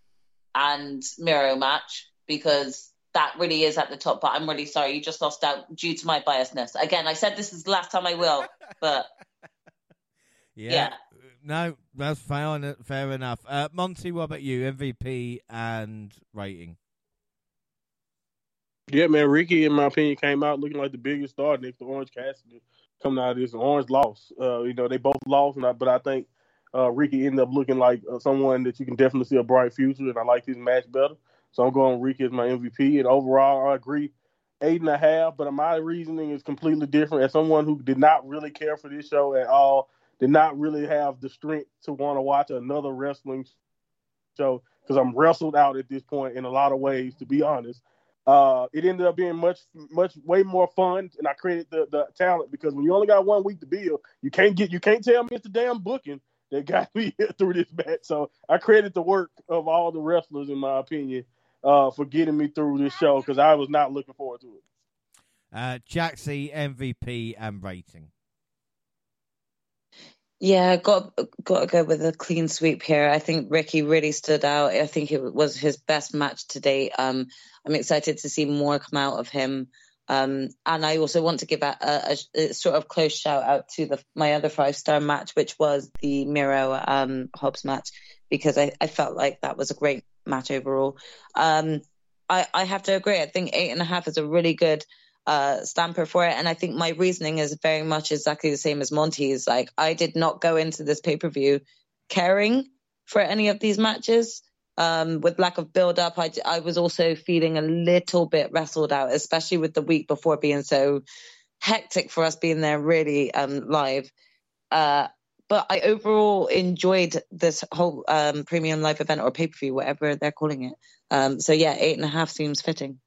and Miro match because that really is at the top. But I'm really sorry, you just lost out due to my biasness. Again, I said this is the last time I will, but Yeah. Yeah. No, that's fair, fair enough. Uh, Monty, what about you? MVP and rating? Yeah, man, Ricky, in my opinion, came out looking like the biggest star next to Orange Cassidy coming out of this. Orange lost. Uh, you know, they both lost, and I, but I think uh, Ricky ended up looking like uh, someone that you can definitely see a bright future, and I like his match better. So I'm going Ricky as my MVP. And overall, I agree, eight and a half. But my reasoning is completely different. As someone who did not really care for this show at all, did not really have the strength to want to watch another wrestling show because I'm wrestled out at this point in a lot of ways, to be honest. Uh, it ended up being much, much, way more fun, and I credit the, the talent because when you only got one week to build, you can't get, you can't tell me it's the damn booking that got me through this match. So I credit the work of all the wrestlers, in my opinion, uh, for getting me through this show because I was not looking forward to it. Uh, Jaxie, MVP and rating. Yeah, got got to go with a clean sweep here. I think Ricky really stood out. I think it was his best match to date. Um, I'm excited to see more come out of him. Um, and I also want to give a, a, a sort of close shout out to the my other five star match, which was the Miro um, Hobbs match, because I, I felt like that was a great match overall. Um, I, I have to agree. I think eight and a half is a really good uh, stamper for it. And I think my reasoning is very much exactly the same as Monty's. Like, I did not go into this pay per view caring for any of these matches. Um, with lack of build up, I, I was also feeling a little bit wrestled out, especially with the week before being so hectic for us being there really um, live. Uh, but I overall enjoyed this whole um, premium live event or pay per view, whatever they're calling it. Um, so yeah, eight and a half seems fitting.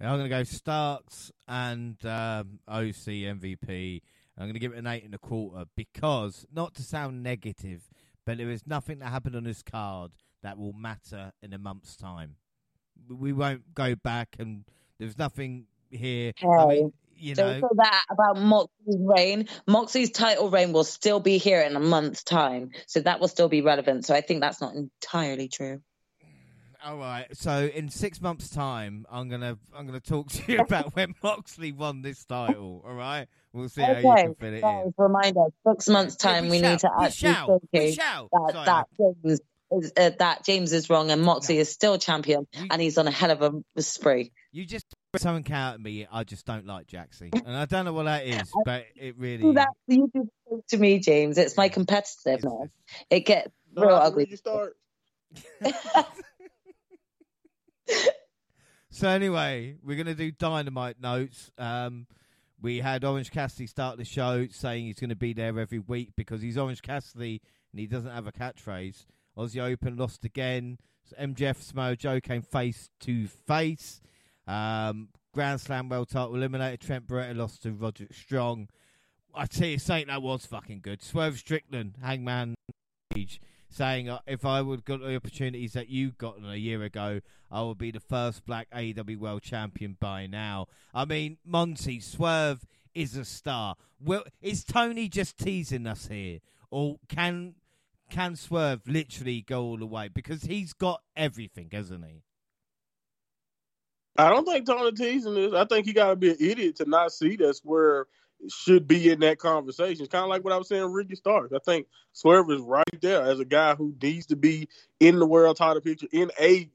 I'm going to go Starks and um, OC MVP. I'm going to give it an eight and a quarter because, not to sound negative, but there is nothing that happened on this card that will matter in a month's time. We won't go back, and there's nothing here. I mean, you know, say that about Moxley's reign. Moxley's title reign will still be here in a month's time, so that will still be relevant. So I think that's not entirely true. all right. So in six months' time, I'm gonna I'm gonna talk to you about when Moxley won this title. All right, we'll see how you Okay, can fit it guys, in. reminder: six months' Yeah, time, we, need to we actually shall, we shall. that Sorry, that James is uh, that James is wrong and Moxley No. is still champion, You- and he's on a hell of a spree. You just threw something out at me. I just don't like Jaxie, and I don't know what that is, but it really. Do that you do that to me, James. It's my competitiveness. it's- It gets So real how can ugly. you start? So anyway, we're gonna do dynamite notes. Um, we had Orange Cassidy start the show saying he's going to be there every week because he's Orange Cassidy and he doesn't have a catchphrase. Aussie Open lost again. So MJF Samoa Joe came face to face. Um, Grand Slam world title eliminator. Trent Beretta lost to Roderick Strong. I tell you, saying that was fucking good. Swerve Strickland, Hangman Page, saying uh, if I would got the opportunities that you got a year ago, I would be the first black AEW world champion by now. I mean, Monty Swerve is a star. Well, is Tony just teasing us here, or can can Swerve literally go all the way because he's got everything, hasn't he? I don't think Tony teasing is. I think he got to be an idiot to not see that Swerve should be in that conversation. It's kind of like what I was saying, Ricky Starks. I think Swerve is right there as a guy who needs to be in the world title picture, in a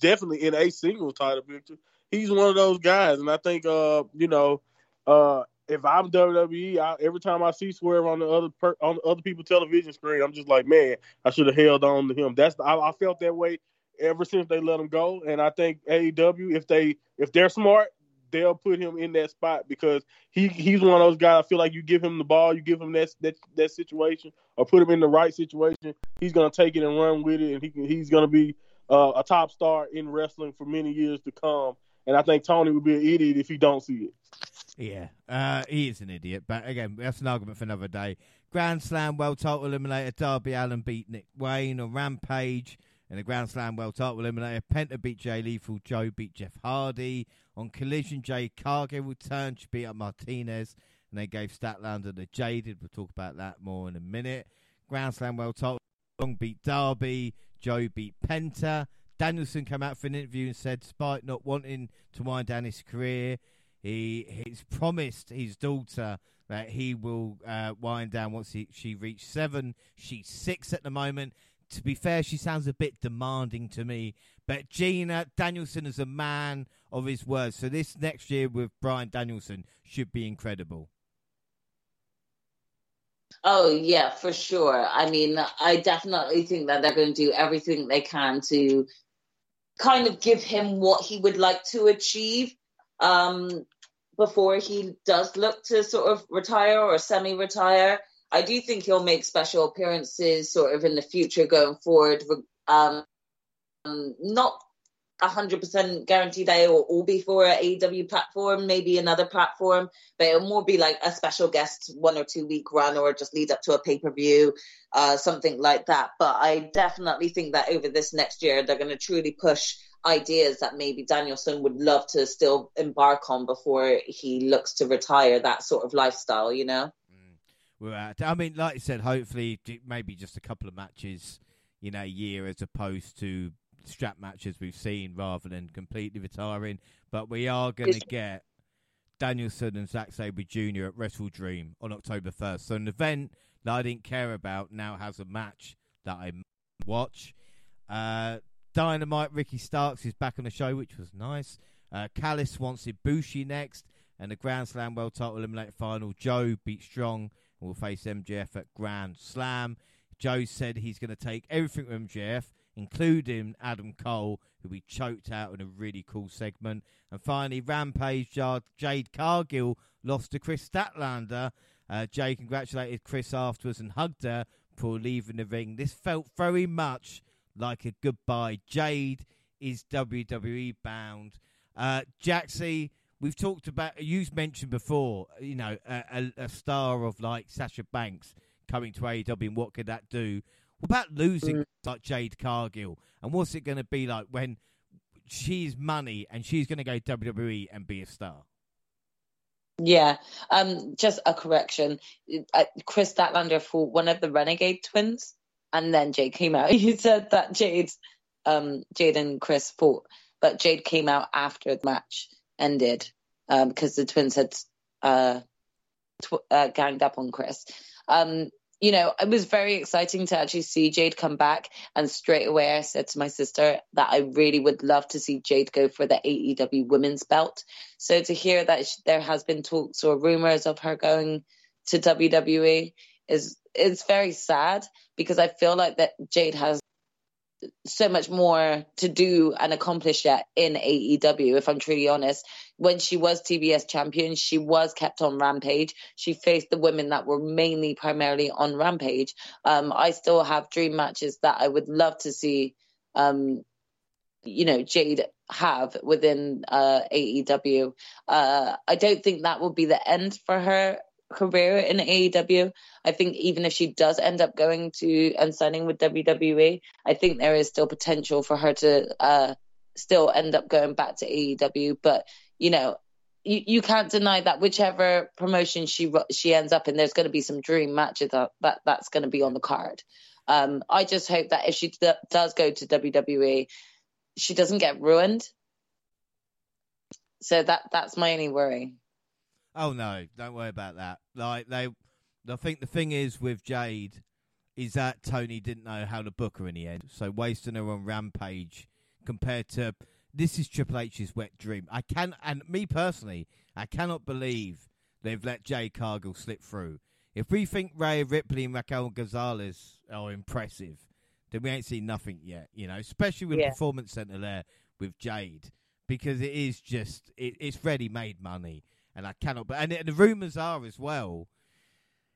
definitely in a single title picture. He's one of those guys, and I think, uh, you know, uh, if I'm WWE, I, every time I see Swerve on the other per, on the other people's television screen, I'm just like, man, I should have held on to him. That's I, I felt that way ever since they let him go. And I think AEW, if they if they're smart, they'll put him in that spot because he he's one of those guys. I feel like you give him the ball, you give him that that that situation, or put him in the right situation, he's gonna take it and run with it, and he he's gonna be uh, a top star in wrestling for many years to come. And I think Tony would be an idiot if he don't see it. Yeah, uh, he is an idiot. But again, that's an argument for another day. Grand Slam World Title Eliminator Darby Allin beat Nick Wayne on Rampage. In the Grand Slam World Title Eliminator, Penta beat Jay Lethal, Joe beat Jeff Hardy. On Collision, Jade Cargill returned to beat up Martinez, and they gave Statlander the Jaded. We'll talk about that more in a minute. Grand Slam World Title Long beat Darby, Joe beat Penta. Danielson came out for an interview and said, despite not wanting to wind down his career, he he's promised his daughter that he will uh, wind down once he, she reached seven. She's six at the moment. To be fair, she sounds a bit demanding to me. But Gina Danielson is a man of his words. So this next year with Bryan Danielson should be incredible. Oh yeah, for sure. I mean, I definitely think that they're going to do everything they can to kind of give him what he would like to achieve um, before he does look to sort of retire or semi-retire. I do think he'll make special appearances sort of in the future going forward. Um, not 100% guaranteed it will all be for an AEW platform, maybe another platform, but it'll more be like a special guest one or two week run or just lead up to a pay per view, uh, something like that. But I definitely think that over this next year, they're going to truly push ideas that maybe Danielson would love to still embark on before he looks to retire that sort of lifestyle, you know? We're at, I mean, like you said, hopefully, maybe just a couple of matches in a year as opposed to strap matches we've seen rather than completely retiring. But we are going to get Danielson and Zack Sabre Jr. at Wrestle Dream on October 1st. So an event that I didn't care about now has a match that I watch. Uh, Dynamite Ricky Starks is back on the show, which was nice. Uh, Callis wants Ibushi next, and the Grand Slam World Title Eliminator Final. Joe beat Strong will face MJF at Grand Slam. Joe said he's going to take everything from MJF including Adam Cole, who we choked out in a really cool segment. And finally, Rampage Jade Cargill lost to Kris Statlander. Uh, Jay congratulated Chris afterwards and hugged her before leaving the ring. This felt very much like a goodbye. Jade is WWE bound. Uh, Jaxie, we've talked about, you mentioned before, you know, a, a, a star of like Sasha Banks coming to AEW and what could that do? What about losing mm. like Jade Cargill? And what's it going to be like when she's money and she's going to go WWE and be a star? Yeah, um, just a correction. Chris Kris Statlander fought one of the Renegade twins, and then Jade came out. He said that Jade, um, Jade and Kris fought, but Jade came out after the match ended because um, the twins had uh, tw- uh, ganged up on Kris. Um, you know, it was very exciting to actually see Jade come back. And straight away, I said to my sister that I really would love to see Jade go for the AEW women's belt. So to hear that there has been talks or rumors of her going to WWE is is very sad because I feel like that Jade has so much more to do and accomplish yet in AEW, if I'm truly honest. When she was TBS champion, she was kept on Rampage. She faced the women that were mainly primarily on Rampage. Um, I still have dream matches that I would love to see um, you know Jade have within uh, AEW. Uh, I don't think that will be the end for her career in AEW. I think even if she does end up going to and signing with WWE, I think there is still potential for her to uh, still end up going back to AEW. But you know, you, you can't deny that whichever promotion she she ends up in, there's going to be some dream matches that, that that's going to be on the card. Um, I just hope that if she d- does go to WWE, she doesn't get ruined. So that that's my only worry. Oh no, don't worry about that. Like they, I think the thing is with Jade is that Tony didn't know how to book her in the end, so wasting her on Rampage compared to this is Triple H's wet dream. I can, and me personally, I cannot believe they've let Jade Cargill slip through. If we think Rhea Ripley and Raquel Gonzalez are impressive, then we ain't seen nothing yet. You know, especially with Yeah. the Performance Center there with Jade, because it is just it, it's ready-made money, and I cannot. But and the rumors are as well.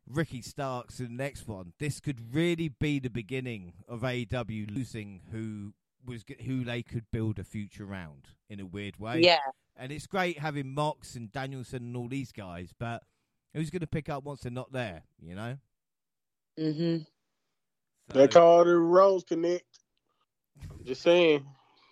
Ricky Starks in the next one. This could really be the beginning of AEW losing who was who they could build a future around in a weird way. Yeah, And it's great having Mox and Danielson and all these guys, but who's going to pick up once they're not there? You know. hmm They call it a Rhodes Connect. I'm just saying.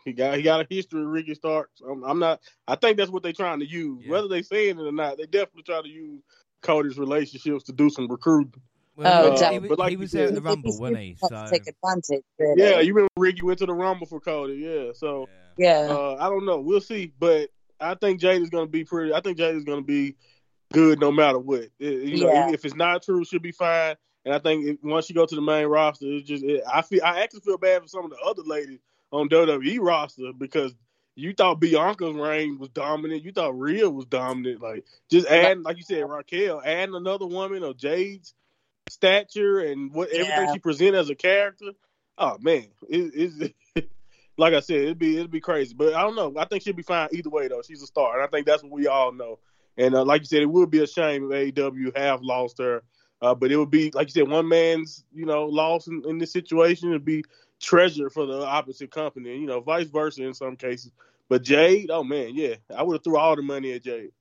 He got he got a history of Ricky Starks. I'm, I'm not. I think that's what they're trying to use. Yeah. Whether they're saying it or not, they definitely try to use Cody's relationships to do some recruiting. well, Oh, he, was- definitely. he, But like he was there at the Rumble, wasn't he? Not So take advantage. Really. Yeah, you remember Ricky went to the Rumble for Cody. Yeah, so yeah. uh, I don't know. We'll see, but I think Jade is going to be pretty. I think Jade is going to be good no matter what. It- you know, if it's not true, she'll be fine. And I think if, once you go to the main roster, it's just it, I feel I actually feel bad for some of the other ladies on WWE roster because you thought Bianca's reign was dominant, you thought Rhea was dominant. Like just add, like you said, Raquel, adding another woman of Jade's stature and what everything Yeah. she present as a character. Oh man, it, it's like I said, it'd be it'd be crazy. But I don't know. I think she'll be fine either way though. She's a star, and I think that's what we all know. And uh, like you said, it would be a shame if AEW have lost her. Uh, but it would be like you said, one man's you know loss in, in this situation would be treasure for the opposite company, you know vice versa in some cases. But Jade, oh man, yeah, I would have threw all the money at Jade.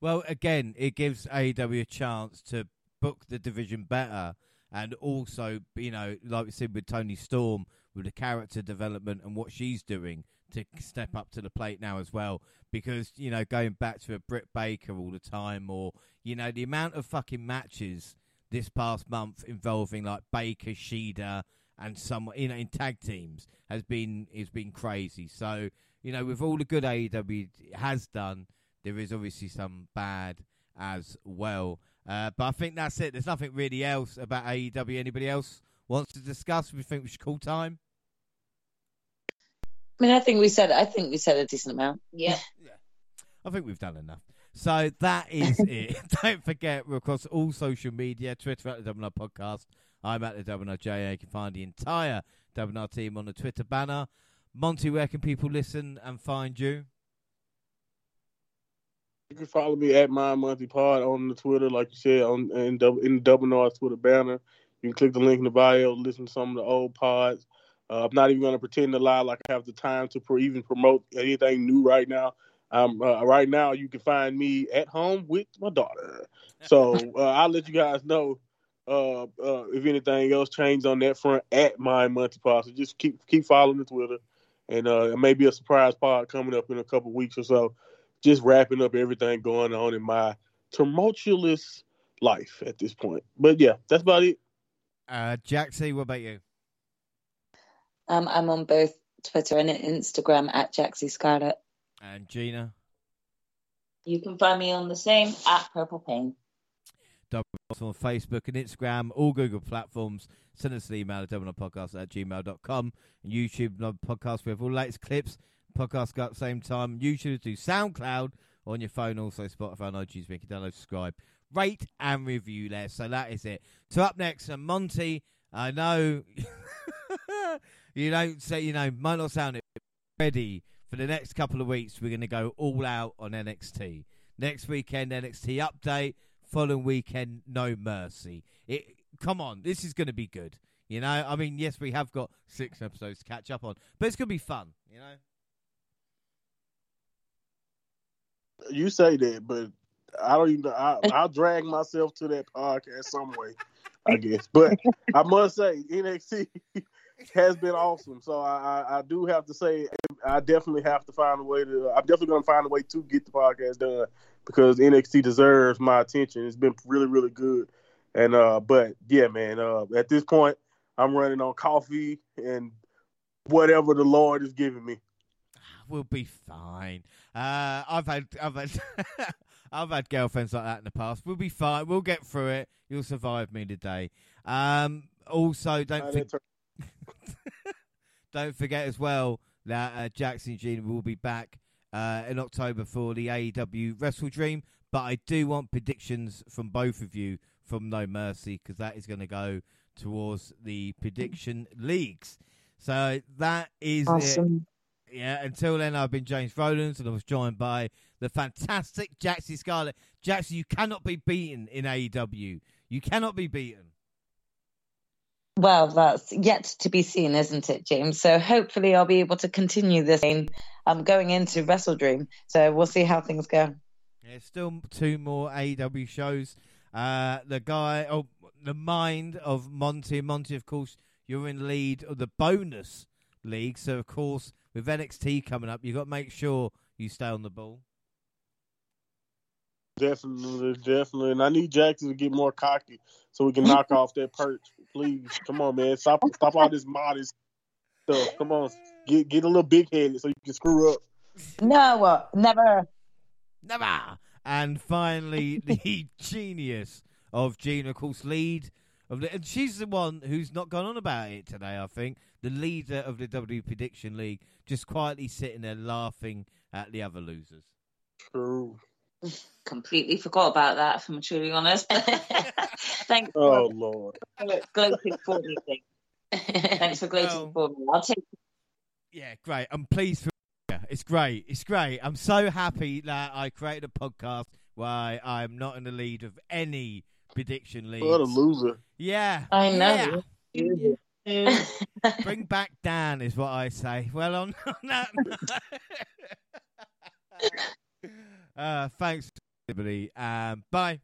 Well, again, it gives AEW a chance to book the division better, and also, you know, like we said with Toni Storm, with the character development and what she's doing to step up to the plate now as well. Because you know, going back to a Britt Baker all the time, or you know, the amount of fucking matches this past month involving like Baker, Shida, and some you know in tag teams has been has been crazy. So you know, with all the good AEW has done, there is obviously some bad as well. Uh, but I think that's it. There's nothing really else about AEW. Anybody else wants to discuss? We think we should call time. I mean, I think we said. I think we said a decent amount. Yeah. I think we've done enough. So that is it. Don't forget, we're across all social media Twitter at the Double R Podcast. I'm at the J. You can find the entire Double R team on the Twitter banner. Monty, where can people listen and find you? You can follow me at my monthly pod on the Twitter, like you said, on in, in the North Twitter banner. You can click the link in the bio, listen to some of the old pods. Uh, I'm not even going to pretend to lie like I have the time to pro- even promote anything new right now. Um, uh, right now, you can find me at home with my daughter. So uh, I'll let you guys know uh, uh, if anything else changes on that front at my monthly pod. So just keep keep following the Twitter, and uh, it may be a surprise pod coming up in a couple weeks or so just wrapping up everything going on in my tumultuous life at this point. But yeah, that's about it. Uh, Jack Jaxie, what about you? Um, I'm on both Twitter and Instagram at Jaxie Scarlett. And Gina? You can find me on the same at Purple Pain. Double R on Facebook and Instagram, all Google platforms. Send us an email at doublepodcast at gmail.com. And YouTube podcast. We have all the latest clips. Podcast go at the same time. YouTube do SoundCloud on your phone, also Spotify and iTunes. Make you download, subscribe, rate, and review there. So that is it. So up next, uh, Monty. I know you don't say, you know, might not sound it ready for the next couple of weeks. We're going to go all out on NXT. Next weekend, NXT update. Following weekend, no mercy. It come on, this is going to be good. You know, I mean, yes, we have got six episodes to catch up on, but it's going to be fun. You know. You say that, but I don't even. I, I'll drag myself to that podcast some way, I guess. But I must say, NXT has been awesome. So I, I, I do have to say, I definitely have to find a way to. I'm definitely going to find a way to get the podcast done because NXT deserves my attention. It's been really, really good. And uh, but yeah, man. Uh, at this point, I'm running on coffee and whatever the Lord is giving me. We'll be fine. Uh, I've had, I've had, I've had girlfriends like that in the past. We'll be fine. We'll get through it. You'll survive me today. Um, also, don't for- don't forget as well that uh, Jackson Gina will be back uh, in October for the AEW Wrestle Dream. But I do want predictions from both of you from No Mercy because that is going to go towards the prediction leagues. So that is Awesome. it. Yeah, until then, I've been James Rowlands and I was joined by the fantastic Jackson Scarlett. Jackson, you cannot be beaten in AEW. You cannot be beaten. Well, that's yet to be seen, isn't it, James? So hopefully I'll be able to continue this game um, going into Wrestle Dream. So we'll see how things go. Yeah, still two more AEW shows. Uh, the guy, oh, the mind of Monty. Monty, of course, you're in lead of the bonus league. So, of course, with NXT coming up, you've got to make sure you stay on the ball. Definitely, definitely. And I need Jackson to get more cocky so we can knock off that perch. Please. Come on, man. Stop stop all this modest stuff. Come on. Get get a little big headed so you can screw up. No, uh, never. Never. And finally, the genius of Gina, of course, lead of the, and she's the one who's not gone on about it today. I think the leader of the W Prediction League, just quietly sitting there laughing at the other losers. True. Completely forgot about that, if I'm truly honest. Thanks Oh for Lord. gloating for me. Thanks for gloating Well- for me. I'll take Yeah, great. I'm pleased for you. It's great. It's great. I'm so happy that I created a podcast where I'm not in the lead of any prediction leagues. What a loser. Yeah. I know. Yeah. Bring back Dan is what I say. Well, on, on that. Uh, thanks, everybody. Um, bye.